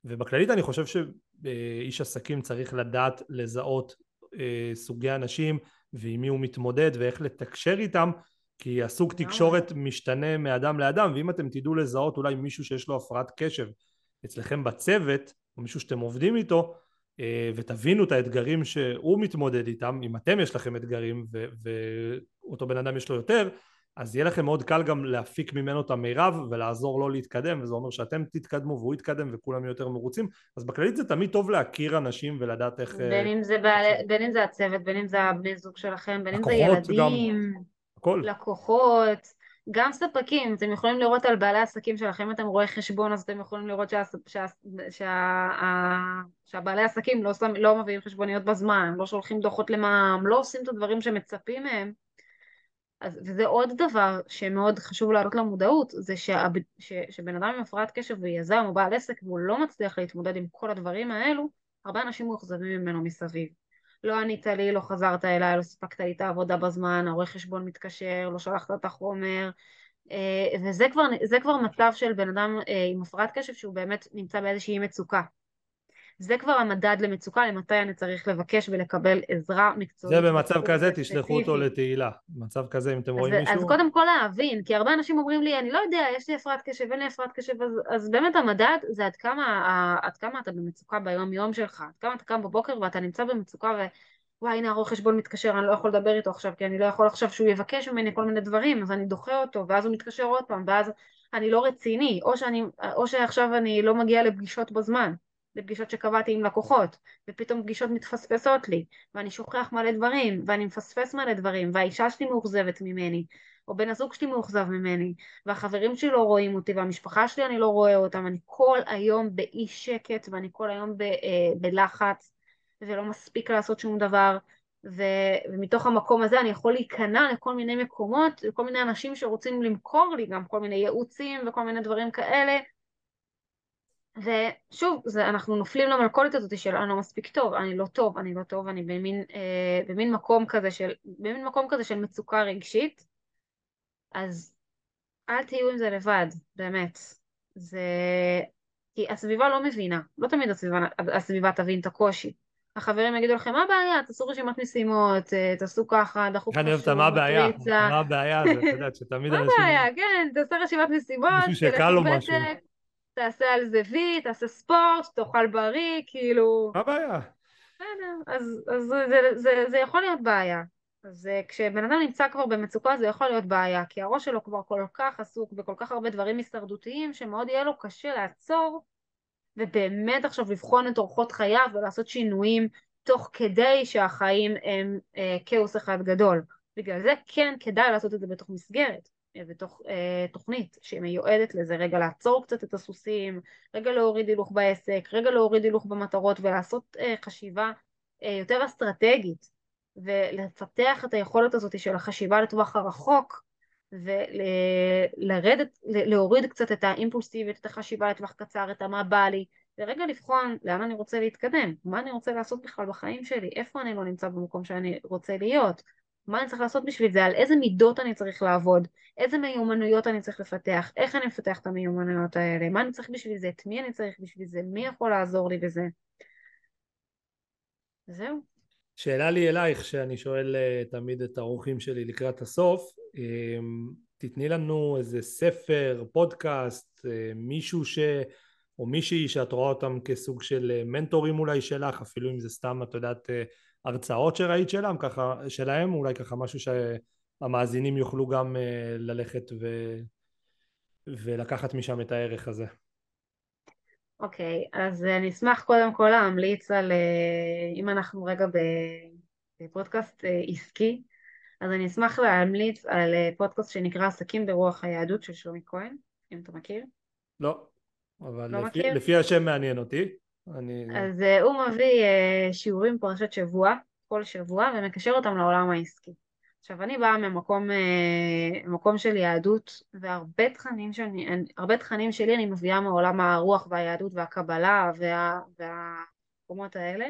ובכללית אני חושב שאיש עסקים צריך לדעת לזהות אה, סוגי אנשים ועם מי הוא מתמודד ואיך לתקשר איתם כי הסוג תקשורת משתנה מאדם לאדם ואם אתם תדעו לזהות אולי מישהו שיש לו הפרעת קשב אצלכם בצוות או מישהו שאתם עובדים איתו אה, ותבינו את האתגרים שהוא מתמודד איתם, אם אתם יש לכם אתגרים ואותו בן אדם יש לו יותר, אז יהיה לכם מאוד קל גם להפיק ממנו את המירב ולעזור לו להתקדם, וזה אומר שאתם תתקדמו והוא יתקדם וכולם יותר מרוצים, אז בכללית זה תמיד טוב להכיר אנשים ולדעת איך... בין אם זה, בעל... בין אם זה הצוות, בין אם זה הבני זוג שלכם, בין אם זה ילדים, גם... לקוחות, גם ספקים, אתם יכולים לראות על בעלי עסקים שלכם, אם אתם רואי חשבון אז אתם יכולים לראות שה, שה, שה, שהבעלי עסקים לא, שם, לא מביאים חשבוניות בזמן, לא שולחים דוחות למע"מ, לא עושים את הדברים שמצפים מהם. אז, וזה עוד דבר שמאוד חשוב להעלות למודעות, זה שהב, ש, שבן אדם עם הפרעת קשב ויזם או בעל עסק והוא לא מצליח להתמודד עם כל הדברים האלו, הרבה אנשים מאוכזבים ממנו מסביב. לא ענית לי, לא חזרת אליי, לא סיפקת לי את העבודה בזמן, העורך חשבון מתקשר, לא שלחת את החומר, אה, וזה כבר, כבר מצב של בן אדם אה, עם הפרעת קשב שהוא באמת נמצא באיזושהי מצוקה. זה כבר המדד למצוקה, למתי אני צריך לבקש ולקבל עזרה מקצועית. זה במצב כזה, תשלחו אותו לתהילה. במצב כזה, אם אתם רואים אז, מישהו... אז קודם כל להבין, כי הרבה אנשים אומרים לי, אני לא יודע, יש לי הפרעת קשב, אין לי הפרעת קשב, אז, אז באמת המדד זה עד כמה, עד כמה אתה במצוקה ביום יום שלך, עד כמה אתה קם בבוקר ואתה נמצא במצוקה ו... וואי הנה הרואה חשבון מתקשר, אני לא יכול לדבר איתו עכשיו כי אני לא יכול עכשיו שהוא יבקש ממני כל מיני דברים אז אני דוחה אותו ואז הוא מתקשר עוד פעם ואז אני לא רציני, או, שאני, או שעכשיו אני לא מגיע לפגישות בזמן, לפגישות שקבעתי עם לקוחות, ופתאום פגישות מתפספסות לי, ואני שוכח מלא דברים, ואני מפספס מלא דברים, והאישה שלי מאוכזבת ממני, או בן הזוג שלי מאוכזב ממני, והחברים שלי לא רואים אותי, והמשפחה שלי אני לא רואה אותם, אני כל היום באי שקט, ואני כל היום ב, אה, בלחץ, ולא מספיק לעשות שום דבר, ו, ומתוך המקום הזה אני יכול להיכנע לכל מיני מקומות, לכל מיני אנשים שרוצים למכור לי גם כל מיני ייעוצים וכל מיני דברים כאלה, ושוב, זה, אנחנו נופלים למלכודת הזאת של אני לא מספיק טוב, אני לא טוב, אני לא טוב, אני במין, אה, במין מקום כזה של, במין מקום כזה של מצוקה רגשית, אז אל תהיו עם זה לבד, באמת. זה... כי הסביבה לא מבינה, לא תמיד הסביבה, הסביבה תבין את הקושי. החברים יגידו לכם, מה הבעיה? תעשו רשימת משימות, אה, תעשו ככה, דחוף חשוב, אני אוהב את מה הבעיה, מה הבעיה זה, את יודעת, שתמיד <laughs> אנשים... מה הבעיה, כן, תעשה רשימת משימות, מישהו שקל לו משהו. תעשה על זה וי, תעשה ספורט, תאכל בריא, כאילו... מה הבעיה? בסדר, אז, אז זה, זה, זה, זה יכול להיות בעיה. אז אה, כשבן אדם נמצא כבר במצוקה זה יכול להיות בעיה, כי הראש שלו כבר כל כך עסוק בכל כך הרבה דברים הישרדותיים, שמאוד יהיה לו קשה לעצור ובאמת עכשיו לבחון את אורחות חייו ולעשות שינויים תוך כדי שהחיים הם אה, כאוס אחד גדול. בגלל זה כן כדאי לעשות את זה בתוך מסגרת, בתוך אה, תוכנית שמיועדת לזה, רגע לעצור קצת את הסוסים, רגע להוריד הילוך בעסק, רגע להוריד הילוך במטרות ולעשות אה, חשיבה אה, יותר אסטרטגית ולפתח את היכולת הזאת של החשיבה לטווח הרחוק ולרדת, להוריד קצת את האימפולסיביות, את החשיבה לטווח קצר, את המה בא לי, ורגע לבחון לאן אני רוצה להתקדם, מה אני רוצה לעשות בכלל בחיים שלי, איפה אני לא נמצא במקום שאני רוצה להיות, מה אני צריך לעשות בשביל זה, על איזה מידות אני צריך לעבוד, איזה מיומנויות אני צריך לפתח, איך אני מפתח את המיומנויות האלה, מה אני צריך בשביל זה, את מי אני צריך בשביל זה, מי יכול לעזור לי בזה. זהו. שאלה לי אלייך, שאני שואל אה, תמיד את האורחים שלי לקראת הסוף, אמ, תתני לנו איזה ספר, פודקאסט, אה, מישהו ש... או מישהי שאת רואה אותם כסוג של אה, מנטורים אולי שלך, אפילו אם זה סתם, את יודעת, הרצאות שראית שלהם, ככה, שלהם, אולי ככה משהו שהמאזינים יוכלו גם ללכת ו... ולקחת משם את הערך הזה. אוקיי, okay, אז אני אשמח קודם כל להמליץ על, אה, אם אנחנו רגע בפודקאסט אה, עסקי, אז אני אשמח להמליץ על אה, פודקאסט שנקרא עסקים ברוח היהדות של שלומי כהן, אם אתה מכיר. לא, אבל לא לפי, מכיר? לפי השם מעניין אותי. אני... אז הוא מביא שיעורים פרשת שבוע, כל שבוע, ומקשר אותם לעולם העסקי. עכשיו אני באה ממקום אה, מקום של יהדות והרבה תכנים, שאני, הרבה תכנים שלי אני מביאה מעולם הרוח והיהדות והקבלה וה, והמקומות האלה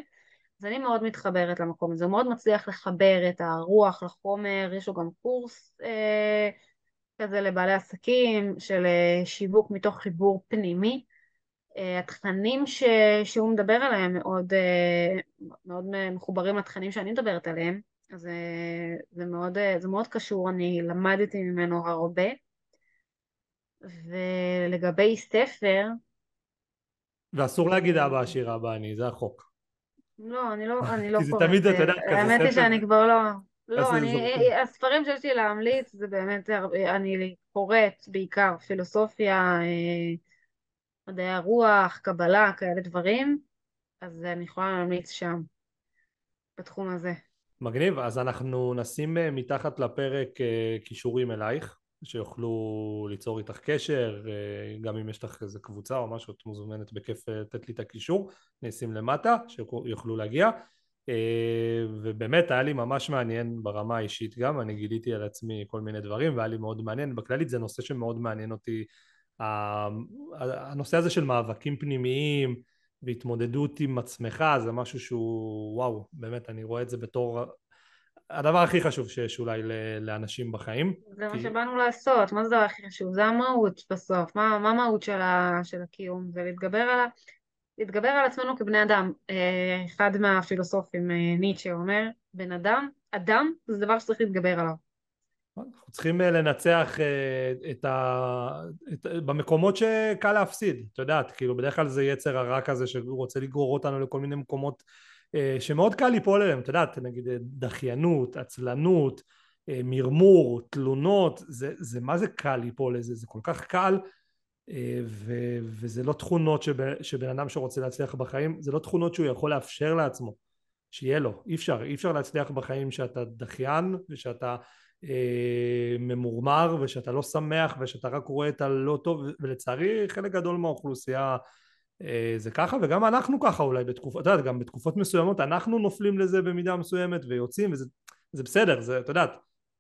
אז אני מאוד מתחברת למקום הזה, הוא מאוד מצליח לחבר את הרוח לחומר, יש לו גם קורס אה, כזה לבעלי עסקים של אה, שיווק מתוך חיבור פנימי התכנים ש, שהוא מדבר עליהם מאוד, אה, מאוד מחוברים לתכנים שאני מדברת עליהם אז אה, זה מאוד, אה, זה מאוד קשור, אני למדתי ממנו הרבה. ולגבי ספר... ואסור להגיד אבא עשיר אבא אני, זה החוק. לא, אני לא, אני לא קוראת. <laughs> כי זה תמיד, אתה יודע, כזה ספר... האמת היא שאני כבר לא... לא, אני, הספרים שיש לי להמליץ זה באמת, אני קוראת בעיקר פילוסופיה, אה, מדעי הרוח, קבלה, כאלה דברים, אז אני יכולה להמליץ שם, בתחום הזה. מגניב, אז אנחנו נשים אה, מתחת לפרק אה, כישורים אלייך, שיוכלו ליצור איתך קשר, אה, גם אם יש לך איזה קבוצה או משהו, את מוזמנת בכיף לתת לי את הקישור, אני אשים למטה, שיוכלו להגיע. ובאמת היה לי ממש מעניין ברמה האישית גם, אני גיליתי על עצמי כל מיני דברים והיה לי מאוד מעניין, בכללית זה נושא שמאוד מעניין אותי, הנושא הזה של מאבקים פנימיים, והתמודדות עם עצמך זה משהו שהוא וואו באמת אני רואה את זה בתור הדבר הכי חשוב שיש אולי לאנשים בחיים. זה כי... מה שבאנו לעשות, מה זה הדבר הכי חשוב? זה המהות בסוף, מה, מה המהות של, ה, של הקיום? זה להתגבר על, להתגבר על עצמנו כבני אדם. אה, אחד מהפילוסופים, אה, ניטשה, אומר, בן אדם, אדם זה דבר שצריך להתגבר עליו. אנחנו צריכים אה, לנצח אה, את ה... את... במקומות שקל להפסיד, את יודעת, כאילו בדרך כלל זה יצר הרע כזה שהוא רוצה לגרור אותנו לכל מיני מקומות אה, שמאוד קל ליפול אליהם, את יודעת, נגיד דחיינות, עצלנות, מרמור, תלונות, זה, זה מה זה קל ליפול לזה, זה כל כך קל ו, וזה לא תכונות שבן, שבן אדם שרוצה להצליח בחיים, זה לא תכונות שהוא יכול לאפשר לעצמו שיהיה לו, אי אפשר, אי אפשר להצליח בחיים שאתה דחיין ושאתה ממורמר ושאתה לא שמח ושאתה רק רואה את הלא טוב ולצערי חלק גדול מהאוכלוסייה אה, זה ככה וגם אנחנו ככה אולי בתקופות, אתה יודע, גם בתקופות מסוימות אנחנו נופלים לזה במידה מסוימת ויוצאים וזה זה בסדר, זה, אתה יודעת,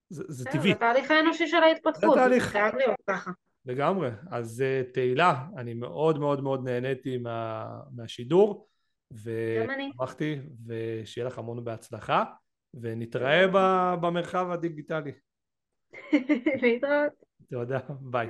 זה, זה טבעי. זה תהליך האנושי של ההתפתחות, זה תהליך. חייב להיות ככה. לגמרי. אז אה, תהילה, אני מאוד מאוד מאוד נהניתי מה, מהשידור, ושמחתי, ושיהיה לך המון בהצלחה, ונתראה במרחב הדיגיטלי. להתראות. תודה, ביי.